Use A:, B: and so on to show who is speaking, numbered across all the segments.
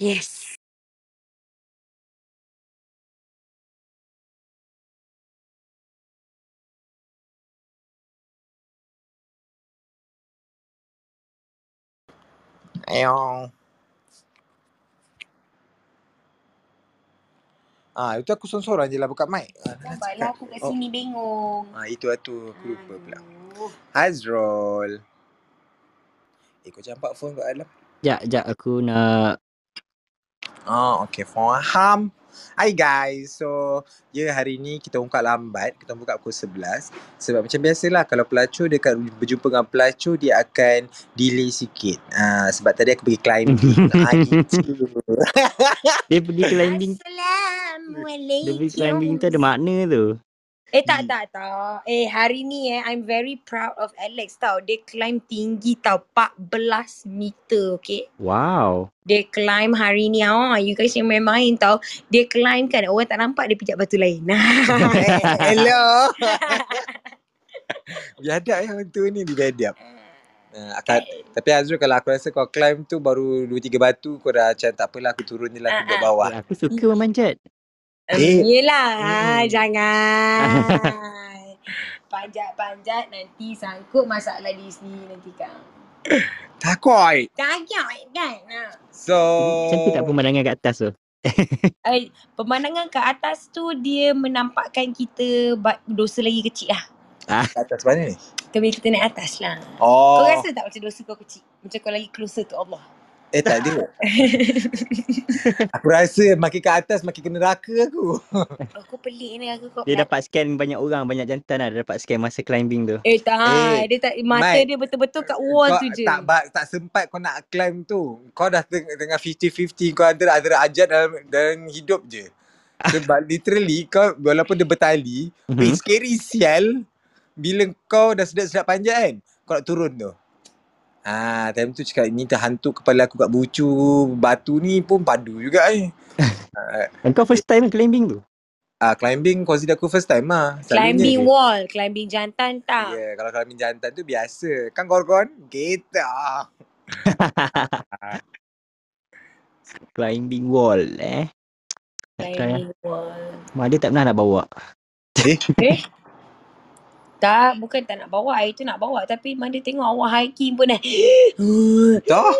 A: Yes.
B: Ayong. Ah, itu aku sorang-sorang je lah buka mic. Ah, dah lah
A: Sabarlah
B: cakap.
A: aku kat
B: Oh.
A: sini bengong.
B: Ah, itu lah tu. Aku lupa pula.
A: Aduh.
B: Azrul. Eh, kau campak phone kat dalam.
C: Jap, jap aku nak
B: Oh, okay. Faham. Hi guys. So, ya yeah, hari ni kita buka lambat. Kita buka pukul 11. Sebab macam biasalah kalau pelacur dekat berjumpa dengan pelacur dia akan delay sikit. Ah, sebab tadi aku pergi climbing. ah, gitu.
C: dia pergi climbing. Dia
A: Assalamualaikum.
C: pergi climbing tu ada makna tu.
A: Eh tak tak tak. Eh hari ni eh I'm very proud of Alex tau. Dia climb tinggi tau 14 meter okay.
C: Wow.
A: Dia climb hari ni ah you guys yang main-main tau. Dia climb kan orang tak nampak dia pijak batu lain.
B: Hello. Biadab ya orang tu ni dia biadab. Uh, akan, tapi Azrul kalau aku rasa kau climb tu baru 2-3 batu kau dah macam tak apalah aku turun je lah aku duduk bawah.
C: Ya, aku suka memanjat.
B: Eh.
A: Yelah
B: Hmm.
A: jangan. Panjat-panjat nanti sangkut masalah di sini nanti kau.
B: Takut.
A: Takut kan?
B: So
C: Cantik tak pemandangan kat atas tu?
A: Eh, pemandangan ke atas tu dia menampakkan kita dosa lagi kecil lah.
B: kat atas mana ni?
A: Tapi kita naik atas lah.
B: Oh.
A: Kau rasa tak macam dosa kau kecil? Macam kau lagi closer to Allah.
B: Eh tak ada. aku rasa makin ke atas makin kena neraka aku.
A: Kau pelik ni aku kau.
C: Dia dapat scan banyak orang, banyak jantan lah. Dia dapat scan masa climbing tu.
A: Eh tak,
B: Eh,
A: dia tak mata
B: Mat,
A: dia betul-betul kat wall
B: kau
A: tu je.
B: tak tak sempat kau nak climb tu. Kau dah teng- tengah 50-50 kau antara antara ajat dalam dalam hidup je. Sebab literally kau walaupun dia bertali,
C: Mhm.
B: mm-hmm. scary sial bila kau dah sedap-sedap panjat kan. Kau nak turun tu. Ah, time tu cakap ni terhantu kepala aku kat bucu batu ni pun padu juga eh. Ah,
C: Dan kau first time climbing tu?
B: ah, climbing consider aku first time lah.
A: Climbing wall, climbing jantan
B: Ya,
A: tak.
B: yeah, kalau climbing jantan tu biasa. Kan korgon? Kita.
C: climbing wall eh. Lah.
A: Climbing wall.
C: Mak dia tak pernah nak bawa.
A: Eh? Tak, bukan tak nak bawa. Hari tu nak bawa. Tapi mana tengok awak hiking pun dah.
B: Toh?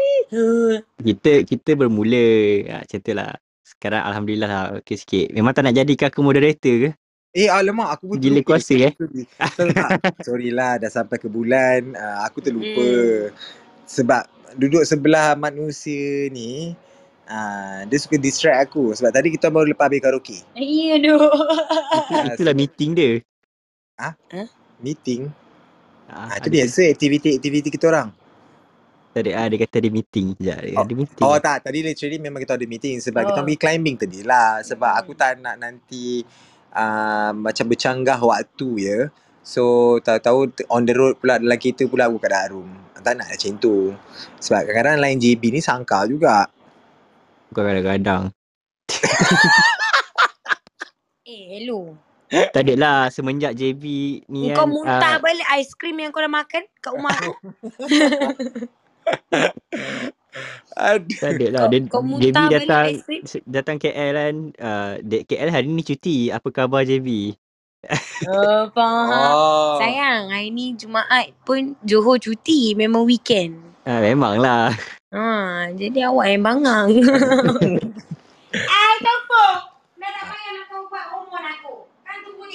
C: Kita kita bermula ha, macam tu lah. Sekarang Alhamdulillah lah okey sikit. Memang tak nak jadikan aku moderator ke?
B: Eh alamak aku pun
C: Gila
B: terlupa.
C: kuasa eh.
B: Tak? Sorry lah dah sampai ke bulan. Uh, aku terlupa.
A: Hmm.
B: Sebab duduk sebelah manusia ni uh, dia suka distract aku. Sebab tadi kita baru lepas habis karaoke.
A: Ya, aduh.
B: Ah,
C: Itulah meeting dia.
B: Meeting.
C: Ha,
B: Ah, itu biasa aktiviti-aktiviti kita orang.
C: Tadi ah, dia kata ada meeting. Sekejap, dia
B: Oh,
C: ada meeting.
B: Oh tak, tadi literally memang kita ada meeting sebab kita
A: Oh.
B: pergi climbing tadi lah. Sebab
A: Hmm.
B: aku tak nak nanti uh, macam bercanggah waktu ya. So tahu-tahu on the road pula dalam kereta pula aku kat dalam room. Tak nak macam tu. Sebab kadang-kadang lain JB ni sangka juga.
C: Kau kadang-kadang.
A: Eh, hello.
C: Tak ada lah semenjak JB ni
A: Kau
C: kan.
A: muntah
C: ah,
A: balik aiskrim yang kau dah makan kat rumah aku.
B: Aduh.
C: tak ada lah.
A: Kau-
C: Dia,
A: kau
C: JB
A: muntah balik
C: datang datang KL kan. Uh, KL hari ni cuti. Apa khabar JB?
A: Oh, faham.
B: Oh.
A: Sayang, hari ni Jumaat pun Johor cuti. Memang weekend.
C: Ah, memang lah.
A: Ha, jadi awak yang bangang. Ai, tak payah nak kau buat hormon aku. Kan tunggu titik.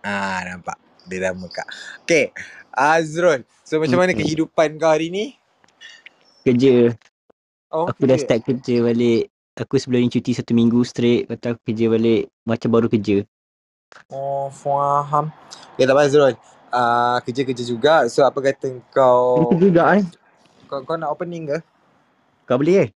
B: Ah nampak. Dia dah muka. Okay. Azrul. So macam mana kehidupan kau hari ni?
C: Kerja.
B: Oh,
C: Aku dah start kerja balik. Aku sebelum ni cuti satu minggu straight. Lepas tu aku kerja balik. Macam baru kerja.
B: Oh, faham. Okay, tak apa Azrul. Uh, kerja-kerja juga. So apa kata kau
C: Kerja juga eh.
B: kau, kau nak opening ke?
C: Kau boleh eh?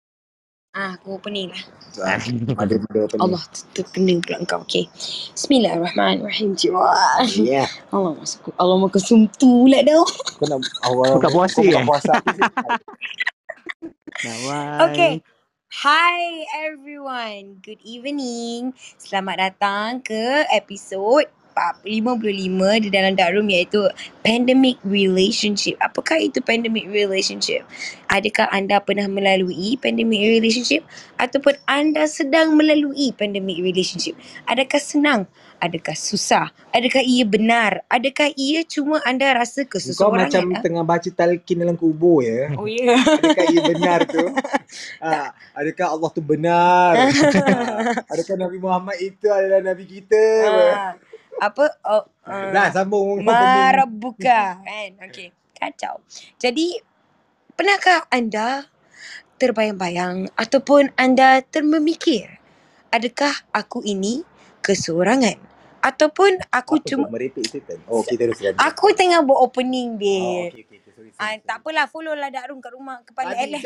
A: Ah, aku opening lah.
B: Ah, ada benda opening.
A: Allah terkena pula kau. Okay. Bismillahirrahmanirrahim. Jiwa.
B: Yeah.
A: Allah masuk. Allah makan sumtu pula dah.
B: Kau nak awal
C: Buka puasa
B: kau buka
C: eh?
B: puasa.
C: Nawai.
A: Okay. Hi everyone. Good evening. Selamat datang ke episod 55 di dalam dark room iaitu pandemic relationship. Apakah itu pandemic relationship? Adakah anda pernah melalui pandemic relationship ataupun anda sedang melalui pandemic relationship? Adakah senang? Adakah susah? Adakah ia benar? Adakah ia cuma anda rasa
B: Kau
A: keseseorangan?
B: macam
A: ah?
B: tengah baca talqin dalam kubur ya.
A: Oh ya. Yeah.
B: Adakah ia benar tu? Ha, adakah Allah tu benar? Ha, adakah Nabi Muhammad itu adalah Nabi kita?
A: Ah, apa? Oh, ah.
B: Dah sambung.
A: Marabuka kan. Okey. Kacau. Jadi pernahkah anda terbayang-bayang ataupun anda termemikir adakah aku ini keseorangan ataupun aku
B: Apa
A: cuma
B: merepek setan. Oh, okey teruskan.
A: aku tengah buat
B: Oh,
A: opening
B: okey okey. Sorry, sorry,
A: Ah, tak apalah follow lah Room kat rumah kepala Alex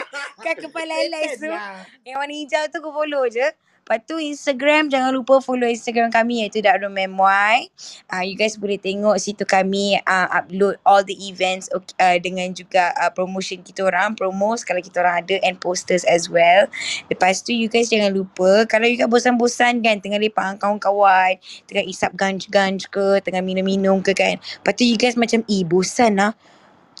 A: kan kepala Alex tu.
B: Lah.
A: Yang warna hijau tu kau follow je. Lepas tu Instagram jangan lupa follow Instagram kami iaitu Room MY. Uh, you guys boleh tengok situ kami uh, upload all the events uh, dengan juga uh, promotion kita orang, promos kalau kita orang ada and posters as well. Lepas tu you guys jangan lupa kalau you guys bosan-bosan kan tengah lepak kawan-kawan, tengah isap ganj-ganj ke, tengah minum-minum ke kan. Lepas tu you guys macam, eh bosan lah.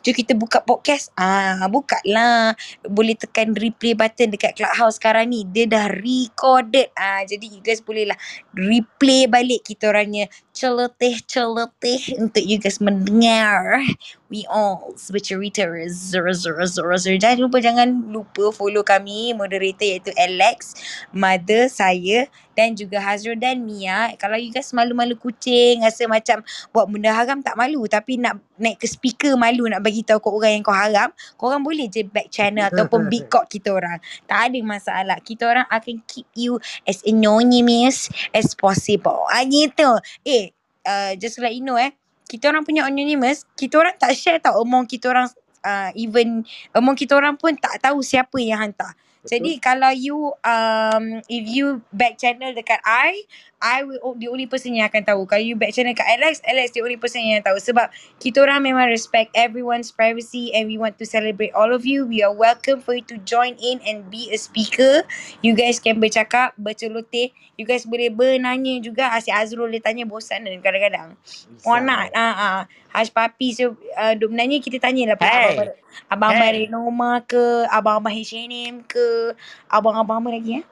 A: Jom kita buka podcast. Ah, buka lah. Boleh tekan replay button dekat Clubhouse sekarang ni. Dia dah recorded. Ah, jadi you guys boleh lah replay balik kita orangnya celoteh-celoteh untuk you guys mendengar. We all zero, zero. Jangan lupa, jangan lupa follow kami moderator iaitu Alex, Mother, saya dan juga Hazrul dan Mia. Kalau you guys malu-malu kucing, rasa macam buat benda haram tak malu tapi nak naik ke speaker malu nak bagi tahu kat orang yang kau haram, korang boleh je back channel ataupun big cock kita orang. Tak ada masalah. Kita orang akan keep you as anonymous as possible. Ah gitu. Eh, uh, just let you know eh, kita orang punya anonymous, kita orang tak share tau among kita orang uh, even among kita orang pun tak tahu siapa yang hantar. Jadi kalau you um if you back channel dekat I, I will o- the only person yang akan tahu. Kalau you back channel dekat Alex, Alex the only person yang tahu sebab kita orang memang respect everyone's privacy and we want to celebrate all of you. We are welcome for you to join in and be a speaker. You guys can bercakap, berceloteh. You guys boleh bernanya juga. Asyik Azrul dia tanya bosan dan kadang-kadang. Or not. Ah, ah. Hash papi so uh, duk menanya kita tanyalah
C: Hey.
A: hey. abang-abang
C: Hey.
A: Renoma ke, abang-abang H&M ke, abang-abang apa lagi ya?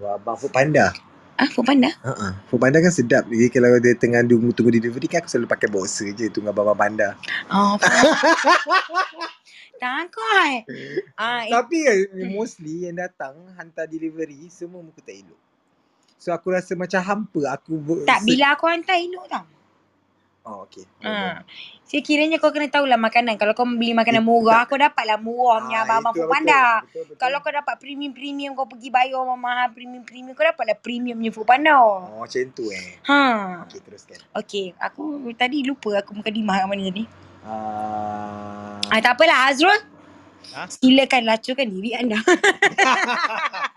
B: Abang Food Panda.
A: Ah, Food Panda?
B: Uh-uh. Food Panda kan sedap. Jadi kalau dia tengah tunggu, tunggu delivery kan aku selalu pakai boxer je tunggu abang Panda.
A: Oh, takut. Ah,
B: Tapi kan mostly yang datang hantar delivery semua muka tak elok. So aku rasa macam hampa aku
A: tak
B: se-
A: bila aku hantar elok tau.
B: Oh okey.
A: Ha. So kiranya kau kena tahulah makanan. Kalau kau beli makanan murah, kau dapatlah murah punya abang-abang
B: itu
A: Food
B: betul.
A: Panda.
B: Betul, betul.
A: Kalau kau dapat premium-premium, kau pergi bayar orang mahal premium-premium, kau dapatlah premium punya Food Panda.
B: Oh macam tu eh.
A: Ha.
B: Okey teruskan.
A: Okay, aku tadi lupa aku mukadimah kat mana tadi.
B: Uh,
A: Ah, tak apalah Azrul.
C: Ha?
A: Silakan lacurkan diri anda.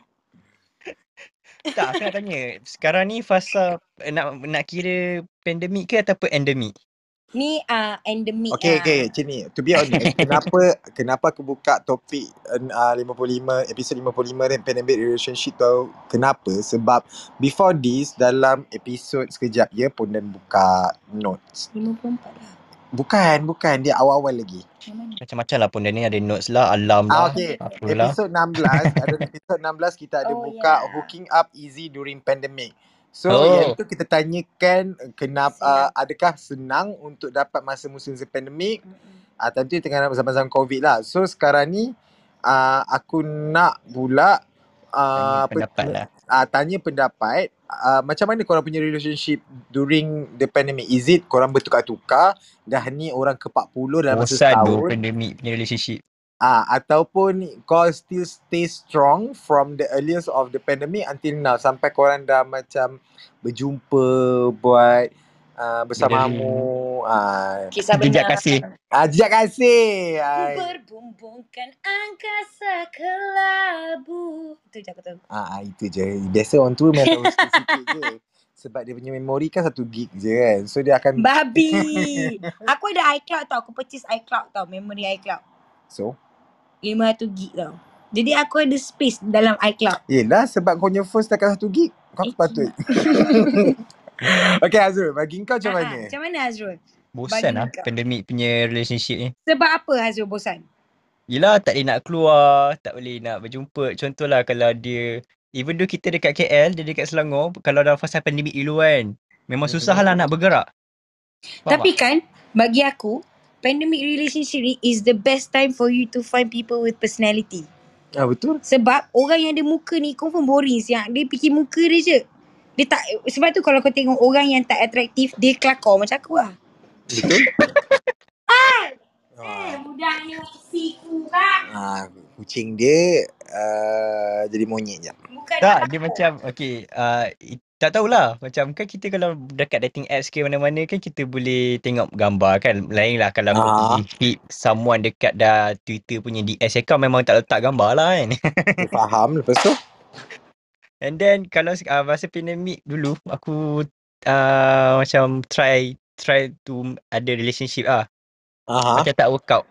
C: Tak, aku nak tanya. Sekarang ni fasa eh, nak nak kira pandemik ke ataupun endemik?
A: Ni uh, endemik
B: Okay,
A: ah.
B: okay. Macam ni. To be honest, kenapa kenapa aku buka topik uh, 55, episod 55 dan pandemic relationship tu kenapa? Sebab before this, dalam episod sekejap je pun dan buka notes.
A: 54 lah.
B: Bukan, bukan. Dia awal-awal lagi.
C: Macam-macam lah pun ni ada notes lah, alam
B: Ah,
C: lah.
B: okay.
C: Apalah.
B: Episod 16, ada episod 16 kita ada
A: Oh,
B: buka
A: yeah.
B: hooking up easy during pandemic. So
C: Oh.
B: yang tu kita tanyakan uh, kenapa uh, adakah senang untuk dapat masa musim pandemik
A: Mm-mm.
B: Ah, time tu tengah zaman-zaman COVID lah. So sekarang ni uh, aku nak pula uh,
C: Tanya pendapat lah.
B: Uh, tanya pendapat uh, macam mana korang punya relationship during the pandemic? Is it korang bertukar-tukar dah ni orang ke-40 dalam masa
C: Bosan
B: setahun
C: pandemik punya relationship.
B: ah ataupun kau still stay strong from the earliest of the pandemic until now sampai korang dah macam berjumpa buat uh, bersamamu ah
A: Kisah
C: Jejak
A: benar.
C: kasih.
B: ah, jejak kasih.
A: Ku berbumbungkan angkasa ke labu. Itu je aku tahu.
B: Ah, ah, itu je. Biasa orang tua memang tahu sikit-sikit je. Sebab dia punya memori kan satu gig je kan. So dia akan
A: Babi. aku ada iCloud tau. Aku purchase iCloud tau. Memory iCloud.
B: So
A: 500 gig tau. Jadi aku ada space dalam iCloud.
B: Yelah sebab kau punya phone setakat satu gig. Kau
A: Eh,
B: patut Okay Azrul, bagi kau macam
A: Ah, ah,
B: mana?
A: Macam mana Azrul?
C: Bosan lah pandemik punya relationship ni.
A: Sebab apa Azrul bosan?
C: Yelah tak boleh nak keluar, tak boleh nak berjumpa. Contohlah kalau dia, even though kita dekat KL, dia dekat Selangor, kalau dah fasa pandemik dulu kan, memang susah lah nak bergerak. Faham
A: Tapi kan bagi aku pandemic relationship ni is the best time for you to find people with personality.
B: Ah betul.
A: Sebab orang yang ada muka ni confirm boring siang. Dia fikir muka dia je. Dia tak sebab tu kalau kau tengok orang yang tak atraktif dia kelakar macam aku lah.
B: Betul.
A: Eh,
B: Ah,
A: budak ni siku kan.
B: ah, kucing dia uh, jadi monyet je.
A: Bukan
C: Tak, dia macam, okay, uh, tak tahulah. Macam kan kita kalau dekat dating apps ke mana-mana kan kita boleh tengok gambar kan. Lain lah kalau kau
B: Ah.
C: pergi feed someone dekat dah Twitter punya DS account memang tak letak gambar lah kan.
B: Dia faham lepas tu.
C: And then kalau uh, masa pandemik dulu aku uh, macam try try to ada relationship ah.
B: Aha.
C: Macam tak work out.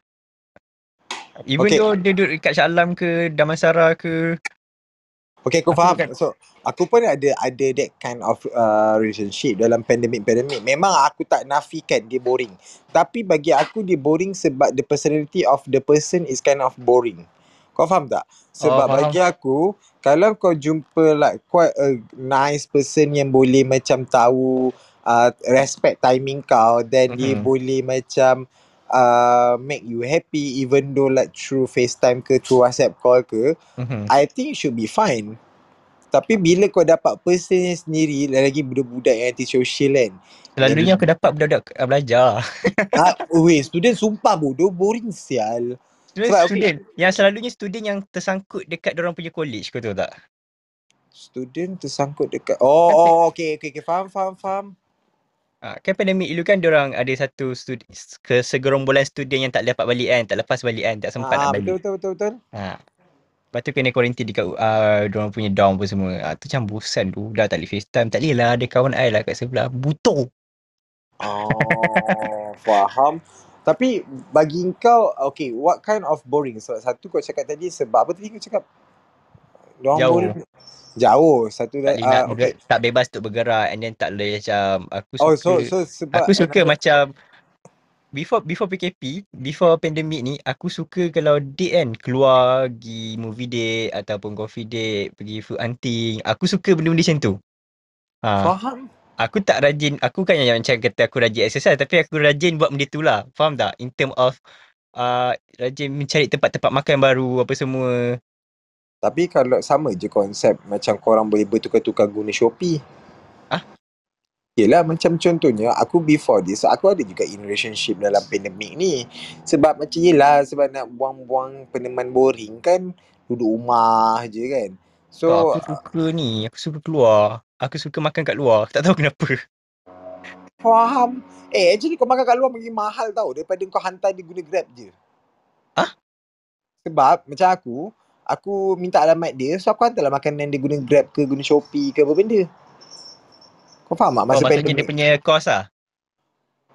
C: Even
B: Okay.
C: though dia duduk dekat Shah Alam ke Damansara ke
B: Okay, aku
C: Aku
B: faham.
C: bukan-
B: So, aku pun ada ada that kind of uh, relationship dalam pandemic-pandemic. Memang aku tak nafikan dia boring. Tapi bagi aku dia boring sebab the personality of the person is kind of boring. Kau faham tak? Sebab
C: Oh, faham.
B: bagi aku, kalau kau jumpa like quite a nice person yang boleh macam tahu uh, respect timing kau then dia
C: Mhm.
B: boleh macam uh, make you happy even though like through FaceTime ke through WhatsApp call ke
C: Mhm.
B: I think should be fine. Tapi bila kau dapat person yang sendiri, lagi budak-budak yang antisocial kan.
C: Selalunya aku dapat budak-budak uh, belajar.
B: ah, weh, student sumpah bodoh, boring sial.
C: Student,
B: Sebab, okay.
C: student. Yang selalunya student yang tersangkut dekat orang punya college kau tahu tak?
B: Student tersangkut dekat, oh, oh okay, okay, okay, faham, faham, faham.
C: Ha, kan pandemik dulu kan orang ada satu studi, ke segerombolan student yang tak dapat balik kan, tak lepas balik kan, tak sempat
B: Ah,
C: nak
B: betul,
C: balik.
B: betul, betul, betul.
C: Ha. Lepas tu kena quarantine dekat uh, orang punya dorm pun semua. Ha, tu macam bosan tu. Dah tak boleh FaceTime. Tak boleh lah ada kawan I lah kat sebelah. Butuh.
B: Oh, faham. Tapi bagi kau, okay, what kind of boring? Sebab satu kau cakap tadi, sebab apa tadi kau cakap? Diorang
C: Jauh.
B: boring. Jauh. Satu
C: Tak bergerak,
B: okay.
C: tak bebas untuk bergerak and then tak boleh macam aku suka
B: Oh, so, so sebab
C: aku suka
B: another-
C: macam before before PKP, before pandemic ni aku suka kalau date kan keluar pergi movie date ataupun coffee date, pergi food hunting. Aku suka benda-benda macam tu. Ha,
B: Faham?
C: Aku tak rajin, aku kan yang macam kata aku rajin exercise tapi aku rajin buat benda tu lah. Faham tak? In term of uh, rajin mencari tempat-tempat makan baru apa semua.
B: Tapi kalau sama je konsep macam korang boleh bertukar-tukar guna Shopee.
C: Ah?
B: Yelah macam contohnya aku before this aku ada juga in relationship dalam pandemik ni. Sebab macam yelah sebab nak buang-buang peneman boring kan duduk rumah je kan.
C: So,
B: So
C: aku suka ni, aku suka keluar. Aku suka makan kat luar. Tak tahu kenapa.
B: faham. Eh actually kau makan kat luar lagi mahal tau daripada kau hantar dia guna Grab je.
C: Ah?
B: Sebab macam aku, aku minta alamat dia so aku hantarlah makanan dia guna Grab ke guna Shopee ke apa benda. Kau faham tak
C: Oh,
B: masa
C: maksudnya
B: pandemik?
C: dia punya cost lah.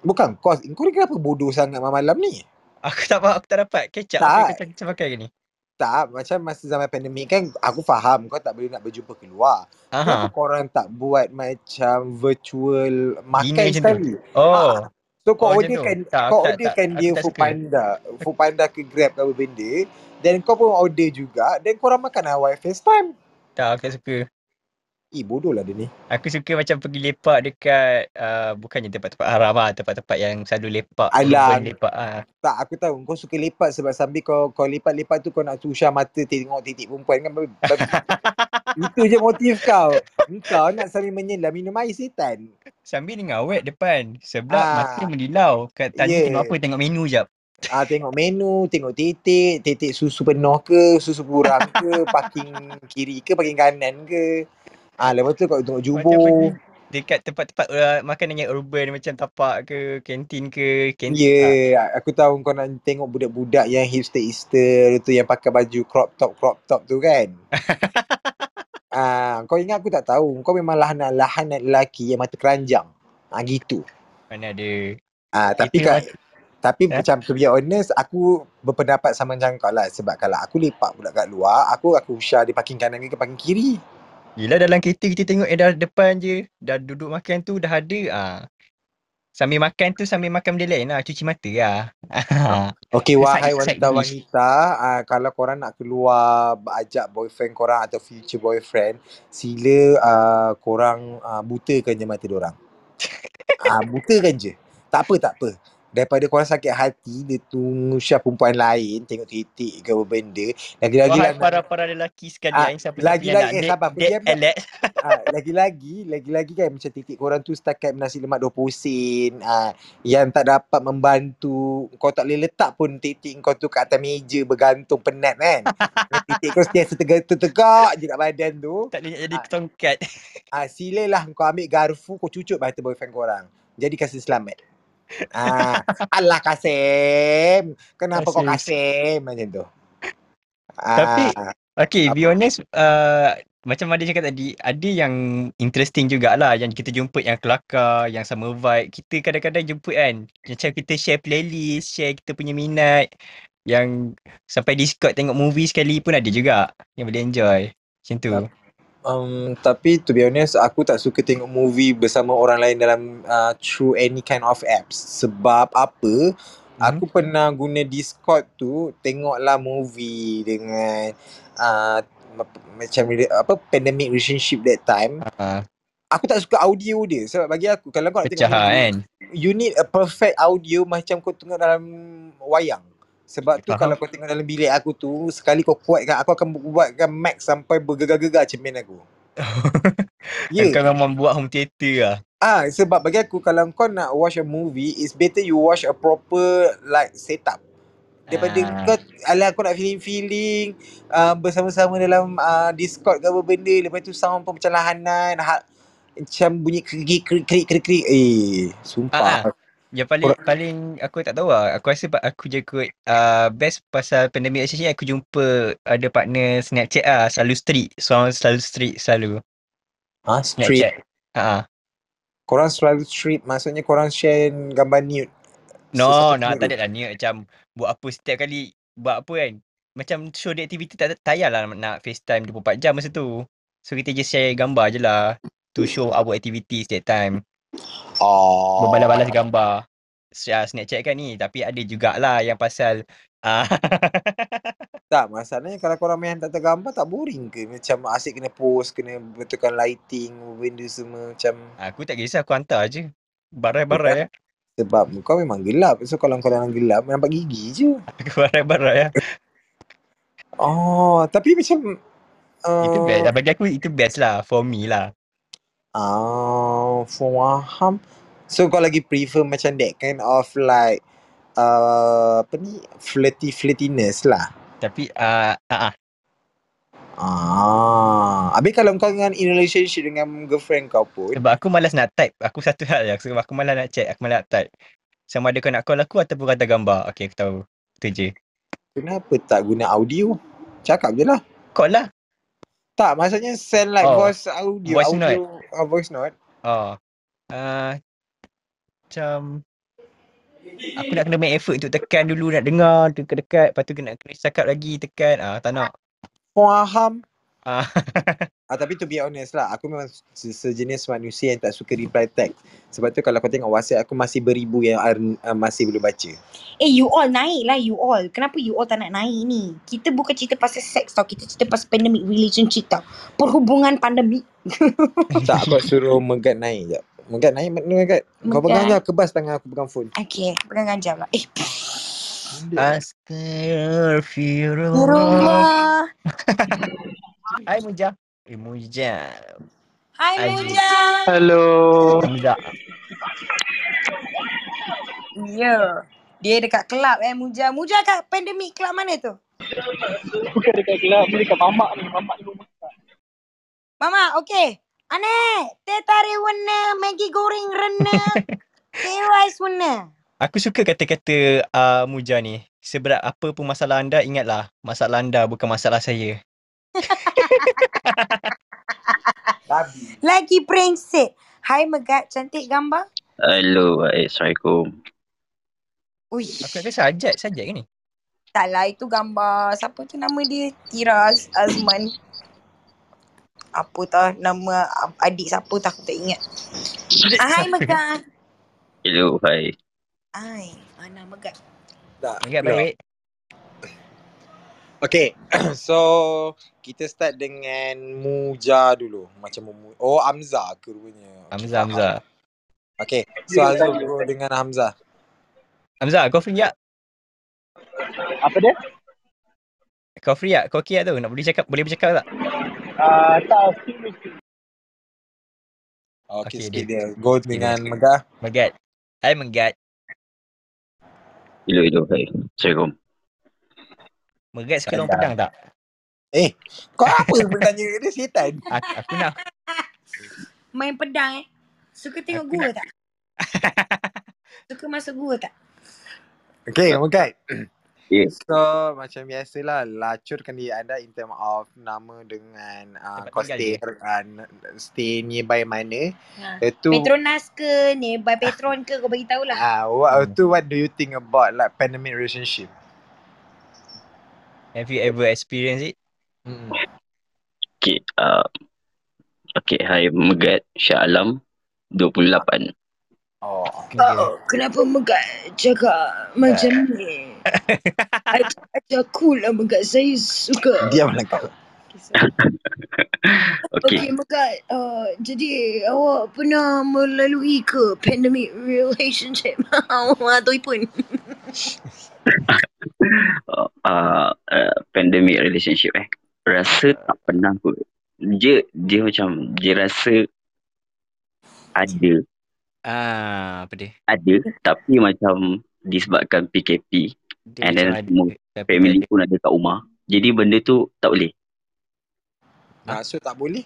B: Bukan kos. Kau ni kenapa bodoh sangat malam ni?
C: Aku tak faham, aku tak dapat up.
B: Tak.
C: Macam pakai ke ni?
B: Tak, macam masa zaman pandemik kan aku faham kau tak boleh nak berjumpa keluar. Kenapa korang tak buat macam virtual makan sekali?
C: Oh.
B: So kau
C: Oh,
B: orderkan.
C: Tak,
B: kau
C: tak-
B: orderkan
C: tak-
B: dia
C: aku tak
B: food panda, food panda ke Grab ke apa benda. Then kau pun order juga then korang makan awal FaceTime.
C: Tak, aku tak suka.
B: Eh bodoh lah dia ni.
C: Aku suka macam pergi lepak dekat, uh, bukannya tempat-tempat haram lah. Tempat-tempat yang selalu lepak.
B: Alah.
C: lepak. Ah.
B: Tak aku tahu kau suka lepak sebab sambil kau kau lepak-lepak tu kau nak susah mata tengok titik perempuan kan. Itu je motif kau. Kau nak sambil menyelam minum air setan.
C: Sambil dengan awet depan. Sebelah
B: Ah.
C: mata mendilau. Kat tadi
B: Yeah.
C: tengok apa? Tengok menu jap.
B: Ah tengok menu, tengok titik, titik susu penuh ke, susu kurang ke, parking kiri ke, parking kanan ke. Ah lepas tu kau tengok jubur.
C: pergi dekat tempat-tempat uh, makanan yang urban macam tapak ke, kantin ke,
B: Ya,
C: kantin.
B: yeah, aku tahu kau nak tengok budak-budak yang hipster-hipster tu yang pakai baju crop top crop top tu kan. ah, kau ingat aku tak tahu. Kau memang lahan-lahan lelaki yang mata keranjang. Ah gitu.
C: Mana ada.
B: Ah tapi
C: Itu
B: kan tapi
C: Eh?
B: macam to be honest aku berpendapat sama macam kau lah sebab kalau aku lepak pula kat luar aku aku usah di parking kanan ke parking kiri.
C: Gila dalam kereta kita tengok eh dah depan je. Dah duduk makan tu dah ada. Ah. Sambil makan tu sambil makan benda lain lah. Cuci mata lah.
B: Okay, wahai
C: side dish.
B: wanita-wanita, uh, kalau korang nak keluar ajak boyfriend korang atau future boyfriend, sila uh, korang uh, butakan je mata diorang. Ah, uh, butakan je. Tak apa, tak apa. Daripada korang sakit hati, dia tunggu syah perempuan lain, tengok titik ke apa benda. Lagi-lagi lah
C: Wahai para-para lelaki sekalian. siapa-siapa
B: lagi-lagi,
C: yang nak
B: eh, sabar, diam.
C: Alex.
B: Ah, lagi-lagi, lagi-lagi kan macam titik korang tu setakat nasi lemak 20 sen ah, yang tak dapat membantu kau tak boleh letak pun titik kau tu kat atas meja bergantung penat kan. titik kau setiap tegak-tegak je kat badan tu.
C: Tak boleh jadi
B: Ah.
C: tongkat.
B: Ah, silalah kau ambil garfu kau cucuk mata boyfriend korang. Jadi kasih selamat. Ah, Allah Kasim. Kenapa kau
C: Kasim.
B: Macam tu?
C: Tapi,
B: Ah,
C: Okay, be
B: Apa?
C: honest, uh, macam ada cakap tadi, ada yang interesting jugalah yang kita jumpa yang kelakar, yang sama vibe. Kita kadang-kadang jumpa kan, macam kita share playlist, share kita punya minat. Yang sampai Discord tengok movie sekali pun ada juga yang boleh enjoy. Macam tu.
B: Um, tapi to be honest, aku tak suka tengok movie bersama orang lain dalam uh, through any kind of apps. Sebab apa?
C: Mhm.
B: Aku pernah guna Discord tu tengoklah movie dengan uh, ma- macam apa pandemic relationship that time.
C: Uh,
B: Aku tak suka audio dia sebab bagi aku kalau kau nak
C: pecah
B: tengok movie,
C: kan.
B: you need a perfect audio macam kau tengok dalam wayang. Sebab tu
C: Faham.
B: kalau kau tengok dalam bilik aku tu sekali kau kuatkan aku akan buatkan mic sampai bergegar-gegar cermin aku. Ya.
C: Kau memang buat home theater lah.
B: Ah, sebab bagi aku kalau kau nak watch a movie, it's better you watch a proper like setup. Daripada
C: Ah.
B: kau alah kau nak feeling-feeling uh, bersama-sama dalam uh, Discord ke apa benda, lepas tu sound pun macam lahanan, ha, macam bunyi krik. Eh, sumpah.
C: Yang paling paling aku tak tahu lah. Aku rasa aku je kot uh, best pasal pandemic relationship aku jumpa ada partner Snapchat lah. Selalu street. So selalu street selalu.
B: Ah, street.
C: Snapchat. Ha.
B: Korang selalu street, maksudnya korang share gambar nude.
C: No,
B: Sesatu
C: no,
B: nude.
C: tak ada lah niat macam buat apa setiap kali buat apa kan. Macam show the activity tak tak payahlah nak FaceTime 24 jam masa tu. So kita just share gambar je lah to show our activities that time.
B: Oh.
C: Berbalas-balas gambar. Share Snapchat kan ni tapi ada jugalah yang pasal ah
B: Tak, masalahnya kalau korang main hantar gambar tak boring ke? Macam asyik kena post, kena betulkan lighting, benda semua macam
C: Aku tak kisah aku hantar je. Barai-barai ya.
B: sebab kau memang gelap. So kalau kau dalam gelap nampak gigi je.
C: Aku barai-barai ya.
B: Oh, tapi macam uh,
C: Itu best. Bagi aku itu best lah for me lah.
B: Ah, faham. So kau lagi prefer macam that kind of like uh, apa ni flirty flirtiness lah.
C: Tapi ah uh, uh,
B: Ah, habis kalau kau dengan in relationship dengan girlfriend kau pun,
C: sebab aku malas nak type. Aku satu hal je. Sebab aku malas nak chat. Aku malas nak type. Sama ada kau nak call aku ataupun kata gambar. Okay aku tahu. Itu je.
B: kenapa tak guna audio? Cakap je lah.
C: Call lah.
B: Tak, maksudnya send like
C: Oh,
B: voice audio,
C: voice
B: audio, uh, voice note.
C: Oh. Uh, macam aku nak kena make effort untuk tekan dulu nak dengar dekat-dekat. Lepas tu kena kena cakap lagi tekan. Ah tak nak.
B: Faham.
C: Ah
B: Ah, tapi to be honest lah, aku memang se- sejenis manusia yang tak suka reply text. Sebab tu kalau kau tengok WhatsApp aku masih beribu yang ar- uh, masih belum baca.
A: Eh you all naik lah you all. Kenapa you all tak nak naik ni? Kita bukan cerita pasal seks tau. Kita cerita pasal pandemic relationship tau. Perhubungan pandemik.
B: tak, aku suruh Megat naik je. Megat naik, Megat? Kau pegang je, kebas tangan aku pegang phone.
A: Okay, pegang ganjam lah. Eh,
C: Astaghfirullah.
A: rumah.
C: Hai Muja. Eh Muja.
A: Hai
C: Hai.
A: Muja.
D: Hello.
C: Muja.
A: Ya. Dia dekat kelab eh Muja. Muja kat pandemic kelab mana tu?
D: Bukan dekat gelap, ni dekat mamak ni. Mamak ni rumah.
A: Mama, okey. Ane, teh tarik warna, Maggi goreng rena. teh rice warna.
C: Aku suka kata-kata uh, Muja ni. Seberat apa pun masalah anda, ingatlah. Masalah anda bukan masalah saya.
A: Lagi brengsek. Hai Megat, cantik gambar?
E: Hello, Assalamualaikum.
A: Uish.
C: Aku rasa sajat, sajat ke ni?
A: Tak lah, itu gambar. Siapa tu nama dia? Tira Az- Azman. apa tau nama adik siapa tu aku tak ingat. Ah, Hai Megat.
E: Hello, hi.
A: Hai, mana Megat?
B: Tak. Keluar.
C: baik.
B: Okay, so kita start dengan Muja dulu. Macam Mu Oh, Hamzah ke rupanya. Okay,
C: Hamzah, Hamzah.
B: Okay, so Azul dulu dengan Hamzah.
C: Hamzah, kau free tak?
D: Apa dia?
C: Kau free tak? Kau okay tak tu? Nak boleh cakap, boleh bercakap tak?
D: Uh, tak, skip skip.
B: Okay,
C: Okay,
B: sikit dia. Go dengan Megah.
C: Megat. Hai Megat.
E: Hello, hello, hi. Assalamualaikum.
C: Megat suka orang pedang tak?
B: Eh, kau apa bertanya dia setan?
C: Aku, aku nak.
A: Main pedang eh. Suka tengok
C: Aku
A: gua tak? Suka masuk gua tak?
B: Okay, Megat.
E: Ya.
B: So, macam biasalah, lacurkan diri anda in term of nama dengan uh, kau stay, uh, stay nearby mana.
A: Ha.
B: Itu,
A: Petronas ke ni, by Petron ke kau bagi tahulah.
B: uh, what, tu what do you think about like pandemic relationship?
C: Have you ever experienced it?
B: Hmm.
E: Okay, uh, okay, hi, Megat Shah Alam, 28.
B: Oh, okay.
A: Oh, kenapa Megat cakap macam ni? Ajak, ajak cool lah Megat, saya suka.
B: Diamlah kau.
A: Okay,
E: Okay,
A: Megat. Uh, jadi, awak pernah melalui ke pandemic relationship? Atau pun?
E: uh, uh, uh, pandemic relationship eh. Rasa tak pernah kot. Dia, dia macam, dia rasa ada,
C: Ah, apa dia?
E: ada, tapi macam disebabkan PKP,
C: Dia
E: And then semua family pun ada kat rumah. Jadi benda tu tak boleh.
B: Maksud tak boleh?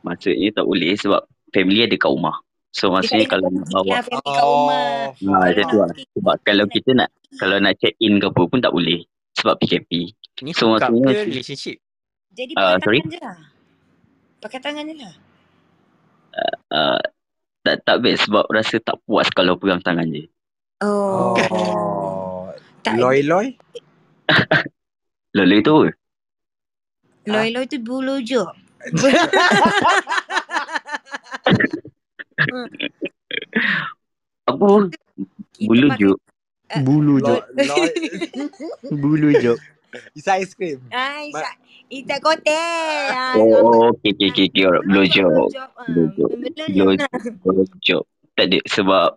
E: Maksudnya tak boleh sebab family ada kat rumah. So maksudnya kalau nak bawa
A: kat rumah.
E: Ha,
A: Kalau
E: macam tu lah. Sebab kalau kita nak kalau nak check in ke apa pun tak boleh. Sebab PKP.
C: Ni
E: So,
C: hook up
E: maksudnya
C: relationship?
A: Jadi
E: Ah,
A: pakai
E: sorry?
A: tangan je lah. Pakai tangan je lah.
E: Uh, tak tak best sebab rasa tak puas kalau pegang tangan je.
A: Oh.
B: Oh.
A: Tak,
B: Loy-loy?
E: Loloi tu apa?
A: Loi-loi tu bulu je.
E: Apa? Bulu juk.
C: Bulu
B: loy.
C: Bulu jok.
B: It's ice cream.
A: Ah, Isyak. Itak kotel. Ah,
E: Oh, okay, okay, okay, okay. Alright. Blow job. Blow job.
A: Blow job.
E: Tak ada. Sebab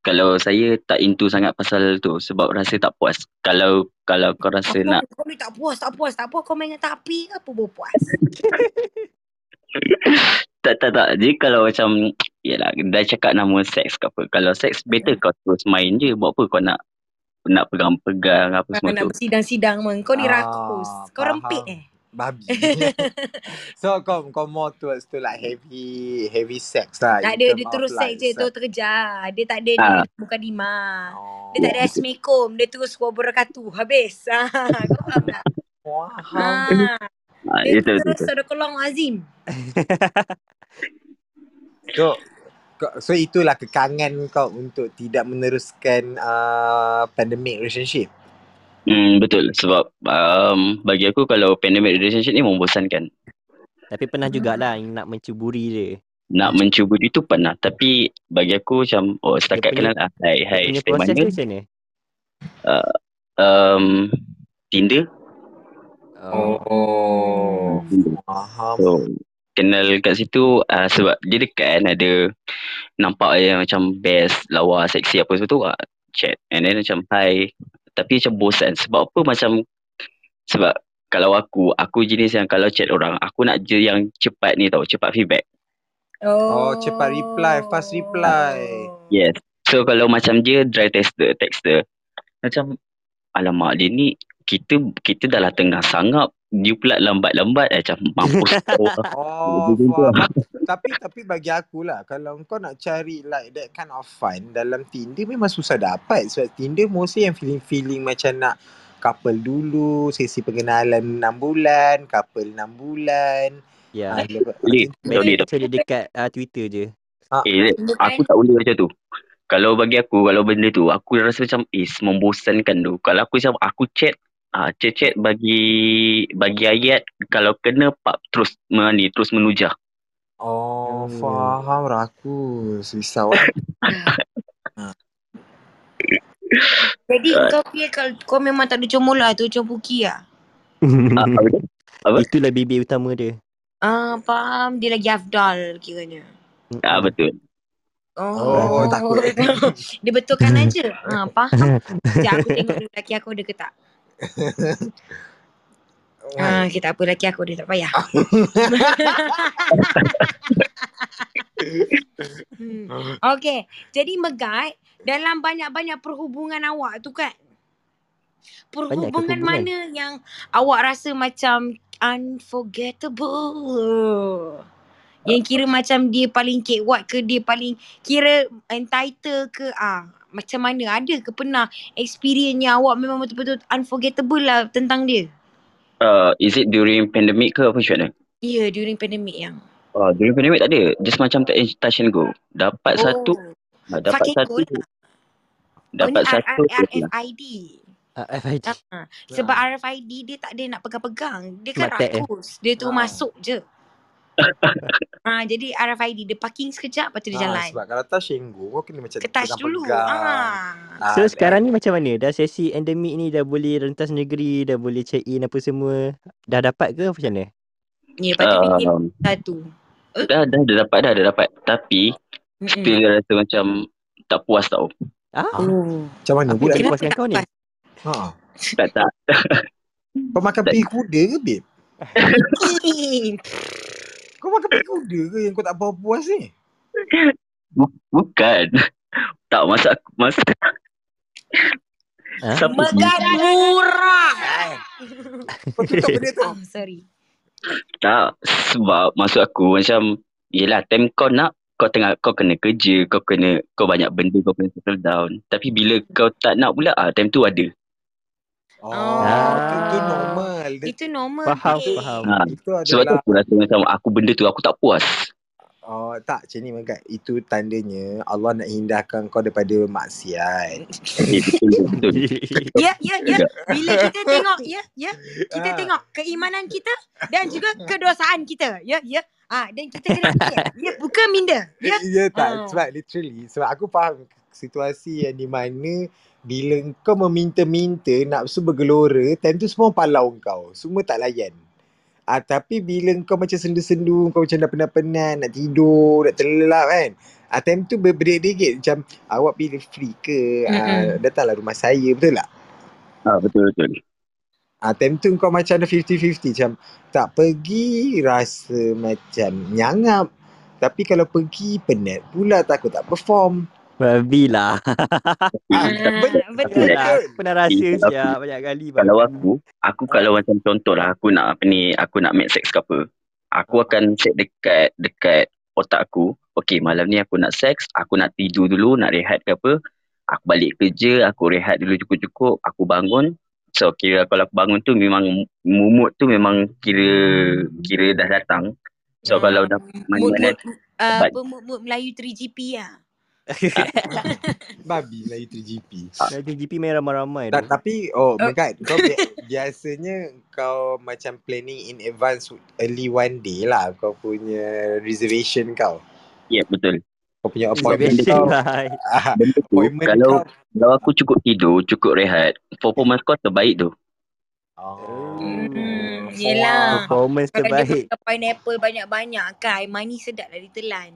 E: kalau saya tak into sangat pasal tu sebab rasa tak puas. Kalau kalau kau rasa
A: Apa
E: nak
A: kau ni tak puas, tak puas, tak puas. Kau main dengan tapi ke apa baru puas?
E: tak tak tak. Jadi kalau macam yalah dah cakap nama seks ke apa. Kalau seks better kau terus main je. Buat apa kau nak nak pegang-pegang apa semua
A: nak
E: tu.
A: bersidang-sidang man. Kau ni
B: Ah,
A: rakus. Kau
B: faham.
A: rempit eh.
B: Babi. so kau kau more towards to like heavy heavy sex lah.
A: Tak ada, dia terus sex je. Tu terkejar. Dia tak ada
E: Ah.
A: ni bukan Dima.
B: Oh.
A: Dia tak ada Assalamualaikum. Dia terus wabarakatuh. Habis. Ah, Kau faham tak?
B: Faham.
A: Ah,
E: Ha,
A: dia
E: itu
A: terus
E: tu.
A: sadakallahu azim.
B: So so itulah kekangan kau untuk tidak meneruskan uh, pandemic relationship.
E: Hmm, betul sebab um, bagi aku kalau pandemic relationship ni membosankan.
F: Tapi pernah jugalah yang nak mencuburi dia.
E: Nak mencuba itu pernah tapi bagi aku macam oh setakat kenal lah. Hai hai
F: punya proses
E: mana?
F: tu macam mana?
E: Um, Tinder.
B: Oh.
E: Tinder.
B: Faham.
E: So kenal kat situ uh, sebab dia dekat kan ada nampak yang macam best lawa seksi apa semua tu uh, chat and then macam hi tapi macam bosan sebab apa macam sebab kalau aku aku jenis yang kalau chat orang aku nak je yang cepat ni tau cepat feedback
B: Oh, cepat reply, fast reply.
E: yes so kalau macam dia dry texter texter macam alamak dia ni kita kita dah lah tengah sangap dia pula lambat-lambat macam mampus
B: Oh, faham. tapi tapi bagi aku lah kalau kau nak cari like that kind of fun dalam Tinder memang susah dapat sebab Tinder mostly yang feeling-feeling macam nak couple dulu, sesi pengenalan 6 bulan, couple 6 bulan.
F: Ya.
B: Ah,
E: Boleh.
F: Macam dia dekat uh, Twitter je.
E: Eh, aku tak boleh macam tu. Kalau bagi aku, kalau benda tu, aku rasa macam is membosankan tu. Kalau aku macam aku chat, ah chat-chat bagi bagi ayat kalau kena pap terus mani terus menujah.
B: Oh,
F: Hmm.
B: faham rakus. Risau eh.
A: Jadi kau punya kalau kau memang tak ada comol lah tu macam Puki lah.
E: Ah, apa tu? Apa?
F: Itulah bibir utama dia.
A: Ah, faham. Dia lagi afdal kiranya.
E: Ah, betul.
B: Oh, takut.
A: Dia betulkan aja. Ha, faham. Sekejap aku tengok dulu lelaki aku ada ke tak. Ha, okay, tak apa lelaki aku dia tak payah. hmm. Okay. Jadi Megat, dalam banyak-banyak perhubungan awak tu kan. Perhubungan
F: perhubungan.
A: mana yang awak rasa macam unforgettable? Yang kira macam dia paling kewat ke dia paling kira entitled ke ah macam mana ada ke pernah experience yang awak memang betul-betul unforgettable lah tentang dia?
E: Uh, is it during pandemic ke apa macam mana?
A: Ya, yeah, during pandemic yang.
E: Uh, during pandemic tak ada. Just macam tak touch and go. Dapat
A: Oh.
E: satu. ah, Dapat
A: Fucking
E: satu.
A: good.
E: Dapat
A: oh,
E: satu. Lah.
A: RFID.
F: Ah, FID.
A: Ha, sebab RFID dia tak ada nak pegang-pegang. Dia kan
F: eh?
A: rakus. Dia tu
B: Ha.
A: masuk je. Ha, jadi RFID dia parking sekejap lepas tu dia
B: Ah,
A: jalan.
B: sebab kalau touch go, kau kena macam
A: Ke touch dulu. Ah.
B: Ah,
F: So
B: dah-
F: sekarang ni macam mana? Dah sesi endemik ni dah boleh rentas negeri, dah boleh check in apa semua. Dah dapat ke macam mana?
A: Ya, tu fikir
E: Um,
A: satu.
E: dah, dah, dah dapat dah, dah dapat. Tapi,
A: Mm-mm.
E: still rasa macam tak puas tau.
F: Ah,
A: Oh.
B: Macam mana
F: Apa
B: pula?
A: Kenapa
F: puaskan
A: tak
F: kau ni?
B: Ha.
E: Tak, tak.
B: Kau makan kuda ke, babe?
A: Eh,
B: Kau makan peri kuda ke yang kau tak puas puas ni?
E: Bu- Bukan. Tak, masa aku, masa
F: Ha?
E: siapa
A: Megat murah.
B: Kau tutup benda tu.
A: Oh, sorry.
E: Tak, sebab maksud aku macam yelah time kau nak kau tengah kau kena kerja, kau kena kau banyak benda kau kena settle down. Tapi bila kau tak nak pula ah time tu ada.
B: Oh,
A: Ah.
B: tu, tu normal. Dia,
A: Itu normal.
F: Faham,
A: babe.
F: faham.
E: Ha.
B: itu
E: Sebab tu
B: adalah
E: aku rasa macam aku benda tu aku tak puas.
B: Oh, tak, macam ni Megat. Itu tandanya Allah nak hindahkan kau daripada maksiat.
E: Eh, betul, betul.
A: Ya, ya, ya. Bila kita tengok, ya, ya. Kita
B: Ah.
A: tengok keimanan kita dan juga kedosaan kita. Ya, ya. Ah, dan kita kena fikir. Ya, bukan minda. Ya.
B: Ya tak,
A: Ah.
B: sebab literally. Sebab aku faham situasi yang di mana bila kau meminta-minta nak su bergelora, time tu semua palau kau. Semua tak layan. Ah, tapi bila kau macam sendu-sendu, kau macam dah penat-penat, nak tidur, nak terlelap kan. Ah, time tu berdegit-degit macam awak pilih free ke? Ah, datanglah rumah saya, betul tak?
E: Ah betul betul.
B: Ah, time tu kau macam ada 50-50 macam tak pergi rasa macam nyangap. Tapi kalau pergi penat pula takut tak perform.
F: Babi lah.
B: Ah,
A: Ah,
B: betul.
A: betul.
F: Yalah, aku pernah rasa siap banyak kali.
E: Kalau
F: babi.
E: aku, aku kalau macam contoh lah aku nak apa ni, aku nak make sex ke apa. Aku akan set dekat dekat otak aku, okay malam ni aku nak seks, aku nak tidur dulu, nak rehat ke apa. Aku balik kerja, aku rehat dulu cukup-cukup, aku bangun. So kira kalau aku bangun tu memang mumut tu memang kira kira dah datang. So
A: Ah,
E: kalau dah
A: mood,
E: mana-mana
A: mood, uh,
E: But-
A: apa, mood, mood Melayu 3GP lah.
B: Babi Melayu 3GP.
F: Nanti GP main ramai-ramai
B: Tak,
F: tu.
B: tapi oh Megat kau bi- biasanya kau macam planning in advance early one day lah kau punya reservation kau.
E: Ya yeah, betul.
B: Kau punya appointment kau.
F: lah.
B: Ah,
E: Benda tu
B: appointment
E: kalau
B: kau.
E: kalau aku cukup tidur, cukup rehat, performance kau terbaik tu.
B: Oh.
A: Hmm, yelah.
F: Performance
A: Kalau dia
F: terbaik.
A: pakai pineapple banyak-banyak kan, air manis sedap dah ditelan.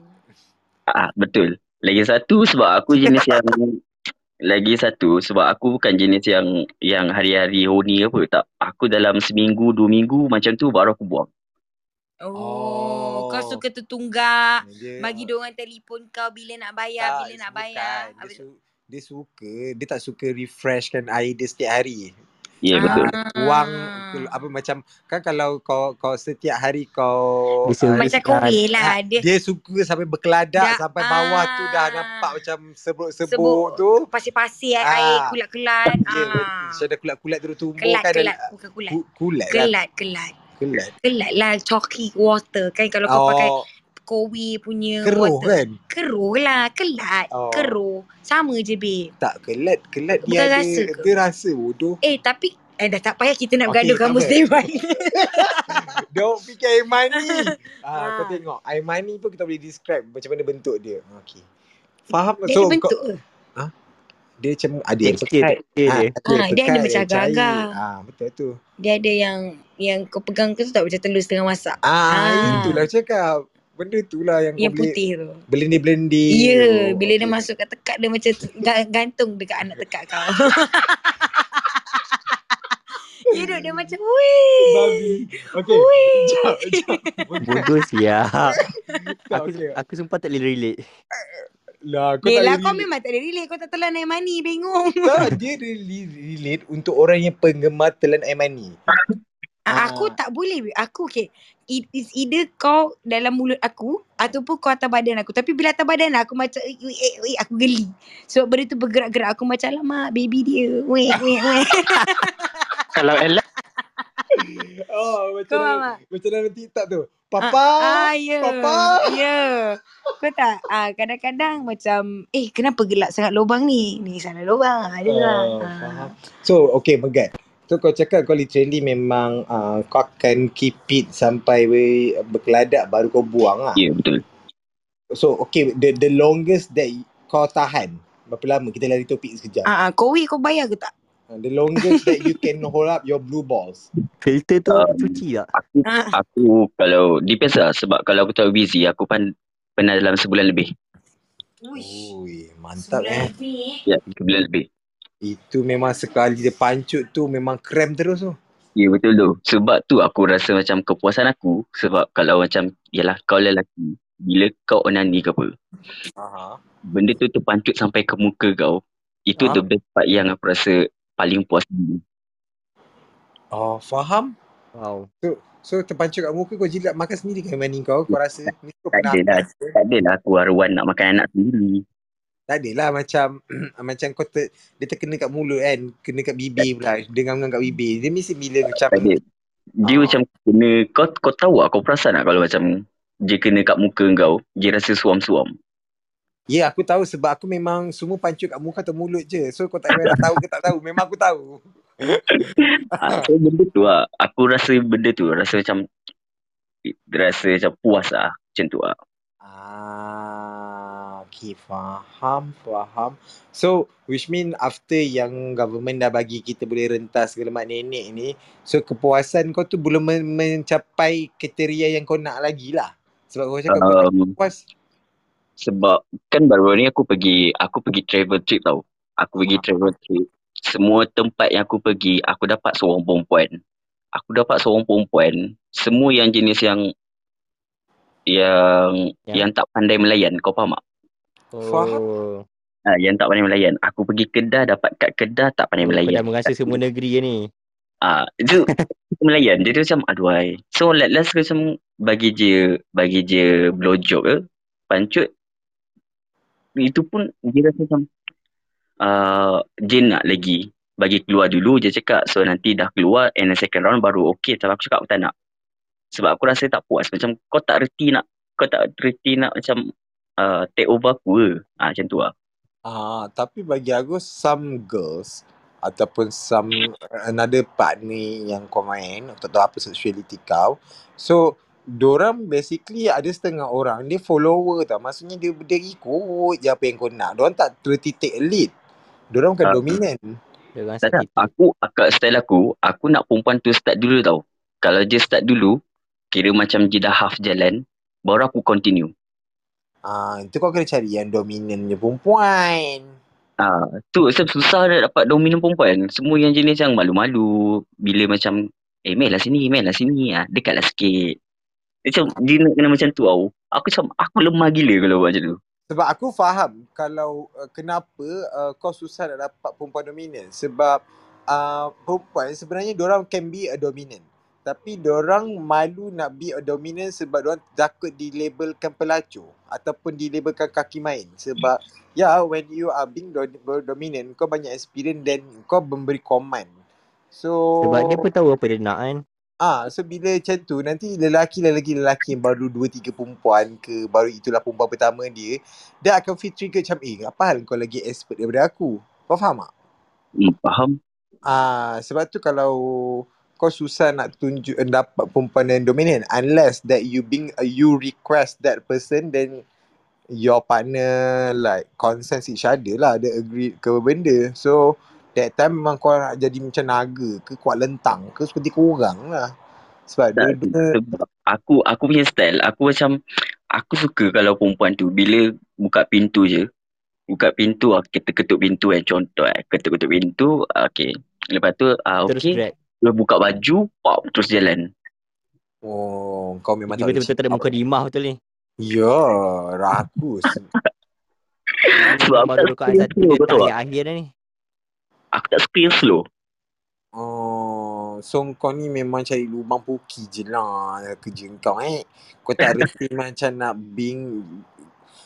E: Ah betul. Lagi satu sebab aku jenis yang lagi satu sebab aku bukan jenis yang yang hari-hari horny apa tak. Aku dalam seminggu dua minggu macam tu baru aku buang.
A: Oh,
B: Oh.
A: kau suka tertunggak.
B: Dia,
A: Bagi diorang telefon kau bila nak bayar,
B: tak,
A: bila nak
B: bukan.
A: bayar.
B: Dia,
A: Habis-
B: su- dia suka, dia tak suka refreshkan air dia setiap hari.
E: Ya yeah, betul.
A: Ah.
B: apa macam kan kalau kau kau setiap hari kau
F: Dia
B: ah,
F: service
A: Macam. Korea lah.
B: Ah,
A: Dia
B: dia suka sampai berkeladak
A: Dah-
B: sampai bawah tu dah
A: ah.
B: nampak macam sebut-sebut
A: Sebut.
B: tu.
A: pasir-pasir
B: Ah.
A: air kulat-kulat.
B: Ya,
A: ah.
B: macam ada kulat-kulat terus tumbuh
A: Kelat,
B: kan
A: kelat. Bukan kulat.
B: ku- kulat lah.
A: Kelat, kelat.
B: Kelat.
A: Kelat lah. Chalky water kan. Kalau kau pakai
B: Oh,
A: Kowe punya
B: keruh
A: water.
B: kan?
A: Keruh lah. Kelat.
B: Oh.
A: Keruh. Sama je, babe.
B: Tak kelat, kelat
A: Bukan
B: dia ada,
A: rasa ke?
B: dia rasa bodoh.
A: Eh, tapi Eh dah tak payah kita nak
B: Okay,
A: bergaduh kamu stay by.
B: Don't fikir air mani. ah, kau
A: Ah.
B: tengok. Air mani pun kita boleh describe macam mana bentuk dia. Okay. Faham?
A: Dia
B: so
A: ada bentuk ke?
B: Kau, dia macam ada yang
F: Tekstur,
B: pekat.
F: tekstur
B: Ah,
F: dia.
B: ada
A: Ah, dia ada
B: pekat,
A: macam agar-agar.
B: Ah, betul tu.
A: Dia ada yang yang kau pegang tu tak macam telur setengah masak.
B: Ah,
A: Ah.
B: itulah aku cakap. Benda tu lah yang,
A: Yang
B: boleh
A: putih tu.
B: Blending-blending.
A: Ya,
B: Oh,
A: bila dia
B: okay.
A: masuk kat tekak dia macam tu- ga- gantung dekat anak tekak kau. Ya duk dia macam weh.
B: Babi. Okay.
A: Weh.
B: Jap, jap.
F: Bodoh siap. Aku aku sumpah tak boleh relate.
B: Lah, kau
A: Dia
B: tak boleh
A: kau
B: relate.
A: memang tak ada relate. Kau tak telan air mani. Bingung.
B: Tak, dia relate untuk orang yang penggemar telan air mani.
A: Ah. Aku
B: Ah.
A: tak boleh. Aku okay. It is either kau dalam mulut aku ataupun kau atas badan aku. Tapi bila atas badan aku macam eh, eh, eh, eh, aku geli. Sebab benda tu bergerak-gerak. Aku macam lama baby dia. Weh, weh, weh.
E: Kalau Ella
B: Oh, macam
A: Kau
B: dalam, macam dalam TikTok tu.
A: Ah,
B: Papa.
A: ah, ya.
B: Papa.
A: Ya. Kau tak? Ah, kadang-kadang macam, eh kenapa gelap sangat lubang ni? Ni salah lubang. Ada lah.
B: Oh,
A: Ah.
B: faham. So, okay, Megat. So, kau cakap kau literally memang uh, kau akan keep it sampai we, berkeladak baru kau buang lah.
E: Ya betul
B: So, okay, the the longest that kau tahan. Berapa lama? Kita lari topik sekejap.
A: Ah, ah, kau weh kau bayar ke tak?
B: Uh, the longest that you can hold up your blue balls.
F: Filter tu
E: Um,
F: cuci tak?
E: Aku
A: Ah.
E: aku kalau depends lah sebab kalau aku tak busy aku pan, pernah dalam sebulan lebih.
B: Ui, mantap eh.
A: lebih.
E: Ya sebulan lebih
B: Itu memang sekali dia pancut tu memang krem terus tu.
E: Ya betul tu Sebab tu aku rasa macam kepuasan aku Sebab kalau macam Yalah kau lelaki Bila kau onani ke apa
B: Aha.
E: Benda tu terpancut sampai ke muka kau Itu the best part yang aku rasa Paling puas diri
B: Oh, faham?
F: Wow.
B: So, so terpancut kat muka kau jilat makan sendiri kan mani kau? Kau rasa? Ni kau
E: Tak
B: pernah
E: adalah
B: rasa?
E: Tak adalah aku arwan nak makan anak sendiri
B: Tak adalah macam macam kau ter, dia terkena kat mulut kan, kena kat bibir pula, dengang-dengang kat bibir. Dia mesti bila macam
E: ada Dia
B: Ah.
E: macam kena Kau kau tahu tak Kau perasan tak kalau macam Dia kena kat muka kau Dia rasa suam-suam
B: Ya, aku tahu sebab aku memang semua pancut kat muka atau mulut je. So kau tak payah nak tahu ke tak tahu. Memang aku tahu.
E: Ah, so benda tu lah Aku rasa benda tu Rasa macam Rasa macam puas lah Macam tu lah
B: Ah, okay, faham, faham. So, which mean after yang government dah bagi kita boleh rentas segala mak nenek ni, so kepuasan kau tu belum men- mencapai kriteria yang kau nak lagi lah. Sebab kau cakap kau tak
E: um,
B: puas.
E: Sebab kan baru ni aku pergi Aku pergi travel trip tau Aku pergi
B: Ah.
E: travel trip Semua tempat yang aku pergi Aku dapat seorang perempuan Aku dapat seorang perempuan Semua yang jenis yang Yang
F: Yang-
E: Yang tak pandai melayan Kau faham tak?
B: Faham.
F: Oh.
E: Ha, yang tak pandai melayan Aku pergi Kedah Dapat kat Kedah Tak pandai
F: Dah
E: melayan
F: merasa semua negeri ni.
E: Ah, itu melayan. Dia tu macam aduh ai. So let last macam bagi je bagi je blowjob ke. Pancut itu pun dia rasa macam uh, dia nak lagi bagi keluar dulu je cakap so nanti dah keluar and the second round baru okay tapi aku cakap aku tak nak sebab aku rasa tak puas macam kau tak reti nak kau tak reti nak macam uh, take over aku ke ah, macam tu lah
B: Ah, tapi bagi aku some girls ataupun some another part ni yang kau main, aku tak tahu apa sexuality kau. So, Diorang basically ada setengah orang dia follower tau. Maksudnya dia dia ikut je apa yang kau nak. Diorang tak terti take lead. Diorang bukan
E: Tak tak.
F: sakit.
E: Aku, akak style aku, aku nak perempuan tu start dulu tau. Kalau dia start dulu, kira macam dia dah half jalan, baru aku continue.
B: Ah, itu kau kena cari yang dominant je perempuan.
E: Ah, tu sebab susah nak dapat dominan perempuan. Semua yang jenis yang malu-malu, bila macam, eh Mel lah sini, Mel lah sini, ah, dekatlah sikit. Macam, dia nak kena macam tu tau. Aku macam, aku lemah gila kalau buat macam tu.
B: Sebab aku faham kalau uh, kenapa uh, kau susah nak dapat perempuan dominan. Sebab uh, perempuan sebenarnya diorang can be a dominant. Tapi diorang malu nak be a dominant sebab diorang takut dilabelkan pelacur ataupun dilabelkan kaki main. Sebab ya yeah, when you are being do- dominant kau banyak experience dan kau memberi command. So
F: Sebab dia pun tahu apa dia nak kan.
B: Ah, so bila macam tu nanti lelaki lelaki lelaki yang baru dua tiga perempuan ke baru itulah perempuan pertama dia dia akan feel trigger macam eh apa hal kau lagi expert daripada aku. Kau faham tak?
E: Hmm, faham?
B: Ah, sebab tu kalau kau susah nak tunjuk eh, dapat perempuan yang dominant unless that you being uh, you request that person then your partner like consent each other lah dia agree ke benda. So that time memang kau nak jadi macam naga ke kuat lentang ke seperti korang lah. Sebab
E: Tak,
B: dua-dua
E: sebab aku aku punya style aku macam aku suka kalau perempuan tu bila buka pintu je buka pintu kita ketuk pintu eh contoh eh ketuk-ketuk pintu okey lepas tu ah,
F: Terus
E: okey. Dia buka baju pop terus jalan
B: oh kau memang tak
F: betul-betul tak ada muka rimah betul ni.
B: ya rakus
E: Sebab aku tak
F: satu
E: slow,
F: dia
E: betul tak?
F: akhir dah ni.
E: aku tak suka yang slow
B: Oh, so kau ni memang cari lubang puki je lah kerja kau eh. Kau tak reti macam nak bing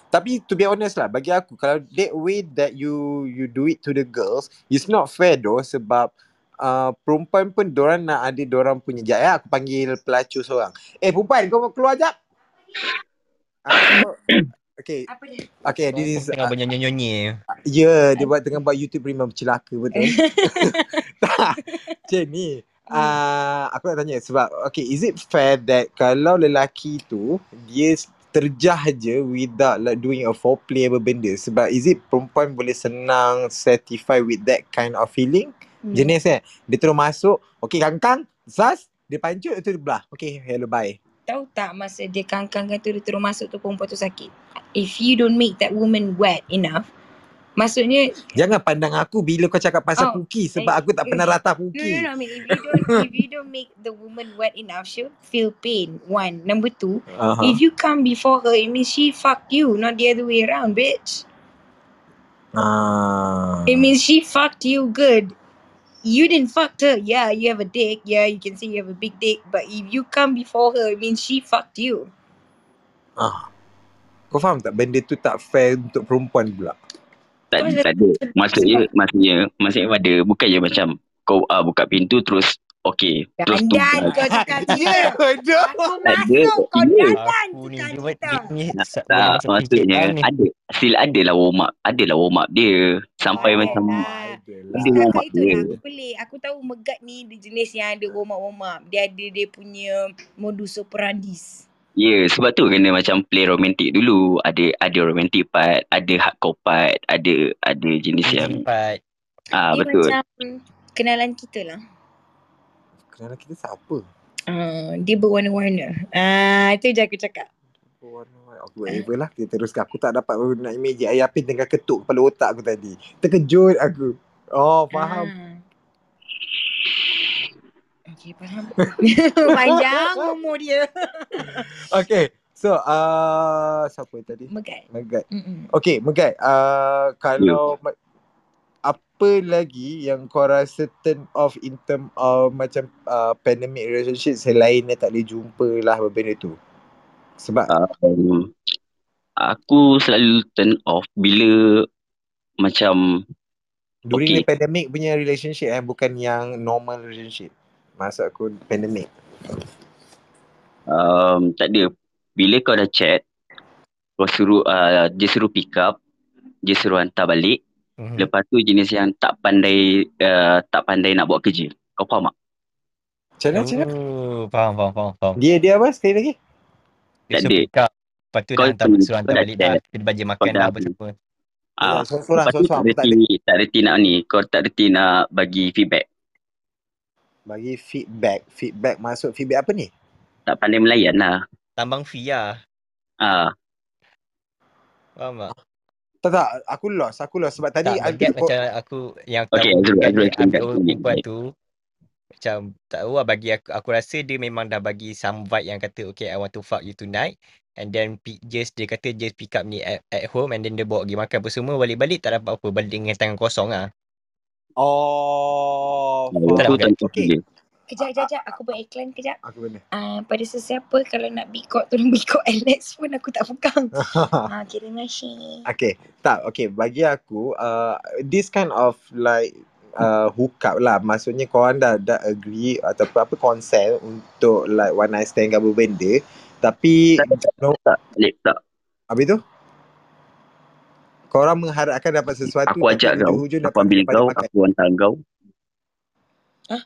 B: tapi to be honest lah bagi aku kalau that way that you you do it to the girls it's not fair though sebab uh, perempuan pun dorang nak ada dorang punya jap ya aku panggil pelacur seorang. Eh perempuan kau keluar jap. Uh, okay,
A: Apa dia?
B: okay this is
C: Tengah bernyanyi-nyanyi.
B: Ya, dia buat tengah buat YouTube memang celaka betul. tak, macam ni. Uh, aku nak tanya sebab okay, is it fair that kalau lelaki tu dia terjah je without like doing a foreplay apa benda sebab is it perempuan boleh senang satisfy with that kind of feeling
A: Hmm.
B: jenis eh dia terus masuk okay kangkang sas dia pancut tu dia belah okay hello bye
A: Tahu tak masa dia kangkangkan tu dia terus masuk tu perempuan tu sakit. If you don't make that woman wet enough, maksudnya
B: jangan pandang aku bila kau cakap pasal
A: Oh,
B: puki sebab
A: eh,
B: aku tak
A: eh,
B: pernah rata
A: No,
B: puki
A: no, no. I mean, if you don't, if you don't make the woman wet enough, she'll feel pain. One. Number two,
B: uh-huh.
A: if you come before her, it means she fucked you, not the other way around, bitch.
B: Ah.
A: It means she fucked you good. You didn't fuck her. Yeah, you have a dick. Yeah, you can say you have a big dick. But if you come before her, it means she fucked you.
B: Ah. Kau faham tak benda tu tak fair untuk perempuan pula?
E: tak,
A: Kau
E: tak ada maksudnya maksudnya maksudnya ada bukan je macam kau ah, buka pintu terus okey terus tu
A: Dandan kau cakap tu.
B: Ya.
A: Aku masuk kau dandan
C: dia dia
E: tak maksudnya ada still ada lah warm up ada lah warm up dia sampai
A: Ada
E: macam
B: Adalah.
E: Dia warm up
A: itu lah
E: dia.
A: aku pelik. Aku tahu Megat ni dia jenis yang ada warm up warm up. Dia ada dia punya modus operandis.
E: Ya, yeah, sebab tu kena macam play romantic dulu. Ada ada romantic part, ada hardcore part, ada ada jenis yang
C: Cepat.
E: ah
A: dia
E: betul.
A: macam kenalan kita lah.
B: Kenalan kita siapa?
A: Uh, dia berwarna-warna. Ah, itu je aku cakap.
B: Warna-warna. Okay, whatever lah. Kita teruskan. Aku tak dapat nak imagine ayah pin tengah ketuk kepala otak aku tadi. Terkejut aku. Oh, faham.
A: Ah. Okay, faham. Panjang umur dia.
B: Okay. So, uh, siapa tadi?
A: Megat.
B: Megat.
A: Mm-mm.
B: Okay, Megat. Uh, kalau ma- apa lagi yang kau rasa turn off in term of macam uh, pandemic relationship selain yang tak boleh jumpa lah benda tu? Sebab
E: Um, aku selalu turn off bila macam
B: during
E: okay.
B: the pandemic punya relationship eh bukan yang normal relationship. Maksud aku pandemic.
E: um, tak ada. Bila kau dah chat, kau suruh uh, dia suruh pick up, dia suruh hantar balik.
C: Mhm.
E: Lepas tu jenis yang tak pandai uh, tak pandai nak buat kerja. Kau faham tak?
B: Macam mana? Macam?
C: Oh, faham, faham, faham, faham.
B: Dia dia apa sekali lagi?
C: Dia
E: Tak
C: suruh
E: ada.
C: pick up. Lepas tu
E: Kau
C: dah hantar, suruh hantar balik dah. Dia bagi makan
E: dah
C: lah apa semua.
B: Ya,
E: Ah,
B: seorang-seorang,
E: lepas tu tak reti, tak reti nak ni. Kau tak reti nak bagi feedback.
B: Bagi feedback. Feedback masuk feedback apa ni?
E: Tak pandai melayan lah.
C: Tambang fee lah.
E: Ah,
C: Faham tak?
B: Tak tak, aku lost. Aku lost sebab tadi
C: tak, bagian macam aku yang tahu
E: Okay, Azrul, Azrul
C: orang
E: sini.
C: perempuan tu macam tak tahu lah bagi aku aku rasa dia memang dah bagi some vibe yang kata okay I want to fuck you tonight and then just dia kata just pick up ni at, at home and then dia bawa pergi makan apa semua balik-balik tak dapat apa balik dengan tangan kosong lah
B: Oh,
C: tak
E: off
B: Okay.
A: Kejap, kejap, kejap. Aku buat iklan kejap.
B: Aku benar.
A: Uh, pada sesiapa kalau nak bikot tolong bikot Alex pun aku tak pegang. Ah, terima kasih.
B: okay, tak. Okay, bagi aku, uh, this kind of like uh, hookup lah. Maksudnya korang dah, dah agree ataupun apa consent untuk like one night stand ke apa benda. Tapi, no,
E: Tak, Alex, tak.
B: habis tu? Korang mengharapkan dapat sesuatu
E: Aku ajak kau.
B: hujung-hujung
E: Aku
B: dapat
E: ambil kau,
B: makan.
E: aku hantar kau.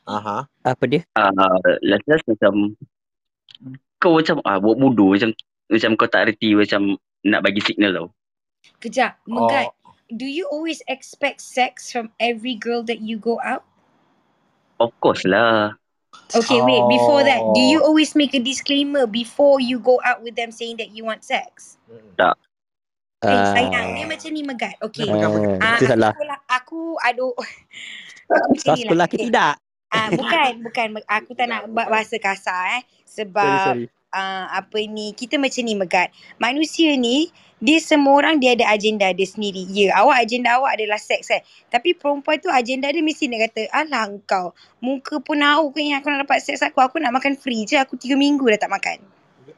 B: Aha.
F: Apa dia?
E: uh, last-last macam kau macam ah buat bodoh macam macam kau tak reti macam nak bagi signal tau.
A: Kejap, Megat.
B: Oh,
A: Do you always expect sex from every girl that you go out?
E: Of course lah.
A: Okay, wait. Before that, do you
B: Oh.
A: always make a disclaimer before you go out with them saying that you want sex?
B: Mm.
A: Eh,
F: Ah,
A: sayang. Dia macam ni, Megat. Okay.
F: Ah,
A: Ah,
F: itu
A: aku
F: salah.
A: sekolah, aku macam
F: Kau
A: ni
F: sekolah
A: lah.
F: ke
A: Okay.
F: tidak?
A: Ah, bukan, bukan. Aku tak nak buat bahasa kasar eh.
F: Sorry,
A: Sebab
F: sorry.
A: uh, apa ni, kita macam ni Megat. Manusia ni, dia semua orang dia ada agenda dia sendiri. Ya, awak agenda awak adalah seks kan. Tapi perempuan tu agenda dia mesti nak kata, alah engkau, muka pun hauk ke yang aku nak dapat seks aku. Aku nak makan free je. Aku tiga minggu dah tak makan.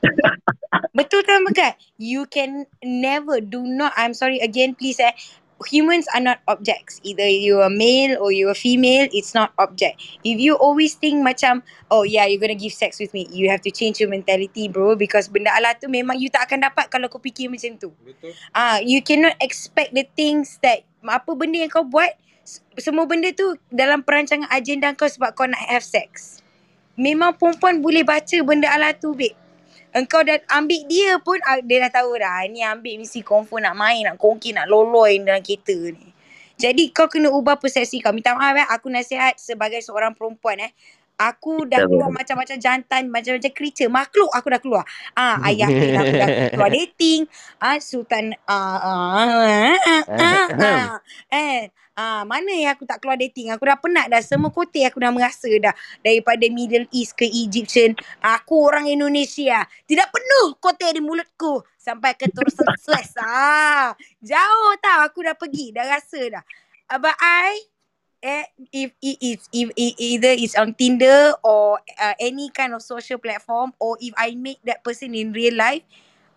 A: Betul tak Megat? You can never, do not, I'm sorry again please eh. Humans are not objects. Either you are male or you are female, it's not object. If you always think macam, oh yeah, you're gonna give sex with me, you have to change your mentality bro because benda Allah tu memang you tak akan dapat kalau kau fikir macam tu.
B: Betul.
A: Ah, you cannot expect the things that apa benda yang kau buat, semua benda tu dalam perancangan agenda kau sebab kau nak have sex. Memang perempuan boleh baca benda Allah tu, babe. Engkau dah ambil dia pun ah, dia dah tahu dah ni ambil mesti confirm nak main nak kongki nak loloi dalam kereta ni. Jadi kau kena ubah persepsi kau. Minta maaf eh aku nasihat sebagai seorang perempuan eh. Aku dah keluar macam-macam jantan, macam-macam creature. Makhluk aku dah keluar. Ah, ayah aku dah, keluar dating. Ah, Sultan ah, ah, ah, ah, ah, ah. Eh, ah, mana yang aku tak keluar dating? Aku dah penat dah. Semua kote aku dah merasa dah. Daripada Middle East ke Egyptian. Aku orang Indonesia. Tidak penuh kote di mulutku. Sampai ke terusan slice. Ah, jauh tau aku dah pergi. Dah rasa dah. Uh, but I, eh, if it is if, if either it's on Tinder or uh, any kind of social platform or if I meet that person in real life,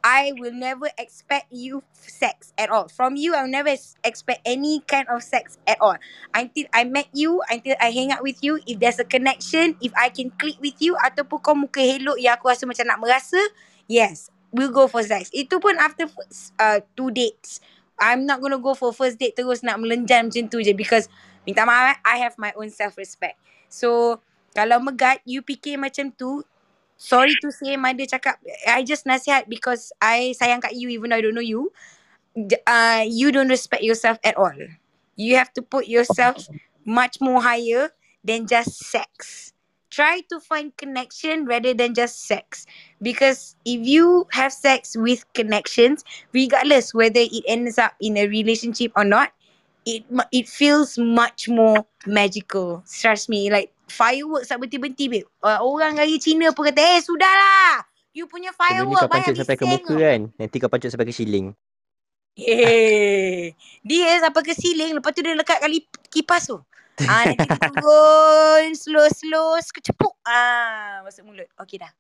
A: I will never expect you sex at all. From you, I'll never expect any kind of sex at all. Until I met you, until I hang out with you, if there's a connection, if I can click with you, ataupun kau muka hello yang aku rasa macam nak merasa, yes, we'll go for sex. Itu pun after uh, two dates. I'm not gonna go for first date terus nak melenjan macam tu je because minta maaf eh, I have my own self-respect. So, kalau megat, you fikir macam tu, sorry to say Mother cakap I just nasihat because I sayang kat you even though I don't know you. Uh, you don't respect yourself at all. You have to put yourself much more higher than just sex. Try to find connection rather than just sex. Because if you have sex with connections regardless whether it ends up in a relationship or not it it feels much more magical. Trust me like fireworks tak berhenti-berhenti babe uh, orang dari Cina pun kata eh sudahlah you punya
F: Sebelum
A: firework
F: kau
A: banyak
F: pancut sampai ke muka kan. Nanti kau pancut sampai ke siling.
A: Eh, dia sampai ke ceiling lepas tu dia lekat kali kipas tu. Ah nanti dia turun slow-slow kecepuk. Ah masuk mulut. Okey dah.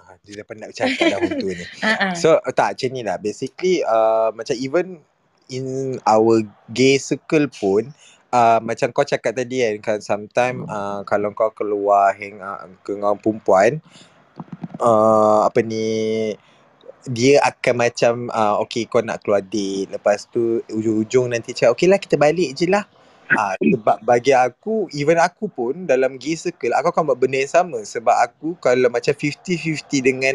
B: Ah, dia dah penat bercakap dah orang tua ni.
A: Ha
B: So tak macam ni lah Basically uh, Macam even In our gay circle pun uh, Macam kau cakap tadi kan, kan Sometimes uh, Kalau kau keluar Hang out dengan perempuan uh, Apa ni dia akan macam uh, Okay kau nak keluar date. Lepas tu Ujung-ujung nanti cakap Okay lah kita balik je lah. Ah, sebab bagi aku Even aku pun Dalam gay circle Aku akan buat benda yang sama. Sebab aku Kalau macam 50-50 dengan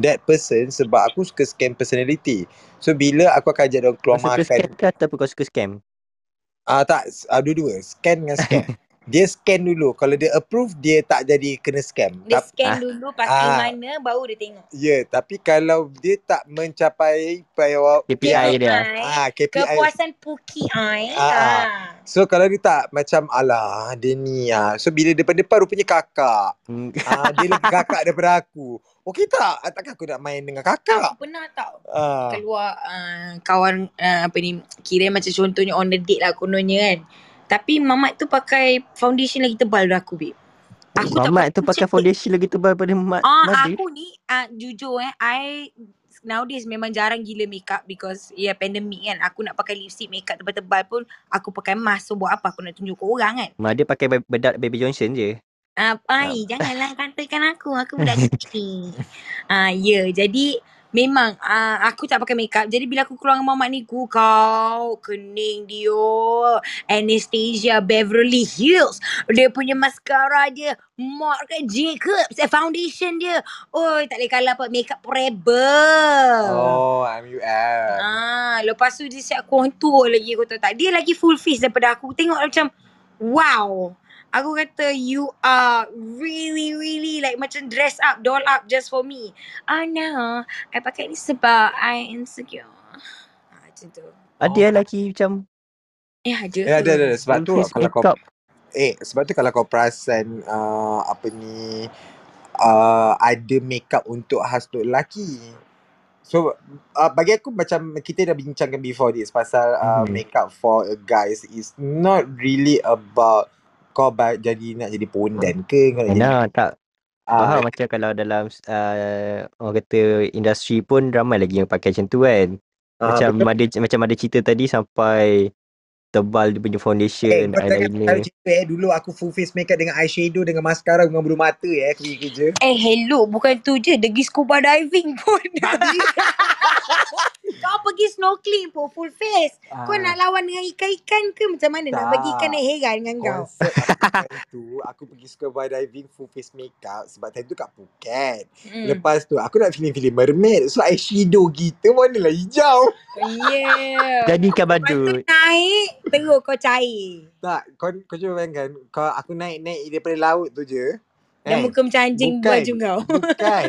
B: That person Sebab aku suka scam personality. So bila aku akan ajak dia keluar
F: Kau suka
B: makan
F: scam ke ataupun kau suka scam?
B: Ah tak, ah, dua-dua. Scan dengan scam. dia scan dulu. Kalau dia approve, dia tak jadi kena scam.
A: Dia
B: Tap,
A: scan
F: Ah.
A: dulu pasti
B: Ah.
A: mana baru dia tengok.
B: ya, yeah, tapi kalau dia tak mencapai payawa,
F: KPI dia.
B: ah KPI.
A: Kepuasan puki ai.
B: Ah, ah.
A: Ah.
B: So kalau dia tak macam alah dia ni ah. So bila depan-depan rupanya kakak.
F: Hmm.
B: Ah dia lebih kakak daripada aku. Okey tak? Ah, Takkan aku nak main dengan kakak.
A: Aku pernah tau
B: Ah.
A: keluar uh, kawan uh, apa ni kira macam contohnya on the date lah kononnya kan. Tapi mamat tu pakai foundation lagi tebal dari aku babe. Aku tak
F: Mamat tu pakai
A: cantik.
F: foundation lagi tebal pada mat
A: Ah,
F: Mother.
A: aku ni uh, jujur eh, I nowadays memang jarang gila makeup because ya yeah, pandemic kan. Aku nak pakai lipstick makeup tebal-tebal pun aku pakai mask. So buat apa aku nak tunjuk ke orang kan.
F: Mother pakai be- bedak Baby Johnson je.
A: Ah, ai, janganlah katakan aku. Aku budak kecil. Ah, ya, jadi Memang uh, aku tak pakai makeup. Jadi bila aku keluar dengan mamak ni ku kau kening dia. Anastasia Beverly Hills. Dia punya mascara dia. Marc Jacobs. Foundation dia. Oi, tak boleh kalah apa makeup forever.
B: Oh, MUM.
A: Ah, lepas tu dia siap contour lagi kau tahu tak. Dia lagi full face daripada aku. Tengok macam wow. Aku kata you are really really like macam dress up, doll up just for me. Ah no, I pakai ni sebab I insecure. Ah, macam tu.
F: Ada
B: Oh.
F: lelaki macam
A: Eh ada.
B: Ya, ada, ada. ada. Sebab tu kalau kau. Eh, sebab tu kalau kau perasan uh, apa ni uh, ada makeup untuk khas untuk lelaki. So uh, bagi aku macam kita dah bincangkan before this pasal uh,
F: Mhm.
B: makeup for a guys is not really about kau ba- jadi nak jadi pondan ke kau nak jadi
F: Mana tak
B: uh,
F: faham macam kalau dalam uh, orang kata industri pun ramai lagi yang pakai macam tu kan.
B: uh,
F: Macam
B: betul.
F: ada macam ada cerita tadi sampai tebal dia punya
B: Eh,
F: foundation,
B: tahu
F: eyeliner.
B: cerita eh. Dulu aku full face makeup dengan eyeshadow dengan mascara dengan bulu mata eh. Aku pergi kerja.
A: Eh hello, bukan tu je. Pergi scuba diving pun. Kau pergi snorkeling pun full face. Kau
B: Ah.
A: nak lawan dengan ikan-ikan ke macam mana? Nak bagi ikan
B: Tak.
A: naik heran dengan kau?
B: Konsep tu Aku pergi scuba diving Full face makeup Sebab time tu kat Phuket
A: Hmm.
B: Lepas tu Aku nak feeling-feeling mermaid So eyeshadow kita Manalah hijau
A: Yeah.
F: Jadi ikan
A: Lepas tu
F: badut.
A: naik, terus kau cair.
B: Tak Kau, kau cuba bayangkan kau, Aku naik-naik Daripada laut tu je
A: Dan
B: kan?
A: muka macam anjing
B: Bukan
A: baju kau.
B: Bukan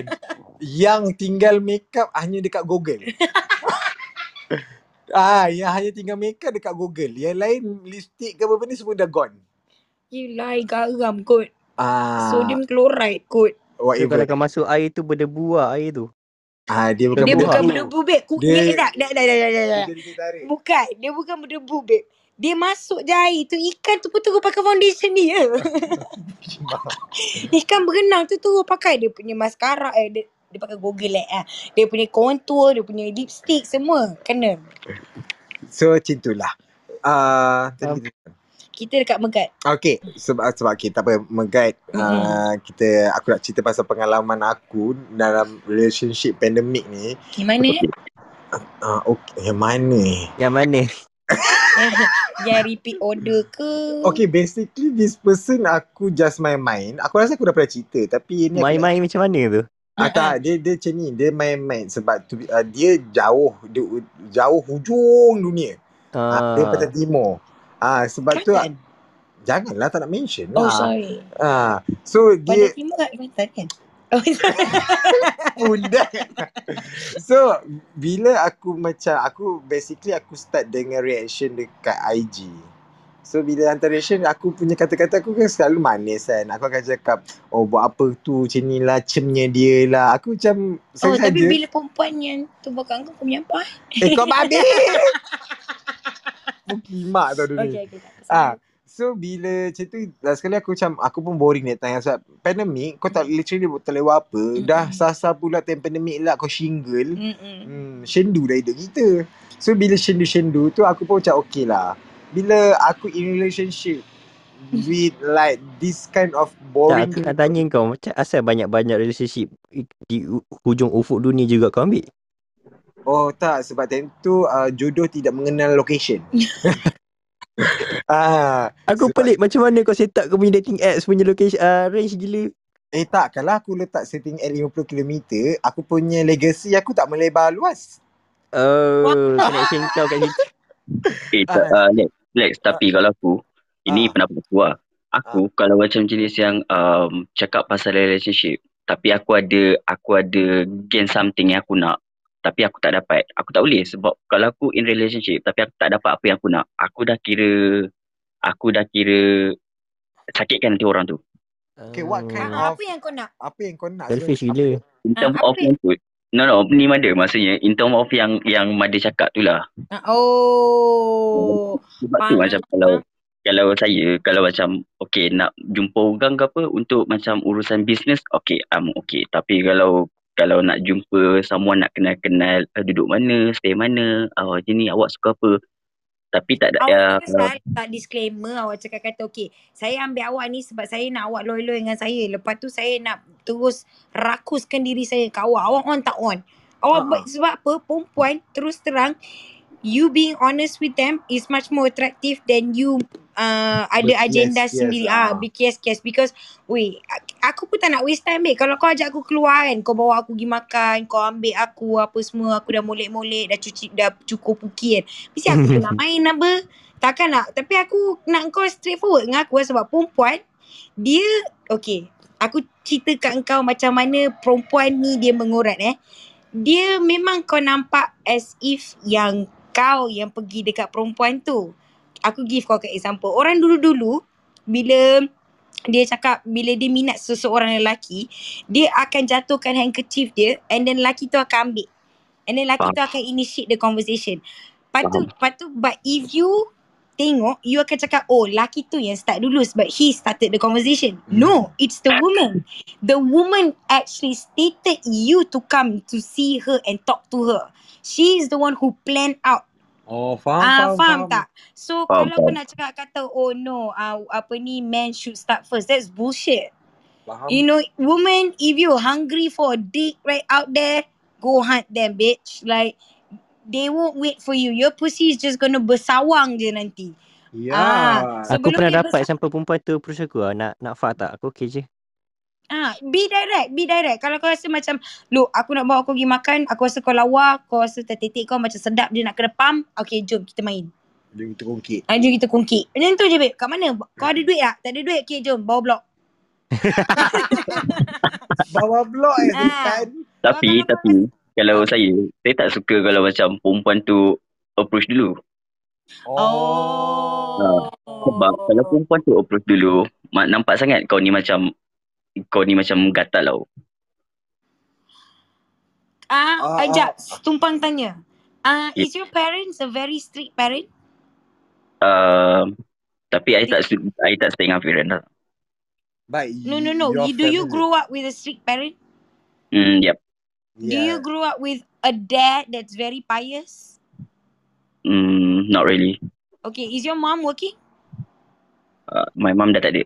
B: Yang tinggal makeup Hanya dekat Google Ah, yang hanya tinggal makeup dekat Google. Yang lain lipstick ke apa ni semua dah gone.
A: Yelah, garam kot.
B: Ah,
A: Sodium chloride kot.
F: So
B: whatever.
F: kalau kau masuk air tu berdebu lah air tu.
B: Ah, dia bukan
A: Dia
F: Berdebu
A: bukan
F: lah.
A: berdebu, babe.
B: Dia-
A: dia, dah, dah, dah, dah, dah, dah, dah.
B: Dia jadi teh tarik.
A: Bukan. Dia bukan berdebu, babe. Dia masuk je air tu. Ikan tu pun terus pakai foundation dia. Ikan berenang tu terus pakai dia punya mascara. Eh, dia, dia pakai Google eh. ah. Dia punya contour, dia punya lipstick semua. Kena.
B: So macam itulah. Ah, tadi
F: Um,
B: kita
A: dekat Megat.
B: Okay, sebab sebab kita apa mengguide
A: Mm-mm.
B: uh, kita aku nak cerita pasal pengalaman aku dalam relationship pandemik ni.
A: Yang mana?
B: Uh, okay, yang mana?
F: Yang mana?
A: Yang repeat order ke?
B: Okay, basically this person aku just main-main. Aku rasa aku dah pernah cerita tapi ni aku nak,
F: Main-main macam mana tu?
B: ah, tak, dia dia macam ni, dia main-main sebab tu, uh, dia jauh dia jauh hujung dunia. Ah, dia
F: Ah.
B: Pantai Timur. Ah sebab tu
A: Jangan.
B: janganlah tak nak mention
A: Oh,
B: lah.
A: sorry.
B: Ah, so dia
A: Pandai Timur kat Kelantan kan? Oh, sorry.
B: Budak. so bila aku macam aku basically aku start dengan reaction dekat IG. So bila hantar reaction aku punya kata-kata aku kan selalu manis kan. Aku akan cakap oh buat apa tu macam ni lah cemnya dia lah. Aku macam
A: Oh, tapi bila perempuan yang tu belakang kau, kau menyampah.
B: Eh kau babi. Mukimak tau dunia.
A: Okay, okay. tak apa,
B: Ah. So bila macam tu last sekali aku macam aku pun boring that time sebab pandemik kau tak literally tak buat apa. Dah
A: Mm-mm.
B: sasa pula time pandemik lah kau shingle.
A: Mm-mm.
B: Hmm, syendu dah hidup kita. So bila syendu-syendu tu aku pun macam okay lah. Bila aku in relationship with like this kind of
F: Tak,
B: boring
F: aku nak tanya kau macam asal banyak-banyak relationship di hujung ufuk dunia juga kau ambil?
B: Oh tak sebab time tu uh, jodoh tidak mengenal location. ah,
F: Aku
B: Sebab-
F: pelik macam mana kau set up kau punya dating apps punya location uh, range gila.
B: eh tak kalau aku letak setting at 50 km, aku punya legacy aku tak melebar luas.
F: Oh, connection kau kat situ.
E: Eh, tak, uh, Lex, Lex, tapi kalau aku, ini
B: Ah.
E: pendapat aku lah. Aku kalau macam jenis yang um, cakap pasal relationship, tapi aku ada aku ada gain something yang aku nak, tapi aku tak dapat. Aku tak boleh sebab kalau aku in relationship tapi aku tak dapat apa yang aku nak, aku dah kira aku dah kira sakitkan nanti orang tu.
B: Okay, what kind
A: Ah,
B: of-
A: apa yang kau nak?
B: Apa yang kau nak?
F: Selfish gila.
E: In
A: Ah,
E: term
A: apa
E: of
A: yang-
E: tu, no no, ni Mada maksudnya in term of yang yang Mada cakap tu lah.
A: Ah, Oh.
E: Sebab tu macam kalau kalau saya kalau macam okay nak jumpa orang ke apa untuk macam urusan bisnes okay I'm okay tapi kalau kalau nak jumpa someone nak kenal-kenal uh, duduk mana stay mana uh, ni awak suka apa? Tapi tak ada
A: Awak
E: uh,
A: salah tak disclaimer. Awak cakap kata okay saya ambil awak ni sebab saya nak awak loyal dengan saya. Lepas tu saya nak terus rakuskan diri saya ke awak. Awak on tak on?
B: Ha-ha.
A: but sebab apa? Perempuan terus terang you being honest with them is much more attractive than you uh, ada agenda
B: kias,
A: sendiri.
B: Ah.
A: ah. berkias-kias because weh ak- aku pun tak nak waste time babe. Kalau kau ajak aku keluar kan kau bawa aku pergi makan kau ambil aku apa semua aku dah molek-molek dah cuci dah cukur puki kan. Mesti aku nak main apa? Takkan nak. Tapi aku nak kau straightforward dengan aku lah sebab perempuan dia okay. Aku cerita kat kau macam mana perempuan ni dia mengurat eh. Dia memang kau nampak as if yang kau yang pergi dekat perempuan tu. Aku give kau ke example. Orang dulu-dulu bila dia cakap bila dia minat seseorang lelaki, dia akan jatuhkan handkerchief dia and then lelaki tu akan ambil. And then lelaki tu akan initiate the conversation. Lepas tu, lepas tu but if you tengok, you akan cakap, oh lelaki tu yang start dulu sebab he started the conversation. No, it's the woman. The woman actually stated you to come to see her and talk to her. She is the one who planned out
B: Oh, faham,
A: Ah,
B: faham,
A: faham tak? So
E: Faham,
A: kalau kau
E: faham.
A: nak cakap kata oh no, ah apa ni men should start first. That's bullshit.
B: Faham.
A: You know, woman if you hungry for a dick right out there, go hunt them bitch. Like they won't wait for you. Your pussy is just gonna bersawang je nanti.
B: Ya.
A: Ah,
F: Aku
A: Sebelum
F: pernah dapat sampai perempuan tu approach aku lah. Nak, nak fuck tak? Aku okay je.
A: Ah, be direct, be direct. Kalau kau rasa macam, look, aku nak bawa kau pergi makan, aku rasa kau lawa, kau rasa tertitik kau macam sedap dia nak kena pump, okay, jom kita main.
B: Dia kita kongkit.
A: Ah, jom kita kongkit. Macam tu je, babe. Kat mana? Kau ada duit tak? Tak ada duit? Okay, jom. Bawa blok.
B: Bawa blok eh
A: Ah.
B: kan.
E: Tapi,
A: kalau-
E: tapi, kalau saya, saya tak suka kalau macam perempuan tu approach dulu.
A: Oh.
E: Sebab kalau perempuan tu approach dulu, mak- nampak sangat kau ni macam, kau ni macam gatal tau.
A: Ah,
B: Ah,
A: ajak. Tumpang tanya. Ah,
E: Ya.
A: is your parents a very strict parent?
E: Uh, tapi I tak, I tak stay dengan parent lah.
B: But
A: No, no, no. You, do you grow up with a strict parent?
E: Hmm, yep.
A: Do you grow up with a dad that's very pious?
E: Hmm, not really.
A: Okay, is your mom working?
E: Uh, my mum dah tak ada.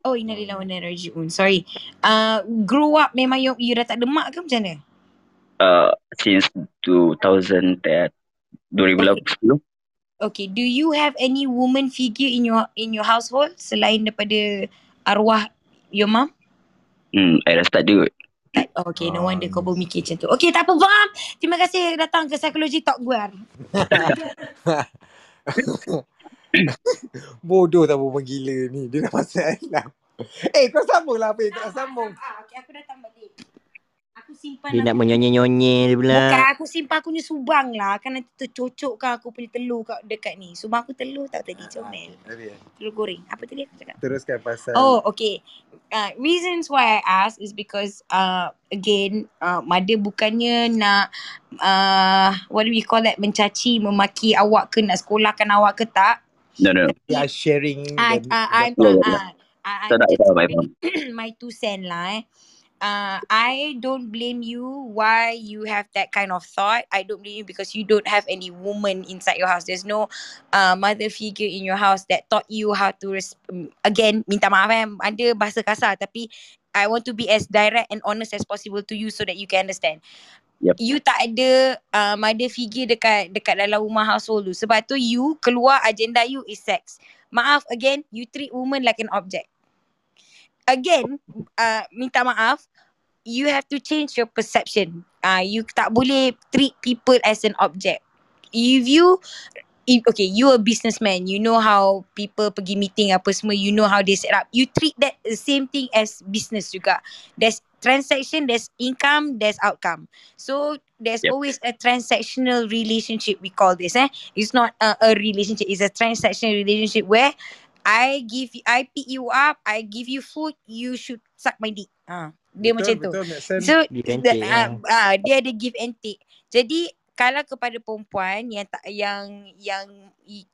A: Oh, innalillahi wa inna ilaihi raji'un. Sorry. Uh, grow up memang you, you dah tak ada mak ke macam mana?
E: Uh, since 2010, 2010.
A: Okay, do you have any woman figure in your in your household selain daripada arwah your mom?
E: Hmm, I rasa tak ada kot.
A: Tak. Oh, okay, no
B: Ah.
A: wonder kau bermikir macam tu. Okay, tak apa, faham. Terima kasih datang ke Psychology Talk Guar.
B: Bodoh tak perempuan gila ni. Dia dah masalah. Eh kau sambung lah apa yang tak nak sambung.
A: Ah, okay, aku datang balik. Aku simpan
F: Dia nak menyonyi-nyonyi dia pula.
A: Bukan aku simpan aku punya subang lah. Kan nanti tercocokkan aku punya telur kat dekat ni. Subang aku telur tau tadi comel.
B: Tapi,
A: Telur goreng. Apa tadi aku cakap?
B: Teruskan pasal.
A: Oh, okay. Uh, reasons why I ask is because uh, again, uh, mother bukannya nak uh, what do we call that mencaci, memaki awak ke nak sekolahkan awak ke tak.
E: No, no.
B: We are sharing.
A: I,
B: the-
A: I'm,
E: Yeah,
A: uh, I,
E: nak
A: just
E: tahu, my
A: two cent lah eh. Uh, I don't blame you why you have that kind of thought. I don't blame you because you don't have any woman inside your house. There's no uh, mother figure in your house that taught you how to res- again minta maaf eh ada bahasa kasar tapi I want to be as direct and honest as possible to you so that you can understand.
E: Yep.
A: You tak ada uh, mother figure dekat dekat dalam rumah household tu. Sebab tu you keluar agenda you is sex. Maaf again, you treat woman like an object. Again, uh, minta maaf, you have to change your perception. Uh, you tak boleh treat people as an object. If you if, okay, you a businessman, you know how people pergi meeting apa semua, you know how they set up. You treat that the same thing as business juga. There's transaction, there's income, there's outcome. So there's
E: Yep.
A: always a transactional relationship. We call this. Eh, it's not a, a relationship. It's a transactional relationship where I give you, I pick you up, I give you food, you should suck my dick. Ah, dia
B: betul,
A: macam tu.
B: Betul, make sense.
A: So the, uh, uh, dia ada give and take. Jadi kalau kepada perempuan yang tak yang yang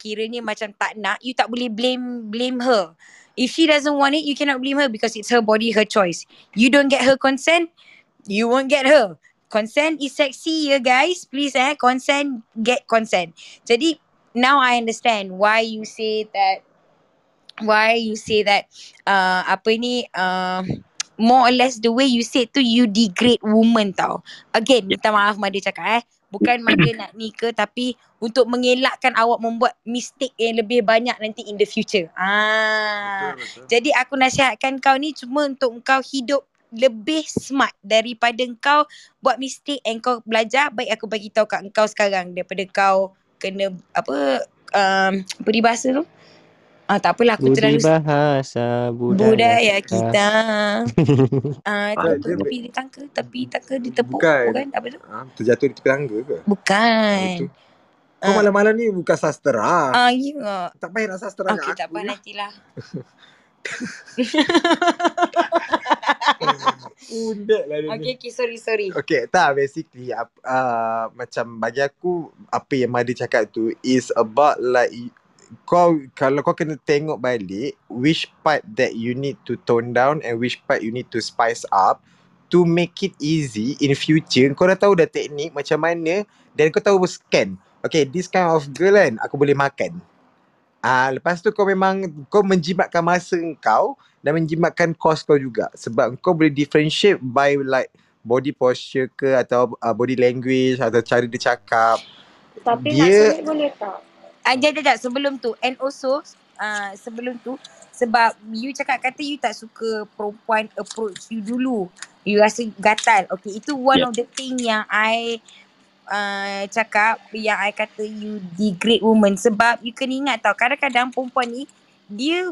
A: kiranya macam tak nak, you tak boleh blame blame her. If she doesn't want it, you cannot blame her because it's her body, her choice. You don't get her consent, you won't get her. Consent is sexy, ya guys. Please eh, consent, get consent. Jadi now I understand why you say that why you say that uh, apa ni uh, more or less the way you said tu you degrade woman tau. Again, minta maaf Mada cakap eh. Bukan Mada nak ni ke tapi untuk mengelakkan awak membuat mistake yang lebih banyak nanti in the future. Ah.
B: Betul, betul.
A: Jadi aku nasihatkan kau ni cuma untuk kau hidup lebih smart daripada kau buat mistake and kau belajar baik aku bagi tahu kat kau sekarang daripada kau kena apa um, peribahasa tu. Ah tak apalah aku
F: Budi
A: terlalu
F: bahasa budaya,
A: budaya kita. Ah
B: Ah,
A: tu
B: dia-
A: tepi di tangka, tepi tangka ditepuk.
B: Bukan.
A: Bukan apa tu?
B: Ah, terjatuh di tepi tangga ke?
A: Bukan.
B: Itu. Kau
A: Ah.
B: malam-malam ni bukan sastra.
A: Ah ya.
B: Tak payah nak sastra
A: Okey tak apa nantilah.
B: Undek lah dia ni.
A: Okey okey sorry sorry.
B: Okay, tak basically uh, uh, macam bagi aku apa yang Mada cakap tu is about like kau kalau kau kena tengok balik which part that you need to tone down and which part you need to spice up to make it easy in future kau dah tahu dah teknik macam mana dan kau tahu scan okay this kind of girl kan aku boleh makan Ah, lepas tu kau memang kau menjimatkan masa kau dan menjimatkan kos kau juga sebab kau boleh differentiate by like body posture ke atau uh, body language atau cara dia cakap.
G: Tapi
B: Dia-
G: nak sulit boleh tak?
A: Ah, jap, jap, jap. Sebelum tu. And also, uh, sebelum tu, sebab you cakap kata you tak suka perempuan approach you dulu. You rasa gatal. Okay, itu one
E: Yep.
A: of the thing yang I uh, cakap, yang I kata you degrade woman. Sebab you kena ingat tau, kadang-kadang perempuan ni, dia,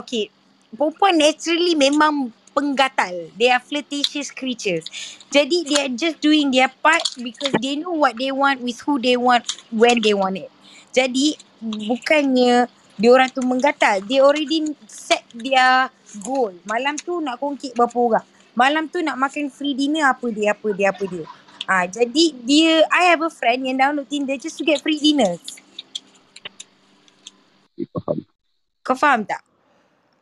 A: okay, perempuan naturally memang penggatal. They are flirtatious creatures. Jadi, they are just doing their part because they know what they want with who they want when they want it. Jadi bukannya dia orang tu menggatal. They already set their goal. Malam tu nak kongkit berapa orang. Malam tu nak makan free dinner apa dia apa dia apa dia. Ah jadi dia I have a friend yang download Tinder just to get free dinners.
E: Faham.
A: Kau faham tak?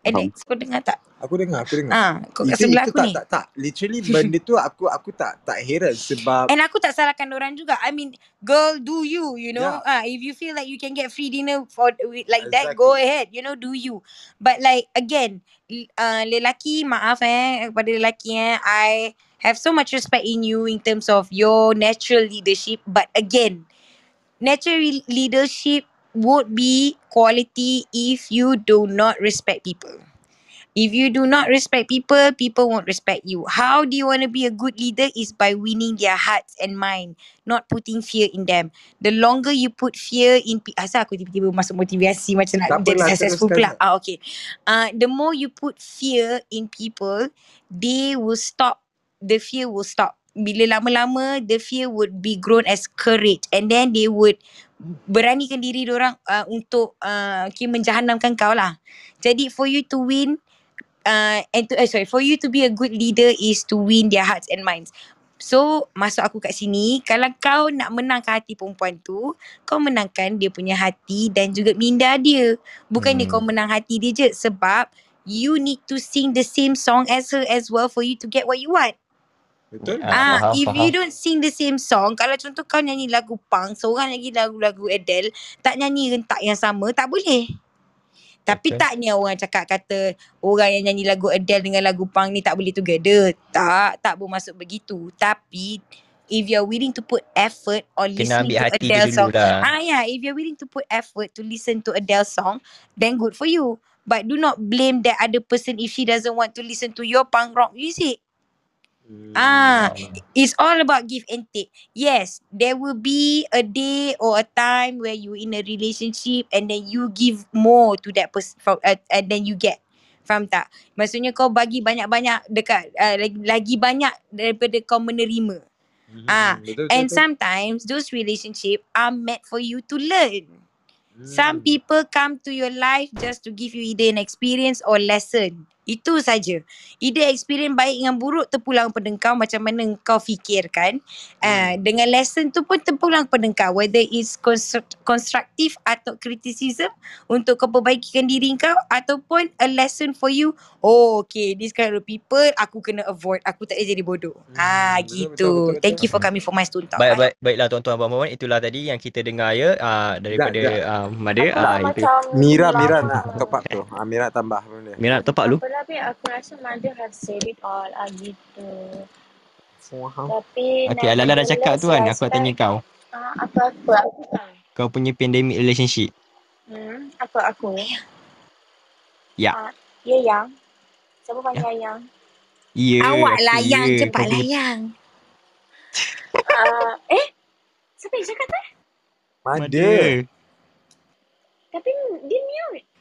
A: Alex kau dengar tak?
B: Aku dengar, aku dengar.
A: Ah kau kat sebelah
B: itu
A: aku
B: tak,
A: ni.
B: tak, tak. Literally benda tu aku aku tak tak heran sebab
A: And aku tak salahkan orang juga. I mean, girl, do you, you know.
B: Yeah.
A: Ah, if you feel like you can get free dinner for like that, go
B: Exactly.
A: ahead. You know, do you. But like again, uh, lelaki, maaf eh, kepada lelaki eh, I have so much respect in you in terms of your natural leadership. But again, natural leadership would be quality if you do not respect people. If you do not respect people, people won't respect you. How do you want to be a good leader is by winning their hearts and mind, not putting fear in them. The longer you put fear in people, asal aku tiba-tiba masuk motivasi macam nak jadi successful pula. Ah okay. Uh, the more you put fear in people, they will stop. The fear will stop. Bila lama-lama, the fear would be grown as courage and then they would beranikan diri orang uh, untuk uh, okay, menjahanamkan kau lah. Jadi for you to win, uh, and to, uh, sorry, for you to be a good leader is to win their hearts and minds. So, masuk aku kat sini, kalau kau nak menangkan hati perempuan tu, kau menangkan dia punya hati dan juga minda dia. Bukannya
C: Hmm.
A: kau menang hati dia je sebab you need to sing the same song as her as well for you to get what you want.
B: Betul?
C: Ah,
A: Ah,
C: faham,
A: if
C: faham.
A: you don't sing the same song, kalau contoh kau nyanyi lagu punk, seorang lagi lagu-lagu Adele, tak nyanyi rentak yang sama, tak boleh. Tapi
C: Betul.
A: taknya orang cakap kata orang yang nyanyi lagu Adele dengan lagu punk ni tak boleh together. Tak, tak bermaksud begitu. Tapi if you're willing to put effort on
C: Kena
A: listening
C: ambil
A: to
C: hati dia
A: Adele
C: dulu
A: song,
C: lah.
A: ah yeah, if you're willing to put effort to listen to Adele song, then good for you. But do not blame that other person if she doesn't want to listen to your punk rock music. Ah, it's all about give and take. Yes, there will be a day or a time where you in a relationship and then you give more to that person from uh, and then you get. Faham tak? Maksudnya kau bagi banyak-banyak dekat uh, lagi, lagi banyak daripada kau menerima.
B: Mhm,
A: Ah,
B: betul,
A: And
B: betul.
A: sometimes those relationship are meant for you to learn.
B: Hmm.
A: Some people come to your life just to give you either an experience or lesson. Itu saja. Either experience baik dengan buruk terpulang pada kau macam mana kau fikirkan. Uh, dengan lesson tu pun terpulang pada kau. Whether it's construct, constructive atau criticism untuk kau perbaikikan diri kau ataupun a lesson for you. Oh okay, this kind of people aku kena avoid. Aku tak boleh jadi bodoh.
B: Hmm,
A: ah
B: betul,
A: gitu.
B: betul, betul,
A: Thank you
B: betul.
A: for coming for my stone talk.
C: Baik,
A: I
C: baik, baiklah tuan-tuan dan puan-puan itulah tadi yang kita dengar ya uh, daripada uh, Mada uh,
B: Mira, Mira
G: tu.
B: nak top up tu. Ah, Mira tambah benda.
C: Mira up lu.
G: Apa babe. Aku rasa mother have said it all ah gitu.
B: Faham.
G: Tapi
C: Okay, Alala dah cakap tu kan. Aku nak tanya kau.
G: Ah, apa apa aku tahu.
C: Kau punya pandemic relationship.
G: Hmm, apa aku?
C: Ya.
G: Ah, ya yang. Siapa panggil yang?
C: Ya.
A: Awak
C: aku
A: layang,
C: ya.
A: cepat
C: punya-
A: layang.
G: Ah, eh? Siapa yang cakap tu?
B: Ada.
G: Tapi dia mute.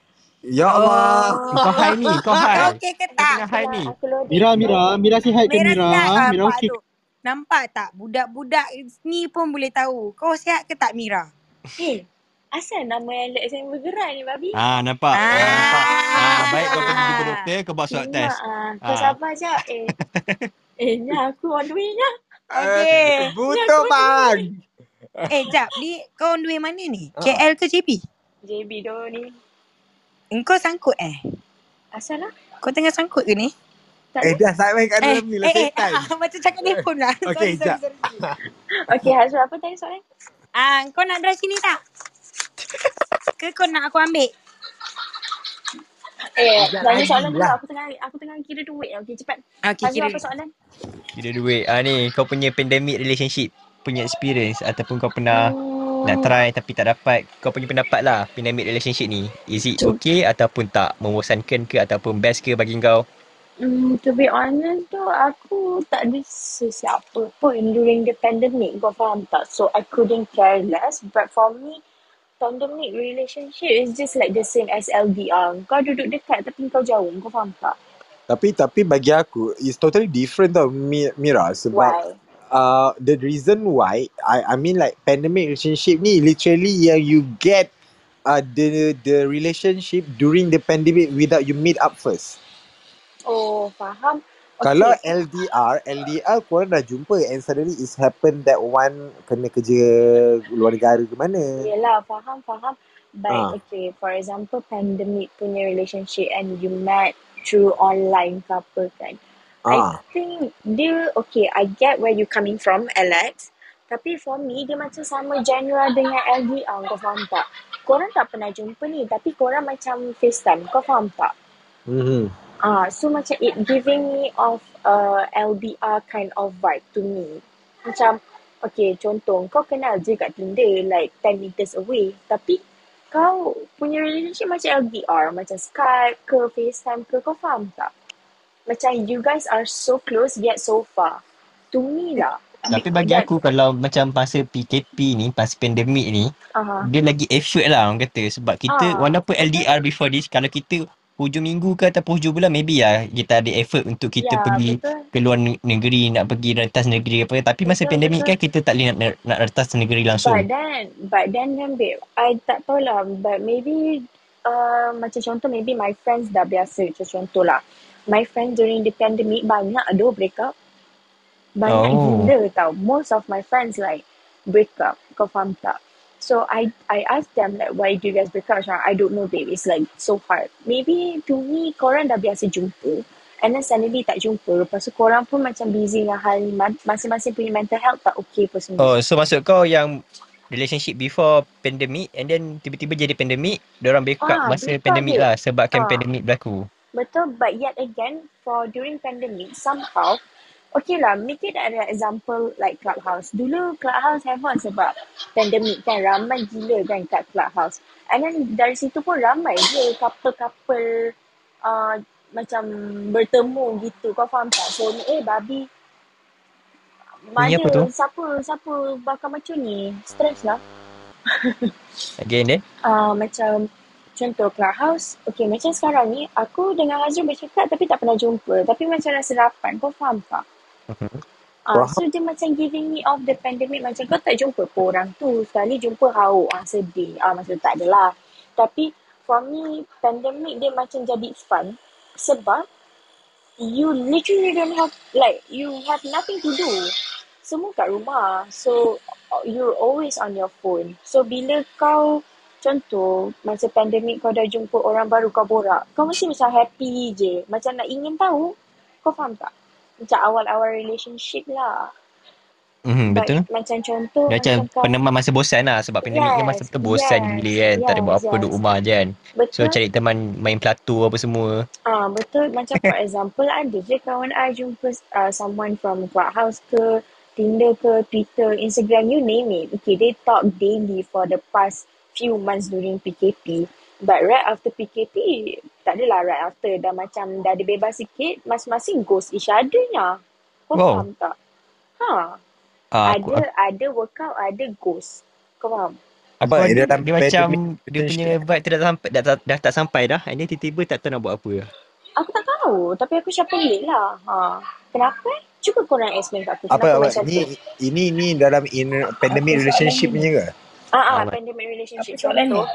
B: Ya Allah.
C: Kau high ni, kau high.
A: Okey ke
C: Kau
A: tak?
C: tengah high ni.
D: Mira, Mira, Mira si hai ke Mira?
A: sihat ah,
D: Mira
A: nampak
D: okey.
A: tu. Nampak tak? Budak-budak ni pun boleh tahu. Kau sihat ke tak Mira?
G: Eh, asal nama Alex yang bergerak ni, babi?
C: Ah, nampak. Ah.
A: Ah.
C: nampak. Ah, baik kau pergi jumpa doktor, kau buat swab
G: Kimak,
C: test.
G: ah. Kau
C: Ah.
G: sabar je. Eh, eh, nya aku on the way nya.
A: Okey.
B: Butuh bang.
A: Eh, jap. Ni kau on the way mana ni?
B: Ah.
A: KL ke JB?
G: JB doh ni.
A: Engkau sangkut eh?
G: Asal lah?
A: Kau tengah sangkut ke ni?
G: Tak
B: Eh dah sampai kat
A: Eh,
B: dalam ni lah
A: eh, eh, ah, macam cakap telefon lah.
B: Okey,
A: sorry, sorry,
B: jap.
A: sorry, sorry.
G: Okey, Hazrul, apa tadi soalan?
A: Ah, kau nak drive sini tak? Ke kau nak aku ambil?
G: Eh,
B: Sekejap
G: tanya
B: lagi
G: soalan dulu.
B: lah.
G: Aku tengah aku tengah kira duit. Okey, cepat. Hazrul,
A: kira.
G: apa soalan?
C: Kira duit. Ah ni, kau punya pandemic relationship punya experience ataupun kau pernah
G: Hmm,
C: nak try tapi tak dapat. Kau punya pendapat lah pandemic relationship ni. Is it okay ataupun tak? Membosankan ke ataupun best ke bagi kau?
G: Hmm, to be honest tu, aku tak ada sesiapa pun during the pandemic. Kau faham tak? So, I couldn't care less. But for me, pandemic relationship is just like the same as LDR. Kau duduk dekat tapi kau jauh. Kau faham tak?
B: Tapi tapi bagi aku it's totally different tau Mi- Mira sebab
G: Why?
B: Uh, the reason why I I mean like pandemic relationship ni literally yang you get uh, the the relationship during the pandemic without you meet up first.
G: Oh, faham.
B: Kalau
G: Okay.
B: LDR, LDR korang dah jumpa and suddenly it's happen that one kena kerja luar negara ke mana.
G: Yelah, faham, faham. But
B: Ah.
G: okay, for example, pandemic punya relationship and you met through online ke apa kan.
B: Ah.
G: I think dia, okay, I get where you coming from, Alex. Tapi for me, dia macam sama genre dengan LDR, kau faham tak? Korang tak pernah jumpa ni, tapi korang macam FaceTime, kau faham tak?
B: Mhm.
G: Ah, so macam it giving me of uh, LDR kind of vibe to me. Macam, okay, contoh, kau kenal je kat Tinder, like 10 meters away. Tapi, kau punya relationship macam LDR, macam Skype ke, FaceTime ke, kau faham tak? Macam you guys are so close yet so far. To me lah.
C: Tapi bagi aku kalau macam masa PKP ni, pas pandemik ni,
G: Aha.
C: dia lagi effort lah orang kata. Sebab kita,
G: Ah,
C: walaupun LDR before this, kalau kita hujung minggu ke ataupun hujung bulan, maybe lah kita ada effort untuk kita
G: ya,
C: pergi
G: betul.
C: ke luar ne- negeri, nak pergi rentas negeri apa. Tapi masa
G: Betul,
C: pandemik
G: betul.
C: kan kita tak boleh nak, nak, nak rentas negeri langsung.
G: But then, but then kan babe, I tak tahu lah, but maybe uh, macam contoh maybe my friends dah biasa, macam contoh lah. My friends during the pandemic banyak ada break up. Banyak
C: Oh.
G: gila tau. Most of my friends like break up. Kau faham tak? So I I asked them like why do you guys break up? Macam, I don't know babe. It's like so hard. Maybe to me korang dah biasa jumpa. And then suddenly tak jumpa. Lepas tu korang pun macam busy dengan hal ma- masing-masing punya mental health tak okay pun sendiri.
C: Oh, so maksud kau yang relationship before pandemic and then tiba-tiba jadi pandemic, orang break up
G: Ah,
C: masa
G: break
C: pandemic lah sebabkan
G: Ah.
C: pandemic berlaku.
G: Betul, but yet again, for during pandemic, somehow, okay lah, make it an example like Clubhouse. Dulu Clubhouse have on sebab pandemic kan, ramai gila kan kat Clubhouse. And then dari situ pun ramai je couple-couple uh, macam bertemu gitu. Kau faham tak? So, eh babi, mana
C: apa tu?
G: siapa siapa bakal macam ni? Stress lah.
C: Again then.
G: uh, macam contoh Clubhouse, okay macam sekarang ni aku dengan Hazrul bercakap tapi tak pernah jumpa. Tapi macam rasa rapat, kau faham tak?
B: Faham.
G: so dia macam giving me off the pandemic macam kau tak jumpa pun orang tu. Sekali jumpa hauk, ah, sedih. Ah, maksud tak adalah. Tapi for me, pandemic dia macam jadi fun sebab you literally don't have like you have nothing to do. Semua kat rumah. So you're always on your phone. So bila kau contoh masa pandemik kau dah jumpa orang baru kau borak, kau mesti macam happy je. Macam nak ingin tahu. Kau faham tak? Macam awal-awal relationship lah.
C: Mhm,
G: But
C: betul.
G: macam contoh
C: macam
G: macam
C: peneman masa bosan lah sebab pandemik ni masa
G: Yes,
C: betul bosan
G: yes,
C: gila kan. Tak ada buat
G: yes,
C: apa duduk
G: yes.
C: rumah je kan. So
G: Betul.
C: cari teman main Plato apa semua.
G: Ah betul macam for example ada je kawan I jumpa uh, someone from Clubhouse ke Tinder ke Twitter Instagram you name it okay they talk daily for the past few months during PKP but right after PKP tak adalah right after dah macam dah ada bebas sikit masing-masing ghost each other nya kau
C: Wow.
G: faham tak ha
C: Ah, aku,
G: ada ada workout ada ghost kau faham
C: aku
B: Apa,
C: ada
B: dalam
C: dia macam dia punya vibe tu dah sampai dah, dah, dah tak sampai dah. And then tiba-tiba tak tahu nak buat apa.
G: Aku tak tahu tapi aku siapa pelik lah. Ha. Kenapa? eh? Cuba korang explain kat aku
B: Apa, apa
G: macam
B: ni,
G: tu.
B: ini ni dalam in pandemic relationship punya ke?
G: Ah, ah
C: Ah,
G: pandemic relationship. Contoh,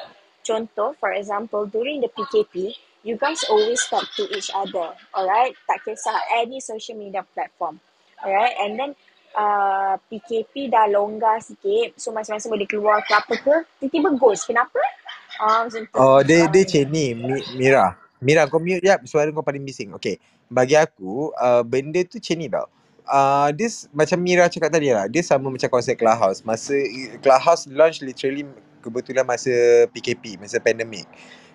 G: contoh for example during the PKP, you guys always talk to each other. Alright? Tak kisah any social media platform. Alright? And then uh, PKP dah longgar sikit. So masing-masing boleh keluar ke apa ke. Tiba-tiba ghost. Kenapa? Ah, macam tu.
B: Oh, dia dia macam ni, Mi- Mira. Mira, kau mute jap. Suara kau paling bising. Okay. Bagi aku, uh, benda tu macam ni tau. Uh, this macam Mira cakap tadi lah. Dia sama macam konsep Clubhouse. Masa Clubhouse launch literally kebetulan masa PKP, masa pandemic.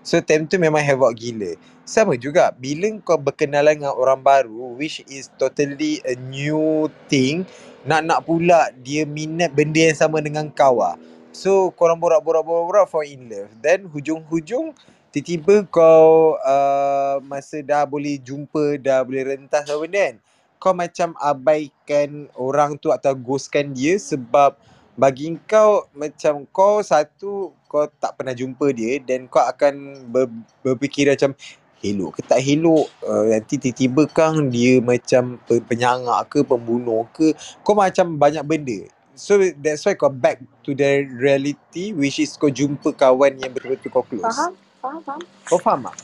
B: So time tu memang havoc gila. Sama juga bila kau berkenalan dengan orang baru which is totally a new thing nak-nak pula dia minat benda yang sama dengan kau lah. So korang borak-borak-borak fall in love. Then hujung-hujung tiba-tiba kau uh, masa dah boleh jumpa, dah boleh rentas apa benda kan. Kau macam abaikan orang tu atau ghostkan dia sebab bagi kau macam kau satu kau tak pernah jumpa dia dan kau akan ber, berfikir macam elok ke tak elok uh, nanti tiba-tiba kang dia macam pe- penyangak ke pembunuh ke kau macam banyak benda so that's why kau back to the reality which is kau jumpa kawan yang betul-betul kau close
G: Faham? Faham? Faham?
B: kau faham tak?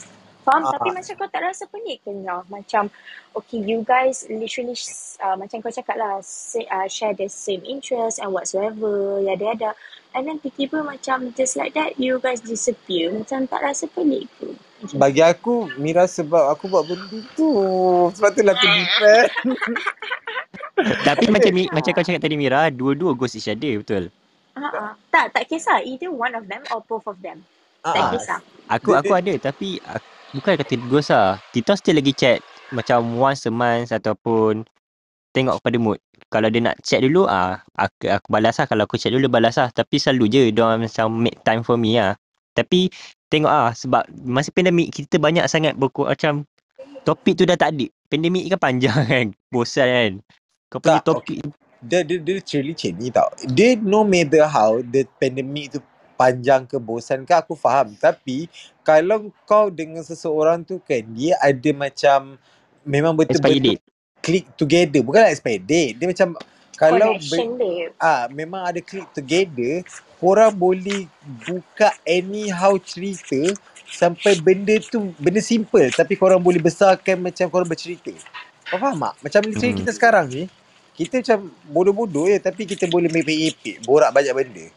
G: Faham
B: Ah.
G: tapi macam kau tak rasa pelik ke Nyah? Macam okay you guys literally uh, macam kau cakap lah say, uh, share the same interest and whatsoever yada yada and then tiba-tiba macam just like that you guys disappear macam tak rasa pelik ke? Macam
B: bagi aku Mira sebab aku buat benda tu sebab tu lah aku defend
F: Tapi macam macam kau cakap tadi Mira, dua-dua ghost each other, betul?
G: uh-uh. tak tak kisah either one of them or both of them tak
B: Ah,
G: kisah
F: Aku aku ada tapi aku, bukan kata ghost lah. Kita still lagi chat macam once a month ataupun tengok pada mood. Kalau dia nak chat dulu ah aku aku balas lah kalau aku chat dulu balas lah tapi selalu je dia macam make time for me lah. Tapi tengok ah sebab masa pandemik kita banyak sangat berku macam topik tu dah tak ada. Pandemik kan panjang kan. Bosan kan. Kau punya topik
B: dia dia dia literally macam ni tau. Dia no matter how the pandemic tu panjang ke bosan ke aku faham. Tapi kalau kau dengan seseorang tu kan dia ada macam memang betul-betul click together. Bukanlah expired date. Dia macam kalau
G: dia
B: ah memang ada click together, korang boleh buka anyhow cerita sampai benda tu benda simple tapi korang boleh besarkan macam korang bercerita. Kau faham tak? Macam
F: Hmm.
B: kita sekarang ni kita macam bodoh-bodoh je tapi kita boleh mepek-epek, borak banyak benda.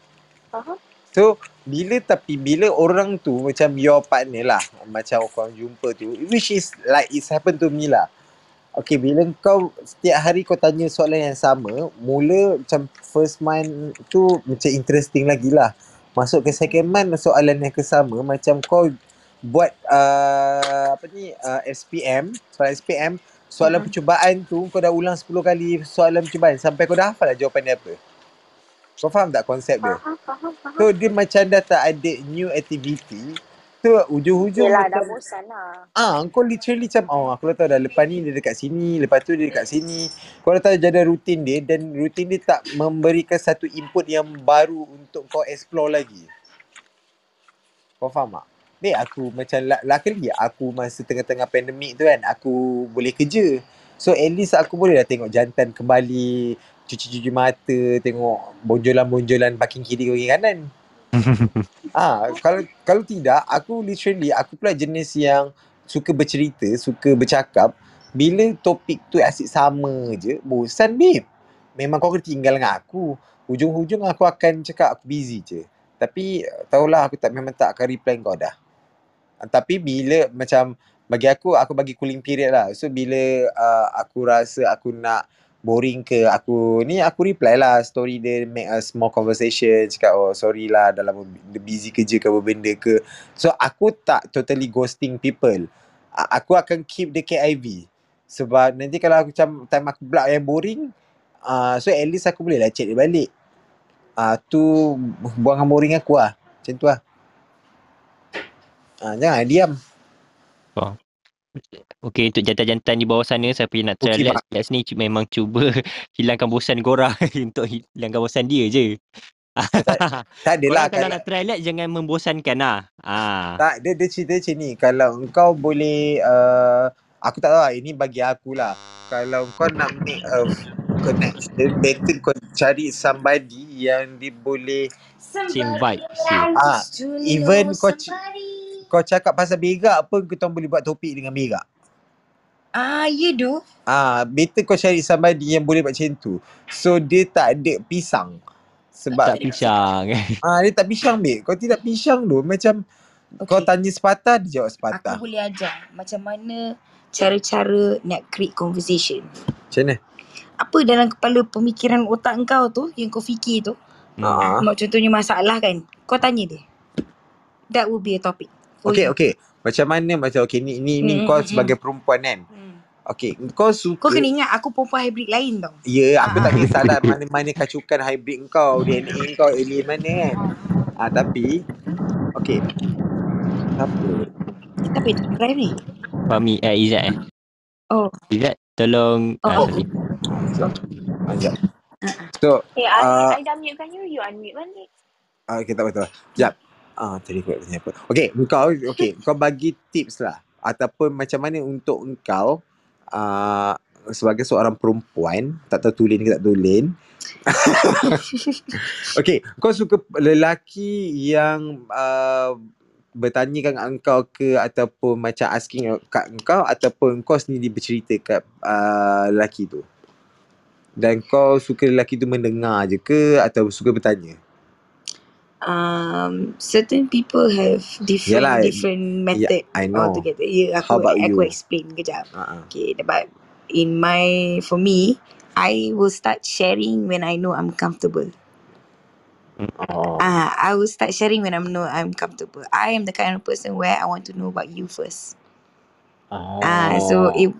G: faham?
B: So bila tapi bila orang tu macam your partner lah macam korang jumpa tu which is like it's happened to me lah. Okay bila kau setiap hari kau tanya soalan yang sama mula macam first month tu macam interesting lagi lah. Masuk ke second month soalan yang kesama macam kau buat uh, apa ni uh, SPM soalan SPM soalan
G: Mhm.
B: percubaan tu kau dah ulang 10 kali soalan percubaan sampai kau dah hafal lah jawapan dia apa. Kau faham tak konsep dia?
G: Faham, faham, faham.
B: So dia macam dah tak ada new activity. So ujung-ujung
G: Yelah, dah bosan lah.
B: ah kau literally macam oh aku dah tahu dah lepas ni dia dekat sini, lepas tu dia dekat sini. Kau dah tahu jadah rutin dia dan rutin dia tak memberikan satu input yang baru untuk kau explore lagi. Kau faham tak? Baik aku macam luckily aku masa tengah-tengah pandemik tu kan aku boleh kerja. So at least aku boleh dah tengok jantan kembali, cuci-cuci mata, tengok bonjolan-bonjolan parking kiri parking kanan. Ah, kalau kalau tidak, aku literally aku pula jenis yang suka bercerita, suka bercakap. Bila topik tu asyik sama je, bosan babe. Memang kau kena tinggal dengan aku. Hujung-hujung aku akan cakap aku busy je. Tapi tahulah aku tak memang tak akan reply kau dah. Ah, Tapi bila macam bagi aku aku bagi cooling period lah. So bila uh, aku rasa aku nak boring ke? Aku ni aku reply lah story dia make a small conversation cakap oh sorry lah dalam busy kerja ke apa benda ke? So aku tak totally ghosting people. Aku akan keep the KIV sebab nanti kalau aku macam time aku pula yang boring uh, so at least aku boleh lah chat dia balik. Uh, tu buangan boring aku lah. Macam tu lah. Uh, jangan diam
F: Okay, untuk jantan-jantan di bawah sana siapa yang nak try
B: Okey,
F: relax, relax ni memang cuba hilangkan bosan korang untuk hilangkan bosan dia je.
B: tak adalah
F: Korang kalau
B: kalau,
F: nak try relax jangan membosankan lah. Ah.
B: tak dia, dia cerita macam ni kalau engkau boleh uh, aku tak tahu lah ini bagi aku lah kalau kau nak make a connection better kau cari somebody yang dia boleh
F: same.
B: Ah, even kau c- kau cakap pasal berak pun kita boleh buat topik dengan berak
A: Ah, you do.
B: Ah, better kau cari somebody yang boleh buat macam tu. So dia tak ada pisang. Sebab
F: Tak pisang.
B: ah dia tak pisang babe. Kau tidak pisang tu macam okay. kau tanya sepatah dia jawab
A: Aku
B: sepatah.
A: boleh ajar macam mana cara-cara nak create conversation.
B: Macam mana?
A: Apa dalam kepala pemikiran otak kau tu yang kau fikir tu.
F: Hmm.
B: Ah.
A: Mak contohnya masalah kan. Kau tanya dia. That would be a topic.
B: Okay,
A: you.
B: okay. Macam mana macam okay ni ni ni
A: Hmm,
B: kau
A: hmm,
B: sebagai perempuan kan.
A: Hmm.
B: Okay, kau suka
A: Kau kena ingat aku perempuan hybrid lain tau.
B: Ya, aku tak
A: Ah.
B: kisahlah mana-mana kacukan hybrid kau, DNA kau, alien mana kan. Ah, tapi okay. Apa?
A: Tapi drive ni.
F: Fahmi, eh Izzat eh.
A: Oh.
F: Izzat tolong
A: Oh,
F: ah,
A: oh.
F: sorry.
B: Ah, sekejap. Sekejap. So,
G: Eh,
B: Ah.
G: I, I dah mute kan you, you unmute balik.
B: Ah, okay, tak apa-apa. Sekejap. Ah, tadi aku nak tanya apa. Okay, kau, okay, kau bagi tips lah. Ataupun macam mana untuk engkau uh, sebagai seorang perempuan, tak tahu tulen ke tak tulen. okay, kau suka lelaki yang uh, bertanya kat engkau ke ataupun macam asking kat engkau ataupun kau sendiri bercerita kat uh, lelaki tu? Dan kau suka lelaki tu mendengar je ke atau suka bertanya?
A: um, certain people have different
B: Yalah,
A: different method
B: Yeah, I know.
A: altogether. Ya,
B: How
A: aku
B: about
A: aku
B: you?
A: explain kejap.
B: Uh-uh.
A: Okay, but in my for me, I will start sharing when I know I'm comfortable.
B: Oh.
A: Ah, I will start sharing when I know I'm comfortable. I am the kind of person where I want to know about you first.
B: Oh.
A: Ah, so if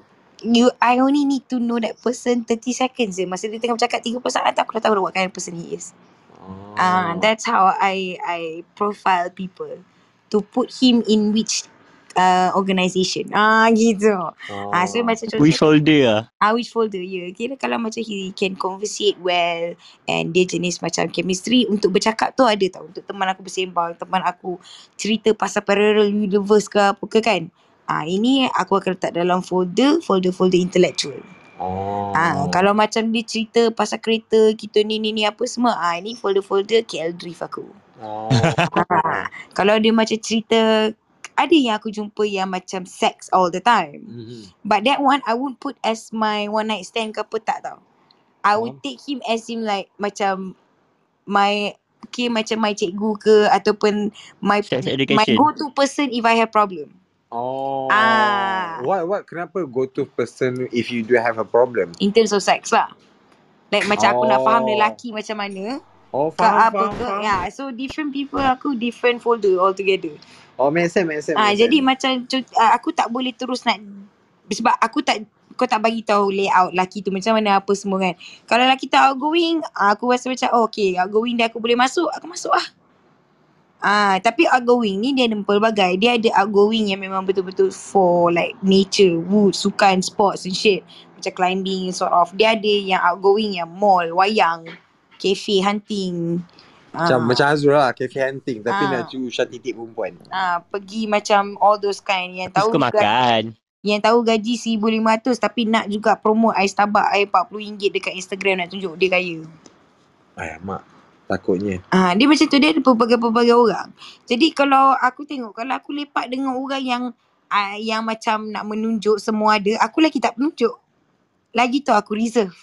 A: you I only need to know that person 30 seconds je. Masa dia tengah bercakap 30 saat aku dah tahu dah what kind of person he is.
B: Oh.
A: Ah, that's how I I profile people to put him in which uh, organisation. Ah, gitu.
B: Oh.
A: Ah, so macam contoh
F: Which folder lah?
A: Ah, which folder ya. Kira kalau macam he can conversate well and dia jenis macam chemistry untuk bercakap tu ada tau. Untuk teman aku bersembang, teman aku cerita pasal parallel universe ke apa ke kan. Ah, ini aku akan letak dalam folder, folder-folder intellectual.
B: Oh.
A: Ah, kalau macam dia cerita pasal kereta kita ni ni ni apa semua, ah ini folder-folder KL Drift aku.
B: Oh.
A: Ah, kalau dia macam cerita ada yang aku jumpa yang macam sex all the time.
B: Mhm.
A: But that one I won't put as my one night stand ke apa tak tau. I would
B: Oh.
A: take him as him like macam my okay macam my cikgu ke ataupun my my go to person if I have problem.
B: Oh.
A: Ah.
B: What what kenapa go to person if you do have a problem?
A: In terms of sex lah. Like macam aku nak faham
B: Oh.
A: lelaki macam mana.
B: Oh,
A: Ke
B: faham,
A: apa
B: faham,
A: ke.
B: faham.
A: Yeah, so different people aku different folder altogether.
B: Oh, make sense, make sense,
A: Ah,
B: make
A: jadi
B: sense.
A: macam ah, aku tak boleh terus nak sebab aku tak kau tak bagi tahu layout laki tu macam mana apa semua kan. Kalau laki tu outgoing, ah, aku rasa macam oh, okay outgoing dia aku boleh masuk, aku masuk lah. Ah, tapi outgoing ni dia ada pelbagai. Dia ada outgoing yang memang betul-betul for like nature, wood, sukan, sports and shit. Macam climbing sort of. Dia ada yang outgoing yang mall, wayang, cafe, hunting.
B: Macam
A: Ah.
B: macam Azrul lah, cafe hunting tapi
A: Ah.
B: nak cu usah titik perempuan.
A: Ah, pergi macam all those kind yang tahu
F: suka makan.
A: yang tahu gaji RM1,500 tapi nak juga promote air Starbucks air RM40 dekat Instagram nak tunjuk dia kaya.
B: Ay, mak. Takutnya.
A: Ah, dia macam tu dia ada pelbagai-pelbagai orang. Jadi kalau aku tengok kalau aku lepak dengan orang yang ah, yang macam nak menunjuk semua ada, aku lagi tak penunjuk. Lagi tu aku reserve.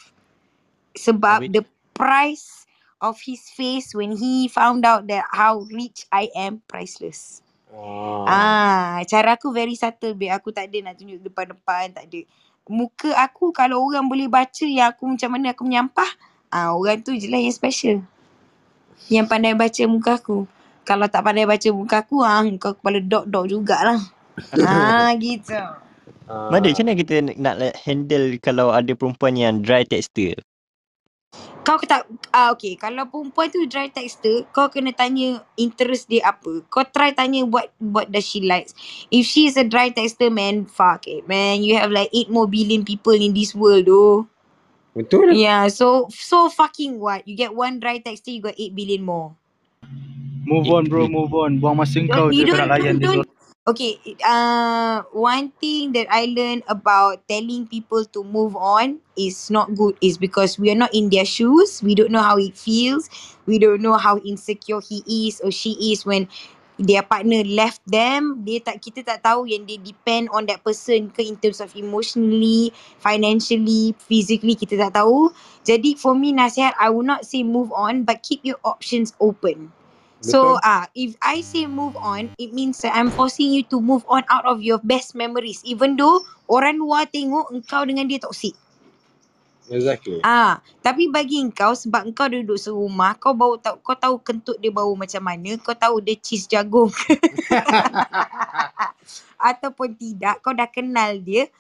A: Sebab
F: Habis-
A: the price of his face when he found out that how rich I am priceless.
B: Oh.
A: Ah, cara aku very subtle babe. Aku tak ada nak tunjuk depan-depan, tak ada. muka aku kalau orang boleh baca yang aku macam mana aku menyampah, ah orang tu je lah yang special. Yang pandai baca muka aku. Kalau tak pandai baca muka aku, ah kau kepala dok-dok jugalah. ah gitu.
B: Ah,
F: Mada macam mana kita nak- nak handle kalau ada perempuan yang dry texture?
A: Kau tak ah okay kalau perempuan tu dry texter kau kena tanya interest dia apa. Kau try tanya what what does she likes. If she is a dry texter man, fuck it man. You have like 8 more billion people in this world though.
B: Betul.
A: Yeah, so so fucking what? You get one dry texter, you got 8 billion more.
D: Move on bro, move on. Buang masa kau
A: Don't,
D: je kau nak layan
A: don't,
D: dia.
A: Okay, uh, one thing that I learned about telling people to move on is not good is because we are not in their shoes. We don't know how it feels. We don't know how insecure he is or she is when their partner left them. Dia tak kita tak tahu yang dia depend on that person ke in terms of emotionally, financially, physically kita tak tahu. Jadi for me nasihat I will not say move on but keep your options open. So ah, if I say move on, it means that I'm forcing you to move on out of your best memories. Even though orang luar tengok engkau dengan dia toxic.
B: Exactly.
A: Ah, tapi bagi engkau sebab engkau duduk serumah, kau bau tahu kau tahu kentut dia bau macam mana, kau tahu dia cheese jagung ataupun tidak, kau dah kenal dia.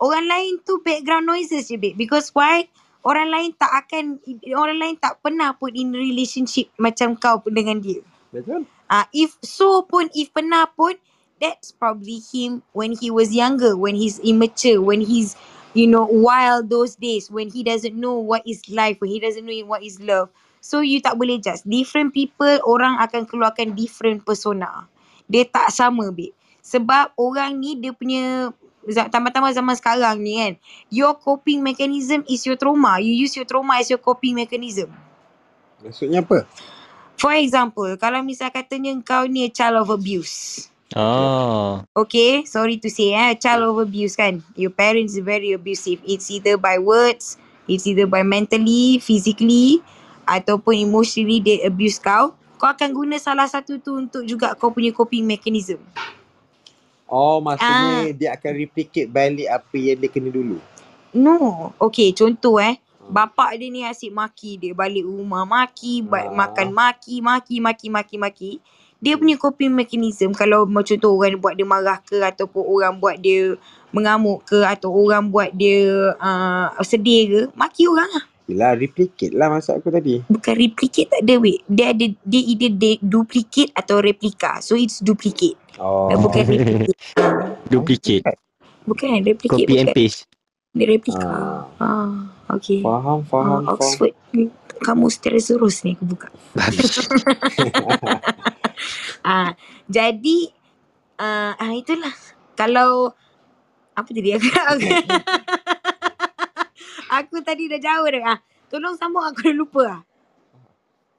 A: Orang lain tu background noises je babe. Because why? Orang lain tak akan orang lain tak pernah pun in relationship macam kau pun dengan dia.
B: Betul.
A: Ah, if so pun, if pernah pun, that's probably him when he was younger, when he's immature, when he's, you know, wild those days, when he doesn't know what is life, when he doesn't know what is love. So you tak boleh judge. Different people, orang akan keluarkan different persona. Dia tak sama, babe. Sebab orang ni dia punya tambah-tambah zaman sekarang ni kan. Your coping mechanism is your trauma. You use your trauma as your coping mechanism.
B: Maksudnya apa?
A: For example, kalau misal katanya kau ni a child of abuse.
F: Oh.
A: Okay, sorry to say eh, a child of abuse kan. Your parents is very abusive. It's either by words, it's either by mentally, physically, ataupun emotionally they abuse kau. Kau akan guna salah satu tu untuk juga kau punya coping mechanism.
B: Oh, maksudnya
A: Ah.
B: dia akan replicate balik apa yang dia kena dulu.
A: No. Okay, contoh eh. Bapak dia ni asyik maki dia. Balik rumah maki, ba-
B: Ah.
A: makan maki, maki, maki, maki, maki. Dia punya coping mechanism kalau macam tu orang buat dia marah ke ataupun orang buat dia mengamuk ke atau orang buat dia uh, sedih ke, maki orang lah.
B: Yelah, replicate lah maksud aku tadi.
A: Bukan replicate tak ada wait. Dia ada dia either de- duplicate atau replika. So it's duplicate.
B: Oh.
A: Bukan replicate.
F: Duplicate.
A: bukan replicate
F: Copy and
A: bukan.
F: paste.
A: Dia replika.
B: Ah.
A: Ah, okay.
B: Faham,
A: Ah,
B: faham, faham.
A: Oxford ni kamu Stegosaurus ni aku buka. ah, jadi ah, ah itulah. Kalau apa tadi aku Aku tadi dah jauh dah. Ah, tolong sambung aku dah lupa ah.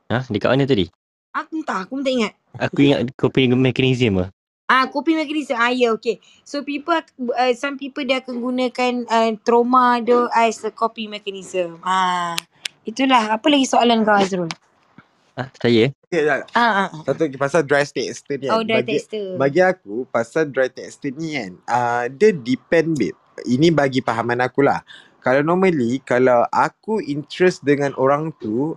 F: Ha, dekat mana tadi?
A: Aku entah, aku pun tak ingat.
F: Aku ingat coping mechanism ah.
A: Ah, coping mechanism. Ah, ya, yeah, okay. So people, uh, some people dia akan gunakan uh, trauma dia as a coping mechanism. Ah, itulah. Apa lagi soalan kau Azrul?
F: Ah, saya.
B: Okay, tak.
A: Ah, ah, ah.
B: Satu lagi pasal dry texture ni kan.
A: Oh, dry
B: bagi,
A: texture.
B: bagi aku, pasal dry texture ni kan, uh, dia depend babe. Ini bagi pahaman aku lah. Kalau normally, kalau aku interest dengan orang tu,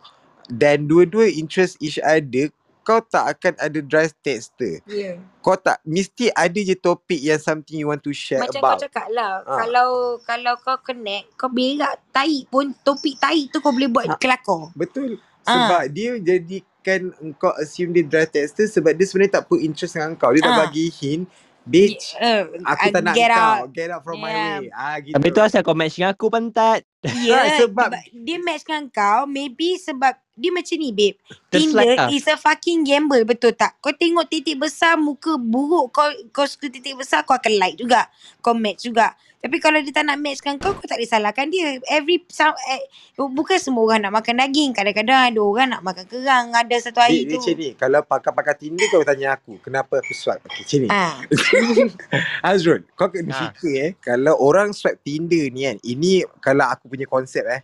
B: dan dua-dua interest each other, kau tak akan ada dry texture.
A: Ya. Yeah.
B: Kau tak, mesti ada je topik yang something you want to share
A: Macam
B: about.
A: kau cakap lah,
B: Ah.
A: kalau kalau kau connect, kau berak tai pun topik tai tu kau boleh buat
B: Ah.
A: kelakar.
B: Betul.
A: Ah.
B: Sebab dia jadikan kau assume dia dry texture sebab dia sebenarnya tak put interest dengan kau. Dia tak
A: Ah.
B: bagi hint, bitch,
A: Uh,
B: aku tak nak
A: get
B: kau.
A: out.
B: Get out from my
A: Yeah.
B: way. Ah gitu.
F: Habis tu asal kau match dengan aku pantat.
A: Ya,
B: sebab-
A: sebab dia match dengan kau, maybe sebab dia macam ni babe. Tinder
F: lah.
A: is a fucking gamble, betul tak? Kau tengok titik besar, muka buruk, kau kau suka titik besar, kau akan like juga. Kau match juga. Tapi kalau dia tak nak match dengan kau, kau tak boleh salahkan dia. Every, some, eh, bukan semua orang nak makan daging. Kadang-kadang ada orang nak makan kerang. Ada satu hari
B: Dia, dia
A: tu.
B: macam ni. Kalau pakar-pakar Tinder kau tanya aku, kenapa aku swipe? Okay, macam ni.
A: Ah.
B: Azrul, kau kena
F: Ha.
B: fikir eh, kalau orang swipe Tinder ni kan, ini kalau aku punya konsep eh,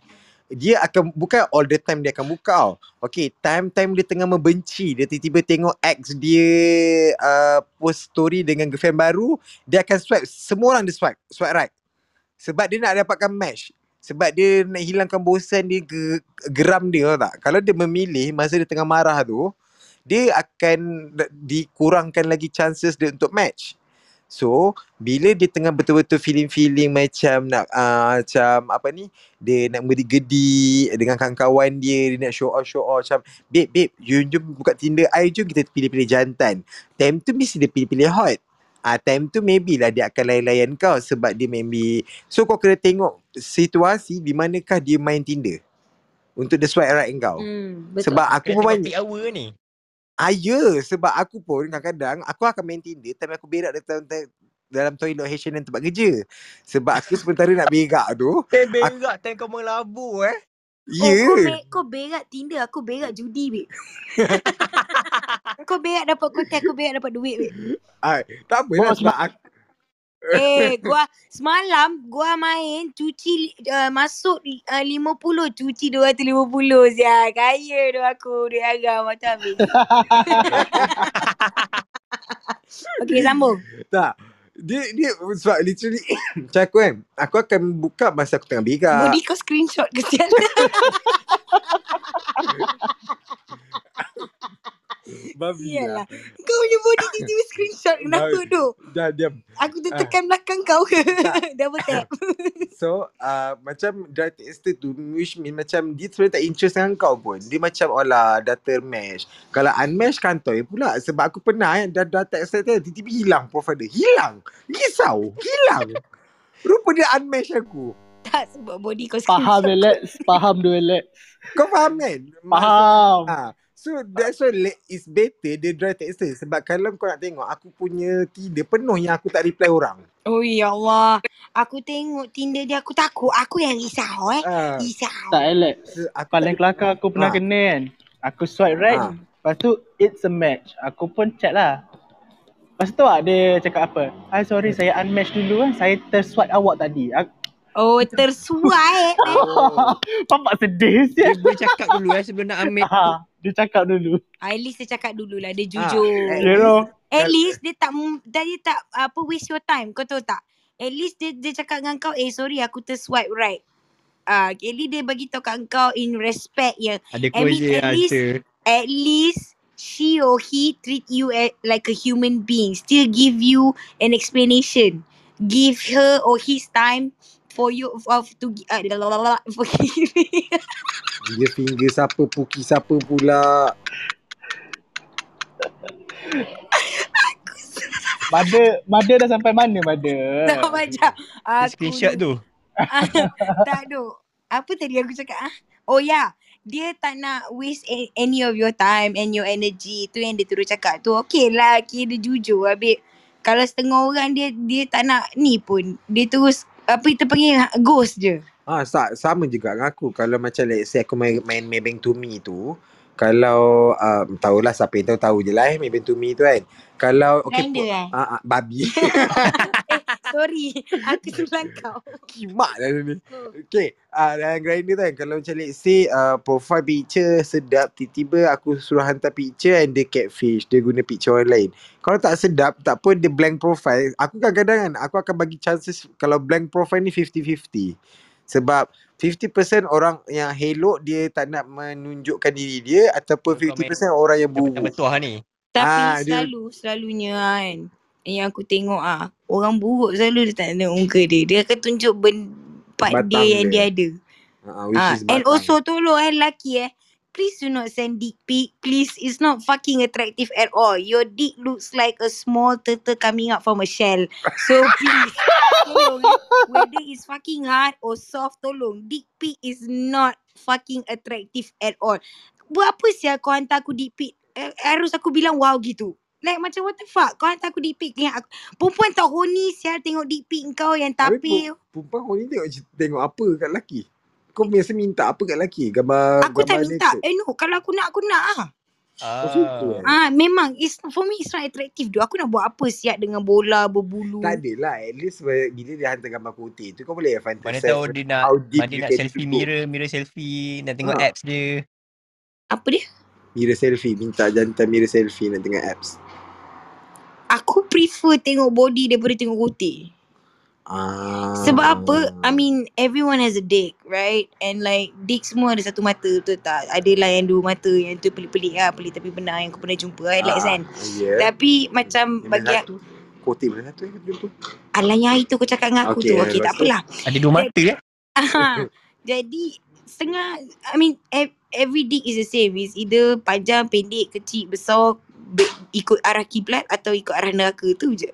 B: dia akan bukan all the time dia akan buka tau. Okay, time-time dia tengah membenci, dia tiba-tiba tengok ex dia uh, post story dengan girlfriend baru, dia akan swipe. Semua orang dia swipe. Swipe right. Sebab dia nak dapatkan match. Sebab dia nak hilangkan bosan dia ke, geram dia tahu tak. Kalau dia memilih masa dia tengah marah tu, dia akan dikurangkan lagi chances dia untuk match. So, bila dia tengah betul-betul feeling-feeling macam nak uh, macam apa ni, dia nak bergedi dengan kawan-kawan dia, dia nak show off show off macam, babe, babe, you jom buka Tinder, I jom kita pilih-pilih jantan. Time tu mesti dia pilih-pilih hot. Ah time tu maybe lah dia akan layan-layan kau sebab dia maybe so kau kena tengok situasi di manakah dia main Tinder untuk dia swipe right kau.
A: Hmm, betul.
B: Sebab aku
C: Kena
B: pun
C: peak hour ni.
B: Ah ya, sebab aku pun kadang-kadang aku akan main Tinder tapi aku berak dalam dalam toilet H&M tempat kerja. Sebab aku sementara nak berak tu,
C: Eh berak time kau melabur eh.
B: ya.
A: Oh, kau,
B: Yeah.
A: be- kau berak Tinder, aku berak judi, babe. kau berak dapat konten, aku berak dapat duit, babe.
B: Ah, tak apalah
D: Oh,
B: sebab aku
A: Eh, gua semalam gua main cuci uh, masuk uh, 50, cuci 250 sia. Kaya tu aku duit agam macam habis. Okey, sambung.
B: tak dia dia sebab literally macam aku kan aku akan buka masa aku tengah berak
A: Body kau screenshot kesian.
B: babi
A: Iyalah.
B: lah
A: Kau punya body tiba-tiba screenshot kenapa
B: Babi.
A: tu?
B: dah diam
A: Aku tertekan belakang kau ke? Double tap.
B: So uh, macam dry texter tu which mean macam dia sebenarnya tak interest dengan kau pun. Dia macam oh lah dah termatch. Kalau unmatch kantoi pula sebab aku pernah kan dah dah texter tu tiba-tiba hilang profile dia. Hilang. Risau. Hilang. Rupa dia unmatch aku.
A: tak sebab body kau
D: Faham
A: screenshot.
D: Alex. Faham tu Alex.
B: Kau faham kan? Maksud,
D: Faham.
B: ha, so that's why le- it's better dia dry texter sebab kalau kau nak tengok aku punya Tinder penuh yang aku tak reply orang.
A: Oh ya Allah. Aku tengok Tinder dia aku takut. Aku yang risau eh.
B: Ha,
A: Risau.
D: Tak Alex.
B: so aku
D: Paling kelakar aku pernah
B: Ha.
D: kena kan. Aku swipe right.
B: ha.
D: Lepas tu it's a match. Aku pun chat lah. Lepas tu tak dia cakap apa? Hi sorry saya unmatch dulu kan. Saya terswipe awak tadi. Aku,
A: Oh, tersuai. eh.
B: Oh.
D: Bapak sedih
C: Dia
D: siap.
C: boleh cakap dulu eh sebelum nak ambil tu.
D: Dia cakap dulu.
A: At least dia cakap dulu lah. Dia
B: Ha,
A: jujur.
B: at
D: You
B: least
D: know.
A: At least dia tak m- dia, dia tak apa waste your time. Kau tahu tak? At least dia dia cakap dengan kau, eh sorry aku terswipe right. Ah, uh, at least dia bagi tahu kat kau in respect yang
C: Ada
A: mean
C: closure
A: at least at least she or he treat you a, like a human being. Still give you an explanation. Give her or his time for you of to uh, for giving.
B: dia finger siapa puki siapa pula.
D: Mada, Mada dah sampai mana Mada?
A: tak macam aku
C: screenshot tu.
A: tak ada. Apa tadi aku cakap ah? Oh ya, yeah. dia tak nak waste any of your time and your energy. Tu yang dia terus cakap tu. Okay lah, kira dia jujur. Habis kalau setengah orang dia dia tak nak ni pun. Dia terus apa itu panggil ghost je.
B: Ah, sa- sama juga dengan aku. Kalau macam let's say aku main, main Maybank to me tu, kalau um, tahulah siapa yang tahu tahu je lah eh Maybank to me tu kan. Kalau okay,
A: Grinder eh?
B: ah, ah, babi.
A: sorry. Aku tulang kau.
B: Kimak dah ni. Okay, uh, dalam grinder tu kan, kalau macam let's say uh, profile picture sedap, tiba-tiba aku suruh hantar picture and dia catfish, dia guna picture orang lain. Kalau tak sedap, tak pun dia blank profile, aku kadang-kadang kan, aku akan bagi chances kalau blank profile ni 50-50. Sebab 50% orang yang hello dia tak nak menunjukkan diri dia ataupun
C: Kau main
B: 50% orang yang buruk.
C: betul ni.
A: Tapi
B: Ah, dia
A: selalu, selalunya kan. Yang aku tengok ah Orang buruk selalu dia tak tengok muka dia. Dia akan tunjuk ben, part dia
B: batang
A: yang dia
B: dia.
A: ada.
B: Uh,
A: Ah,
B: is
A: and also tolong eh lelaki eh. Please do not send dick pic. Please, it's not fucking attractive at all. Your dick looks like a small turtle coming out from a shell. So please, tolong eh. Whether it's fucking hard or soft, tolong. Dick pic is not fucking attractive at all. Buat apa sih kau hantar aku dick pic? Eh, harus aku bilang wow gitu. Like macam what the fuck? Kau hantar aku dick pic yang aku. Perempuan tak horny sial tengok dick pic kau yang tapir.
B: perempuan ni tengok tengok apa kat lelaki? Kau biasa minta apa kat lelaki? Gambar
A: Aku tak
B: gambar
A: minta.
B: naked.
A: Eh no, kalau aku nak aku nak ah.
B: Oh?
A: Ah memang it's for me it's not attractive tu. Aku nak buat apa siap dengan bola berbulu.
B: Tak adalah. At least bila dia hantar gambar putih tu kau boleh
C: Mana
B: fantasize
C: tahu dia nak
B: deep
C: mana nak selfie mirror, mirror selfie, nak tengok
B: Ha.
C: apps dia.
A: Apa dia?
B: Mirror selfie. Minta jantan mirror selfie nak tengok apps.
A: Aku prefer tengok body daripada tengok putih.
B: Ah.
A: Sebab apa? I mean, everyone has a dick, right? And like, dick semua ada satu mata, betul tak? Ada lah yang dua mata, yang tu pelik-pelik lah. Pelik tapi benar yang kau pernah jumpa, right? Like, kan?
B: Ya.
A: Tapi macam
B: Yang
A: bagi
B: satu? Kotik mana satu yang jumpa?
A: Alah yang hari tu kau cakap dengan aku
B: Okay,
A: tu. Okay, tak apalah.
H: Ada dua mata eh.
A: Aha. Jadi setengah I mean ev- every dick is the same. It's either panjang, pendek, kecil, besar be- ikut arah kiblat atau ikut arah neraka tu je.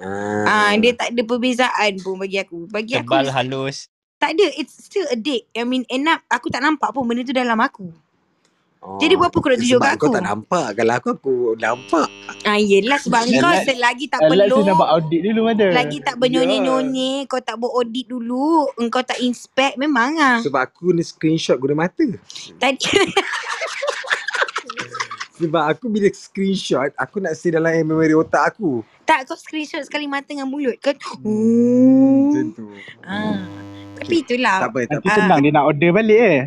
A: Ah, dia tak ada perbezaan pun bagi aku. Bagi
H: Tebal
A: aku
H: halus.
A: tak ada. It's still a dick. I mean up aku tak nampak pun benda tu dalam aku.
B: Oh.
A: Jadi buat apa kau nak tunjuk
B: Sebab
A: kat
B: kau
A: aku?
B: tak nampak. Kalau aku, aku nampak.
A: Ah yelah sebab kau selagi tak perlu
D: tu nampak audit dulu mana?
A: lagi tak bernonyeh-nonyeh, kau tak buat audit dulu, engkau tak inspect memang ah.
B: Sebab aku ni screenshot guna mata.
A: Tadi
B: Sebab aku bila screenshot, aku nak save dalam memory otak aku.
A: tak kau screenshot sekali mata dengan mulut kan.
B: Hmm, macam tu.
A: Ah. Tapi itulah
B: Tak apa, tak
D: Nanti
B: apa.
D: senang dia nak order balik eh.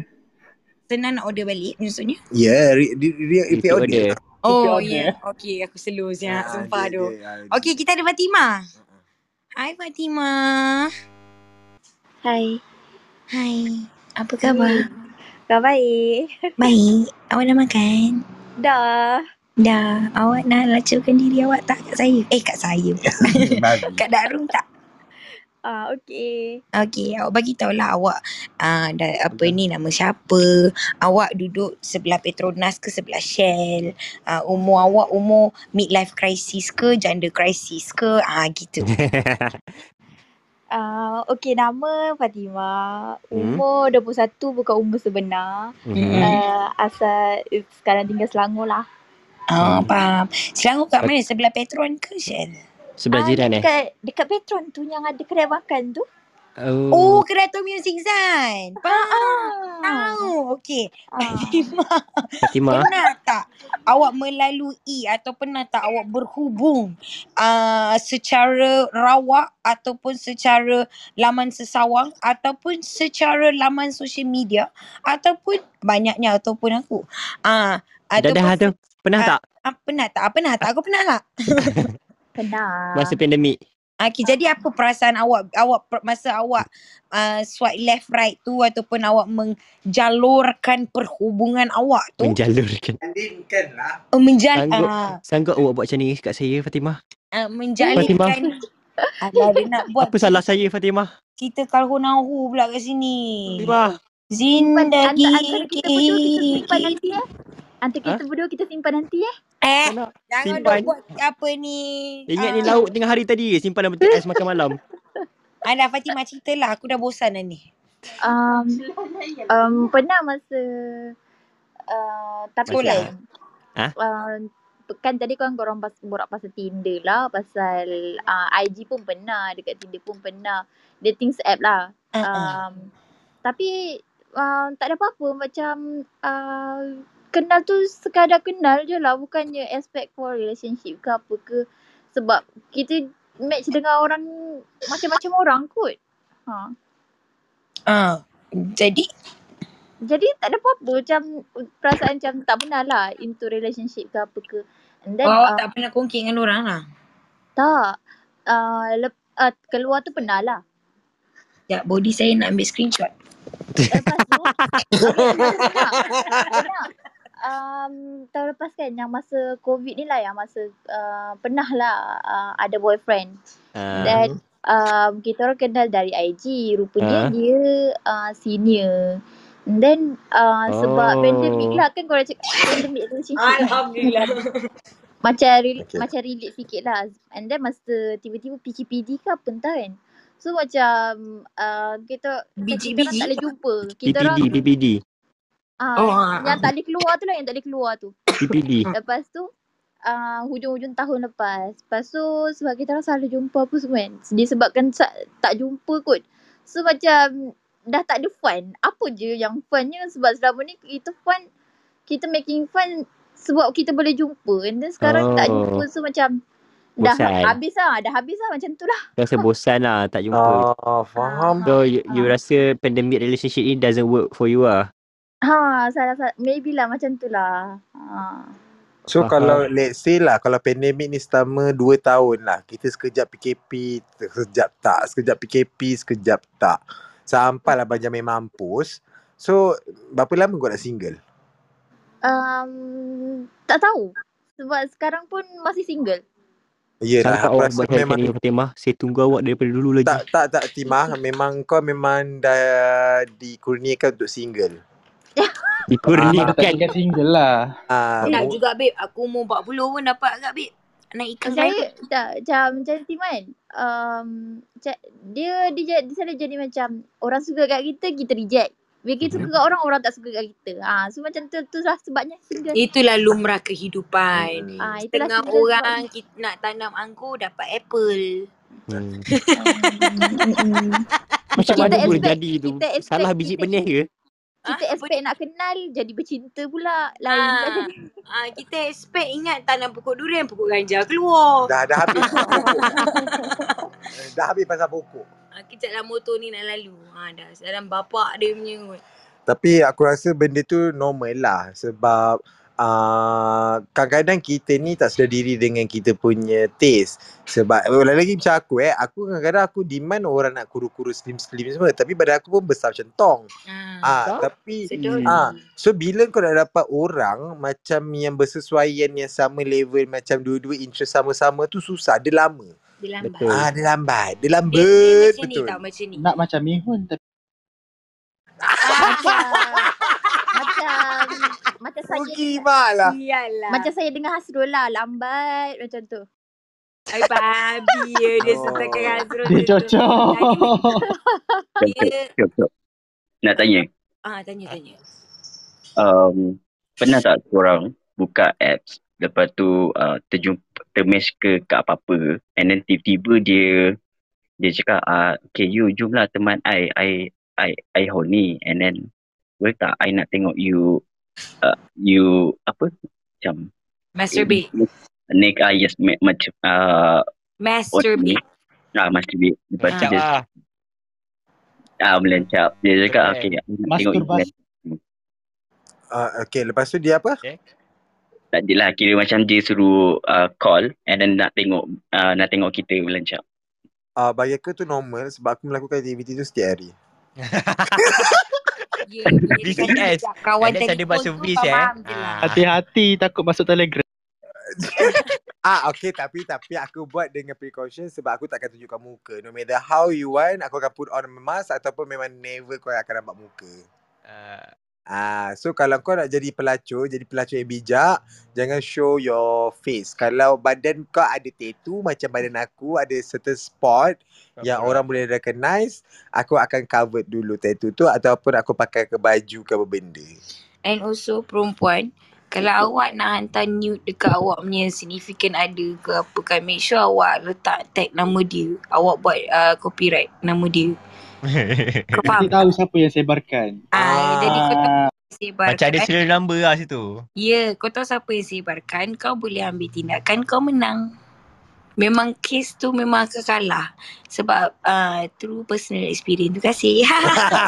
A: senang nak order balik maksudnya.
B: Ya, yeah, dia dia
C: Repeat
B: repeat
C: order.
B: order.
A: Oh ya. Yeah. Okey, aku slow siap.
B: Ah,
A: Sumpah
B: dia-
A: tu.
B: dia- ah,
A: Okey, kita ada Fatima. Hai Fatima.
I: Hai.
A: Hai. Apa khabar?
I: Kau baik?
A: Baik. Awak dah makan?
I: Dah.
A: Dah. Awak nak lacurkan diri awak tak kat saya? Eh, kat saya. Kat Darung tak?
I: Ah, okey.
A: Okey, awak bagi tahulah awak uh, dah, apa ni nama siapa, awak duduk sebelah Petronas ke sebelah Shell, uh, umur awak umur midlife crisis ke gender crisis ke, ah uh, gitu.
I: Ah, okey nama Fatima.
C: Hmm.
I: Umur 21 bukan umur sebenar.
C: Mhm.
I: Uh, asal eh, sekarang tinggal Selangor lah.
A: Ah,
C: Hmm.
A: faham. Selangor kat mana? Sebelah Petron ke Shell?
C: Sebelah
I: Ah,
C: jiran eh.
I: dekat, Dekat Petron tu yang ada kedai makan tu.
C: Oh.
A: Oh, kedai Tom Yum Sing San. Faham.
I: Ah.
A: Tahu. Okey.
I: Ah.
A: Fatimah,
C: Fatimah.
A: pernah tak awak melalui atau pernah tak awak berhubung uh, secara rawak ataupun secara laman sesawang ataupun secara laman social media ataupun banyaknya ataupun aku. Ah uh,
C: Dah dah tu. Pernah
A: Ah.
C: tak
A: Ah, pernah tak? Ah, pernah tak? Aku pernah tak?
I: Pernah.
C: masa pandemik?
A: Okay, jadi apa perasaan awak awak masa awak uh, swipe left right tu ataupun awak menjalurkan perhubungan awak tu
C: Menjalurkan.
B: Andinkan lah.
A: uh, menjal
C: Sanggup.
A: uh,
C: Sanggup awak buat macam ni kat saya Fatimah?
A: uh, menjalinkan Alah dia nak buat
C: Apa salah saya Fatimah?
A: kita kalhu nahu pula kat sini.
C: Fatimah.
A: Zindagi
I: antara kita berdua kita simpan nanti eh. Antara
C: Ha?
I: kita berdua kita simpan nanti eh.
A: Eh, jangan
C: simpan.
A: buat apa ni.
C: Ingat ni
A: Ah.
C: lauk tengah hari tadi simpan dalam peti ais makan malam.
A: Alah Fatimah ceritalah aku dah bosan dah ni.
I: Um, um, pernah masa uh, tapi
A: Sekolah?
I: kan
C: Ha?
I: uh, kan tadi kan korang pas, borak pasal Tinder lah pasal uh, IG pun pernah dekat Tinder pun pernah dating app lah
A: Uh-uh.
I: um, tapi uh, tak ada apa-apa macam uh, kenal tu sekadar kenal je lah bukannya expect for relationship ke apa ke sebab kita match dengan orang macam-macam orang kot ha.
A: Ah, jadi
I: Jadi tak ada apa-apa macam perasaan macam tak pernah lah into relationship ke apa ke. And then
A: oh,
I: uh,
A: tak pernah kongki dengan orang lah.
I: tak uh, lep, uh, keluar tu pernah lah.
A: Ya, body saya nak ambil screenshot.
I: Lepas tu. Um, tahun lepas kan yang masa covid ni lah yang masa uh, pernah lah uh, ada boyfriend.
C: Ah.
I: Dan um, kita orang kenal dari IG. Rupanya
C: Ah.
I: dia uh, senior. And then uh, sebab
C: Oh.
I: pandemic lah kan korang cakap pandemic relationship. kan.
A: Alhamdulillah.
I: macam re-
B: Okay.
I: macam relate sikit lah. And then masa tiba-tiba PKPD ke apa entah kan. So macam uh, kita macam kita tak boleh jumpa. Kita orang
C: PPD,
I: Uh,
A: Oh, ah,
I: yang
A: ah.
I: tak boleh keluar tu lah yang tak boleh keluar tu.
C: PPD.
I: Lepas tu uh, hujung-hujung tahun lepas. Lepas tu sebab kita orang selalu jumpa apa semua kan. Disebabkan sa- tak jumpa kot. So macam dah tak ada fun. Apa je yang funnya sebab selama ni kita fun, kita making fun sebab kita boleh jumpa. And then sekarang tak
C: Oh.
I: jumpa so macam dah
C: Bosan.
I: habis lah. Dah habis lah macam tu lah.
C: Rasa bosan lah tak jumpa.
B: Oh, faham.
C: So you, you
I: Ah.
C: rasa pandemic relationship ni doesn't work for you lah?
I: Ha, salah salah. Maybe lah macam tu lah. Ha.
B: So
F: Faham.
B: kalau let's say lah kalau pandemik ni selama 2 tahun lah kita sekejap PKP, sekejap tak, sekejap PKP, sekejap tak. Sampailah Benjamin mampus. So berapa lama kau nak single?
I: Um, tak tahu. Sebab sekarang pun masih single.
B: Yelah
F: Sangka
B: aku
F: awak
B: rasa
F: buat
B: memang
F: ni Fatimah. Saya tunggu awak daripada dulu lagi.
B: tak tak tak Timah memang kau memang dah dikurniakan untuk single.
D: Ah,
F: Dikurniakan.
D: tak tinggal single lah.
B: Ah,
A: Nak juga babe. Aku umur 40 pun dapat agak babe. Naik ikan
I: Saya tak macam macam Timan. Um, dia dia dia selalu jadi macam orang suka kat kita kita reject. Bila kita suka
B: Mhm.
I: kat orang orang tak suka kat kita. Ha so macam tu tu lah sebabnya single.
A: Itulah lumrah kehidupan.
B: Hmm.
I: Ah itulah
A: Setengah
I: single
A: orang
I: sebabnya.
A: kita nak tanam anggur dapat apple.
F: Hmm. Macam
I: Kita
F: mana boleh
I: expect-
F: jadi tu? Salah biji
I: kita-
F: benih ke?
I: Kita
A: Ah,
I: expect nak kenal jadi bercinta pula. Lain
A: Ah.
I: kan.
A: Ah, kita expect ingat tanam pokok durian, pokok ganja keluar.
B: dah dah habis pokok. Dah habis pasal pokok.
A: Ah, kejap lah motor ni nak lalu. Ah, dah dalam bapak dia punya kot.
B: Tapi aku rasa benda tu normal lah sebab uh, kadang-kadang kita ni tak sedar diri dengan kita punya taste. Sebab oh, lagi macam aku eh, aku kadang-kadang aku demand orang nak kurus-kurus slim-slim semua tapi badan aku pun besar macam tong.
A: Ah,
B: Ah,
F: Tak?
B: tapi ah, so bila kau nak dapat orang macam yang bersesuaian yang sama level macam dua-dua interest sama-sama tu susah, dia lama.
A: Dia lambat.
F: Betul.
B: Ah, dia lambat. Dia
A: Dia, dia
B: lambat
A: macam ni
B: betul.
A: tau, macam ni.
D: Nak macam Mihun tapi
I: macam macam saya
B: Rugi lah.
A: Iyalah.
I: macam saya dengan Hasrul lah lambat macam tu.
A: Ay, babi ya dia
B: Oh.
A: sertakan Azrul
D: dia cocok.
A: Dia...
E: Jom. Nak tanya,
A: Ah, tanya, tanya.
E: um, pernah tak korang buka apps lepas tu uh, terjumpa termatch ke kat apa-apa and then tiba-tiba dia dia cakap ah okay you jom lah teman I I I I horny and then boleh tak I nak tengok you uh, you apa macam
A: Masturbate.
E: Nick ah yes ma- macam uh,
A: Masturbate.
E: ah masturbate lepas tu
A: Ah.
E: dia
F: Ah,
E: ah melencap dia cakap okay nak tengok you
D: Masturbasi.
B: Uh, okay, lepas tu dia apa?
E: tak adalah kira macam dia suruh uh, call and then nak tengok uh, nak tengok kita melencap
B: Uh, bagi aku tu normal sebab aku melakukan aktiviti tu setiap hari.
A: Ya, tadi kat kawan
F: Alex ada buat servis eh.
A: lah.
F: Ah.
D: Hati-hati takut masuk telegram.
B: Ah okay tapi tapi aku buat dengan precaution sebab aku takkan tunjukkan muka. No matter how you want, aku akan put on mask ataupun memang never kau akan nampak muka.
F: ah,
B: Ah, so kalau kau nak jadi pelacur, jadi pelacur yang bijak, jangan show your face. Kalau badan kau ada tattoo macam badan aku, ada certain spot yang orang boleh recognize, aku akan cover dulu tattoo tu ataupun aku pakai ke baju ke apa benda.
A: And also perempuan, kalau awak nak hantar nude dekat awak punya significant other ke apa kan, make sure awak letak tag nama dia. Awak buat uh, copyright nama dia. Kau faham?
D: Tahu siapa yang sebarkan.
A: Ah, jadi kau tahu
D: Ah,
A: sebarkan.
F: Macam ada serial number lah situ.
A: Ya, kau tahu siapa yang sebarkan, kau boleh ambil tindakan, kau menang. Memang kes tu memang akan kalah. Sebab uh, through personal experience. Terima kasih.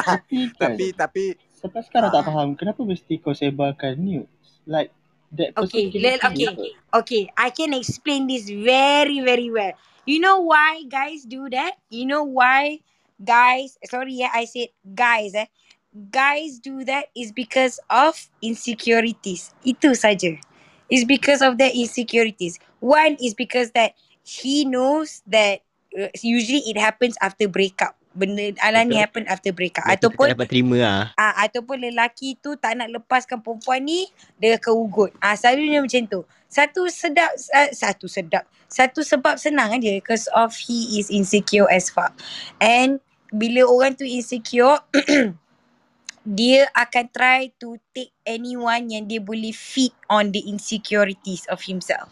D: tapi
B: tapi tapi
D: sampai sekarang tak faham kenapa mesti kau sebarkan nudes. Like that person
A: Okay, let, okay,
D: apa.
A: okay. I can explain this very, very well. You know why guys do that? You know why guys? Sorry, yeah, I said guys. Eh, guys do that is because of insecurities. Itu saja. It's because of their insecurities. One is because that he knows that uh, usually it happens after breakup. Benda alam ni happen after breakup.
F: Kita
A: Ataupun
F: dapat terima lah.
A: Ah, ataupun lelaki tu tak nak lepaskan perempuan ni, dia keugut. Ah, selalunya macam tu. Satu sedap, uh, satu sedap. Satu sebab senang aja because of he is insecure as fuck. And bila orang tu insecure, dia akan try to take anyone yang dia boleh feed on the insecurities of himself.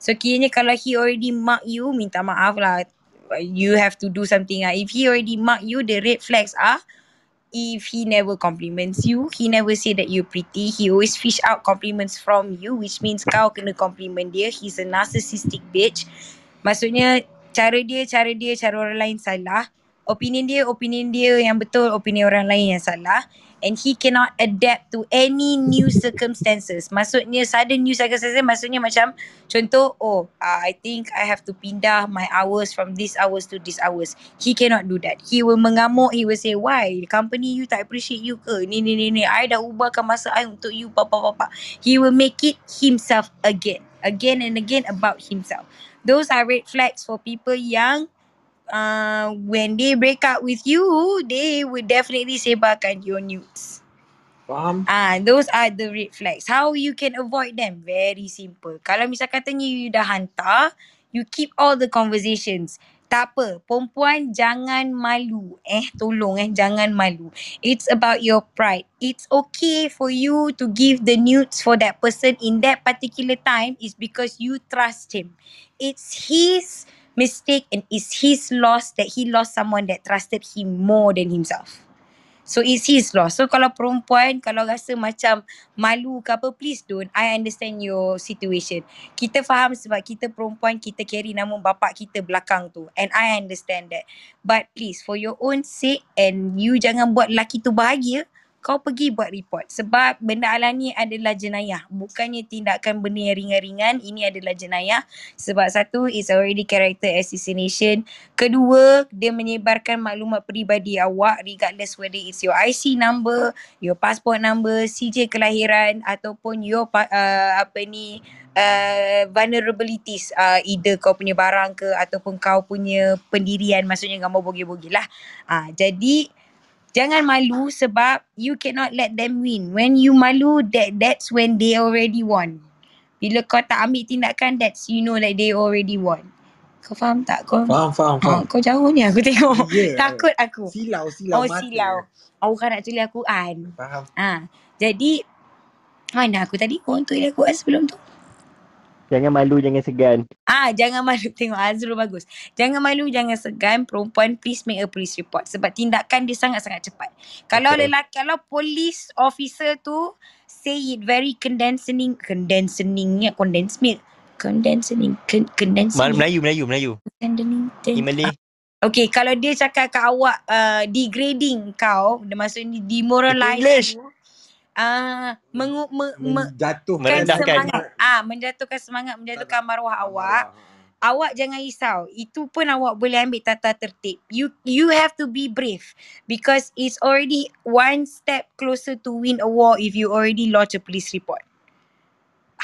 A: So kiranya kalau he already mark you, minta maaf lah. You have to do something lah. If he already mark you, the red flags are if he never compliments you, he never say that you're pretty, he always fish out compliments from you, which means kau kena compliment dia. He's a narcissistic bitch. Maksudnya cara dia, cara dia, cara orang lain salah. Opinion dia, opinion dia yang betul, opinion orang lain yang salah. and he cannot adapt to any new circumstances. Maksudnya sudden new circumstances maksudnya macam contoh oh uh, I think I have to pindah my hours from this hours to this hours. He cannot do that. He will mengamuk, he will say why company you tak appreciate you ke? Ni ni ni ni I dah ubahkan masa I untuk you papa papa. He will make it himself again. Again and again about himself. Those are red flags for people yang uh, when they break up with you, they will definitely sebarkan your nudes.
B: Faham?
A: Ah, those are the red flags. How you can avoid them? Very simple. Kalau misal katanya you dah hantar, you keep all the conversations. Tak apa, perempuan jangan malu. Eh, tolong eh, jangan malu. It's about your pride. It's okay for you to give the nudes for that person in that particular time is because you trust him. It's his mistake and it's his loss that he lost someone that trusted him more than himself. So it's his loss. So kalau perempuan kalau rasa macam malu ke apa please don't. I understand your situation. Kita faham sebab kita perempuan kita carry nama bapak kita belakang tu and I understand that. But please for your own sake and you jangan buat lelaki tu bahagia kau pergi buat report. Sebab benda alami adalah jenayah. Bukannya tindakan benda yang ringan-ringan ini adalah jenayah. Sebab satu is already character assassination. Kedua dia menyebarkan maklumat peribadi awak regardless whether it's your IC number your passport number CJ kelahiran ataupun your uh, apa ni uh, vulnerabilities uh, either kau punya barang ke ataupun kau punya pendirian maksudnya gambar bogey-bogey lah. Uh, jadi Jangan malu sebab you cannot let them win. When you malu, that that's when they already won. Bila kau tak ambil tindakan, that's you know that they already won. Kau faham tak? Kau
B: Faham, faham,
A: Oh,
B: faham.
A: kau jauh ni aku tengok.
B: Ya.
A: Takut aku.
B: Silau, silau
A: Oh
B: mata.
A: silau. Oh nak tulis Al-Quran.
B: Faham.
A: Ha. Jadi, mana aku tadi? Kau tulis Al-Quran sebelum tu.
F: Jangan malu, jangan segan.
A: Ah, jangan malu tengok Azrul bagus. Jangan malu, jangan segan. Perempuan please make a police report sebab tindakan dia sangat-sangat cepat. Kalau
B: Betul.
A: lelaki kalau police officer tu say it very condensing, condensing ya, condensed milk. Condensing, con, condensing.
F: Mal- Melayu, Melayu, Melayu.
A: Condensing.
F: Ini Malay.
A: Okay, kalau dia cakap kat awak uh, degrading kau, dia maksudnya demoralize
F: English.
A: you. Ah, mengu, me, me,
B: Menjatuhkan
F: Merendahkan.
A: semangat. Ah, menjatuhkan semangat, menjatuhkan maruah awak. Awak jangan risau. Itu pun awak boleh ambil tata tertib. You you have to be brave because it's already one step closer to win a war if you already lodge a police report.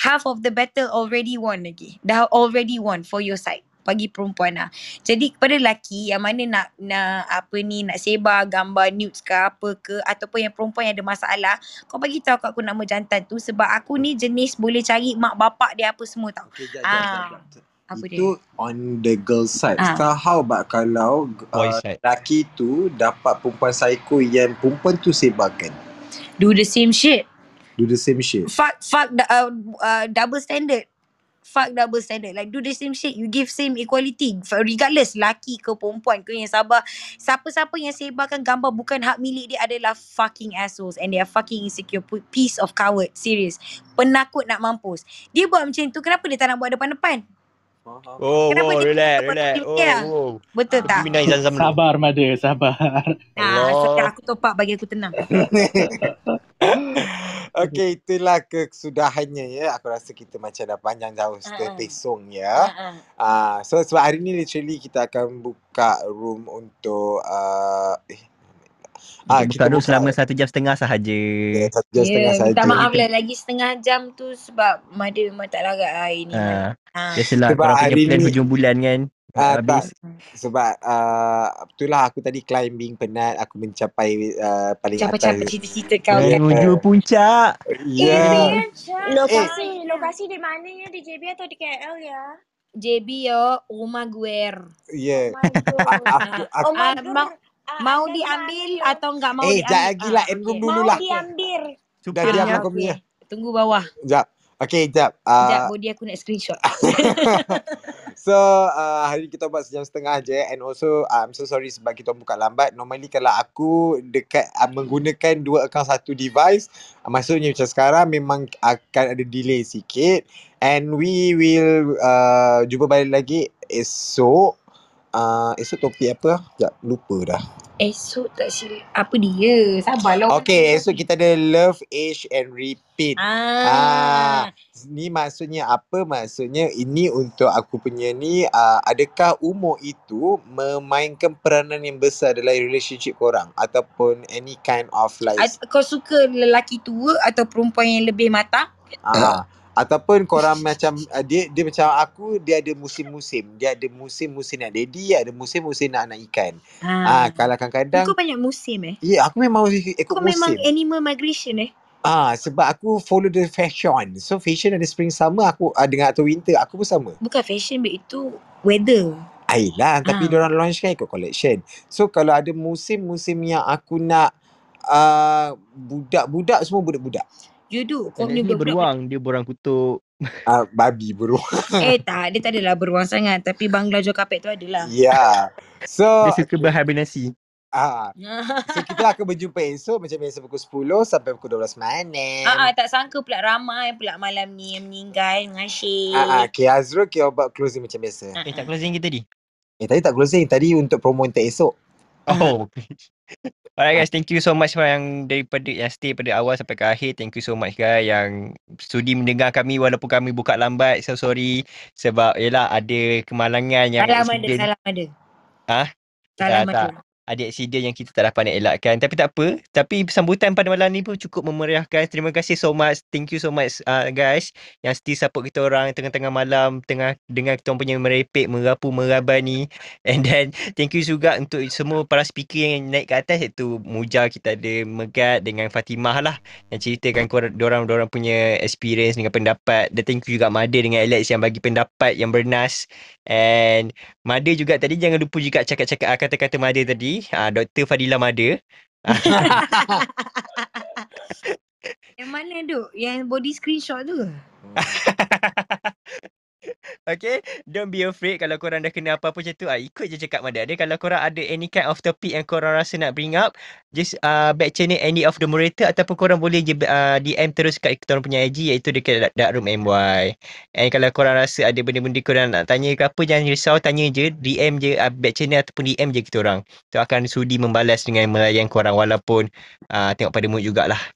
A: Half of the battle already won lagi. Dah already won for your side. Bagi perempuan lah. Jadi kepada lelaki yang mana nak nak apa ni nak sebar gambar nudes ke apa ke ataupun yang perempuan yang ada masalah, kau bagi tahu kat aku nama jantan tu sebab aku ni jenis boleh cari mak bapak dia apa semua tau.
B: Okay, jap, jap,
A: Ah,
B: jap, jap.
A: Apa dia?
B: Itu on the girl side.
A: Ah.
B: Sekarang how about kalau
F: Boy
B: uh,
F: side.
B: lelaki tu dapat perempuan psycho yang perempuan tu sebarkan.
A: Do the same shit.
B: Do the same shit.
A: fuck fuck the, uh, uh, double standard fuck double standard. Like do the same shit. You give same equality. Regardless laki ke perempuan ke yang sabar. Siapa-siapa yang sebarkan gambar bukan hak milik dia adalah fucking assholes. And they are fucking insecure. Piece of coward. Serious. Penakut nak mampus. Dia buat macam tu. Kenapa dia tak nak buat depan-depan.
F: Oh,
A: Kenapa
F: oh,
A: dia
F: relax, relax. Oh, oh.
A: betul tak
F: zam-zam.
D: Sabar Mada, sabar.
A: ah
F: Allah.
A: so, aku top up bagi aku tenang
B: Okay, itulah kesudahannya ya. Aku rasa kita macam dah panjang jauh
A: Ah, ah.
B: terpesong
A: Ah,
B: ya.
A: ah.
B: Ah, so sebab hari ni literally kita akan buka room untuk uh, eh Ah,
F: buka
B: kita
F: dulu
B: buka-
F: selama satu jam setengah sahaja.
B: eh, satu jam setengah
A: Ya,
B: saja.
A: minta maaf lah lagi setengah jam tu sebab Mada memang tak larat hari ni.
F: Ah,
A: Ah.
F: biasalah
B: Sebab
F: korang punya
B: hari
F: plan
B: ni-
F: hujung bulan kan.
B: Ah,
F: Habis.
B: Sebab uh, itulah aku tadi climbing penat aku mencapai uh, paling
A: Capai-capai
B: atas.
A: cita-cita kau.
B: Ya.
F: Menuju puncak.
B: Ya.
G: Lokasi, lokasi di mana ya? Di JB atau di KL ya?
A: JB yo, rumah gue.
B: Ya.
G: Oh my god.
B: Aku aku
G: Oh my
A: Ah,
G: god.
A: Mau-
G: Ah,
A: Mau
G: anda di
A: diambil
G: mana ya?
A: atau enggak mau
B: Eh,
A: diambil?
B: jap lagi lah, room
A: okay.
B: dulu
G: Mau
B: lah.
G: diambil.
B: dah diam aku punya.
A: Tunggu bawah.
B: Jap. Okay, jap.
A: Sekejap,
B: Uh,
A: body aku nak screenshot.
B: so uh, hari ni kita buat sejam setengah je and also uh, I'm so sorry sebab kita buka lambat. Normally kalau aku dekat uh, menggunakan dua account satu device, uh, maksudnya macam sekarang memang akan ada delay sikit and we will uh, jumpa balik lagi esok uh, esok topik apa? Sekejap, lupa dah.
A: Esok tak silap. Apa dia? Sabarlah.
B: Okay, esok kita ada love, age and repeat. Ah,
A: Ah.
B: ni maksudnya apa? Maksudnya ini untuk aku punya ni, uh, adakah umur itu memainkan peranan yang besar dalam relationship korang? Ataupun any kind of like,
A: At- Kau suka lelaki tua atau perempuan yang lebih matang?
B: ah, ataupun korang macam, uh, dia dia macam aku, dia ada musim-musim. Dia ada musim-musim nak daddy, ada musim-musim nak anak ikan. Ah,
A: Ah.
B: kalau kadang-kadang,
A: Kau banyak musim eh?
B: ya aku memang ikut
A: Kau memang
B: musim.
A: animal migration eh?
B: Ah, sebab aku follow the fashion. So fashion ada spring summer aku uh, dengan atau winter aku pun sama.
A: Bukan fashion babe itu weather.
B: Tapi
A: Ah.
B: diorang launch kan ikut collection. So kalau ada musim-musim yang aku nak uh, budak-budak semua budak-budak.
A: You do. Kau punya budak-budak
C: beruang. Dia beruang kutub.
B: Uh, babi bro.
A: Eh tak, dia tak adalah beruang sangat. Tapi bangla jual kapet tu adalah.
B: yeah. So
C: Dia suka berhibernasi.
B: ah, so kita akan berjumpa esok macam biasa pukul 10 sampai pukul 12 malam.
A: Ah, ah, tak sangka pula ramai pula malam ni yang meninggal dengan.
B: Ah, ah, okay, Azrul kita buat closing macam biasa.
A: Ah,
C: Eh, tak closing kita tadi?
B: Eh tadi tak closing, tadi untuk promo untuk esok.
C: Oh. Alright guys, thank you so much yang daripada yang stay pada awal sampai ke akhir. Thank you so much guys yang sudi mendengar kami walaupun kami buka lambat. So sorry sebab yalah ada kemalangan yang
A: Salam ada, salam ada.
C: Ah?
A: Salam
C: Ah,
A: ada.
C: Ada accident yang kita tak dapat nak elakkan. Tapi tak apa. Tapi sambutan pada malam ni pun cukup memeriahkan. Terima kasih so much. Thank you so much uh, guys. Yang still support kita orang tengah-tengah malam. Tengah dengar kita orang punya merepek, merapu, meraba ni. And then thank you juga untuk semua para speaker yang naik ke atas. Iaitu Muja kita ada Megat dengan Fatimah lah. Yang ceritakan korang, dorang, dorang punya experience dengan pendapat. Dan thank you juga Mada dengan Alex yang bagi pendapat yang bernas. And Mada juga tadi jangan lupa juga cakap-cakap ah, kata-kata Mada tadi. Ah, Dr. Fadila Mada.
A: Yang mana duk? Yang body screenshot tu?
C: okay, don't be afraid kalau korang dah kena apa-apa macam tu, ah, ikut je cakap Mada. Dia kalau korang ada any kind of topic yang korang rasa nak bring up, just uh, back channel any of the moderator ataupun korang boleh je uh, DM terus kat orang punya IG iaitu dekat Dark Room MY. And kalau korang rasa ada benda-benda korang nak tanya ke apa, jangan risau, tanya je, DM je uh, back channel ataupun DM je kita orang. Kita akan sudi membalas dengan melayan korang walaupun uh, tengok pada mood jugalah.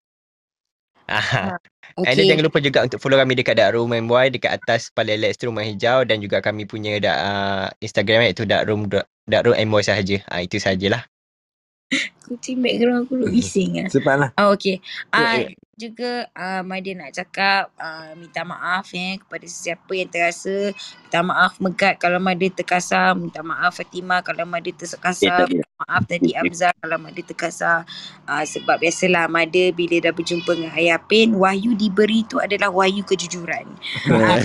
C: Ah. And then
A: Okay.
C: jangan lupa juga untuk follow kami dekat Dark Room MY dekat atas Palai Lex rumah hijau dan juga kami punya da, uh, Instagram iaitu Dark Room Dark Room MY sahaja. Ah itu sajalah.
A: Kucing background aku duk bising ah.
B: Cepatlah.
A: Oh, okay. Ah,
B: Ya, ya.
A: juga uh, Maida nak cakap uh, minta maaf eh kepada sesiapa yang terasa. Minta maaf Megat kalau Maida terkasar. Minta maaf Fatimah kalau Maida
E: Ya,
A: terkasar.
E: ada.
A: Minta maaf tadi Abzal kalau Maida terkasar. Uh, sebab biasalah Maida bila dah berjumpa dengan Ayah Pin, wahyu diberi tu adalah wahyu kejujuran. Uh,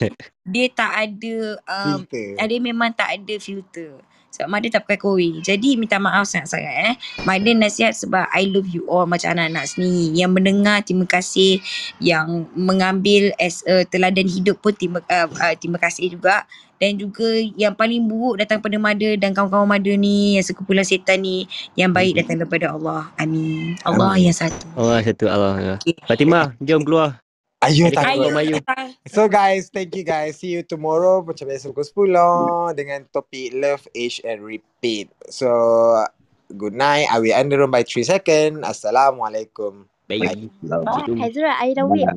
A: dia tak ada um,
B: Filter.
A: uh, dia memang tak ada filter. Sebab Mada tak pakai koi. Jadi minta maaf sangat-sangat eh. Mada nasihat sebab I love you all macam anak-anak sendiri. Yang mendengar terima kasih. Yang mengambil as a teladan hidup pun terima, uh, uh, terima kasih juga. Dan juga yang paling buruk datang pada Mada dan kawan-kawan Mada ni. Yang sekumpulan setan ni. Yang baik datang daripada Allah. Amin. Allah
B: Amin.
A: yang satu.
F: Allah satu Allah.
A: Okay.
F: Fatimah, jom keluar.
B: Takut.
F: keluar Mayu.
B: So guys, thank you guys. See you tomorrow macam biasa pukul 10 dengan topik love, age and repeat. So, good night. I will end the room by 3 second. Assalamualaikum.
F: Baik.
E: Bye.
I: Hazrat, I dah wait.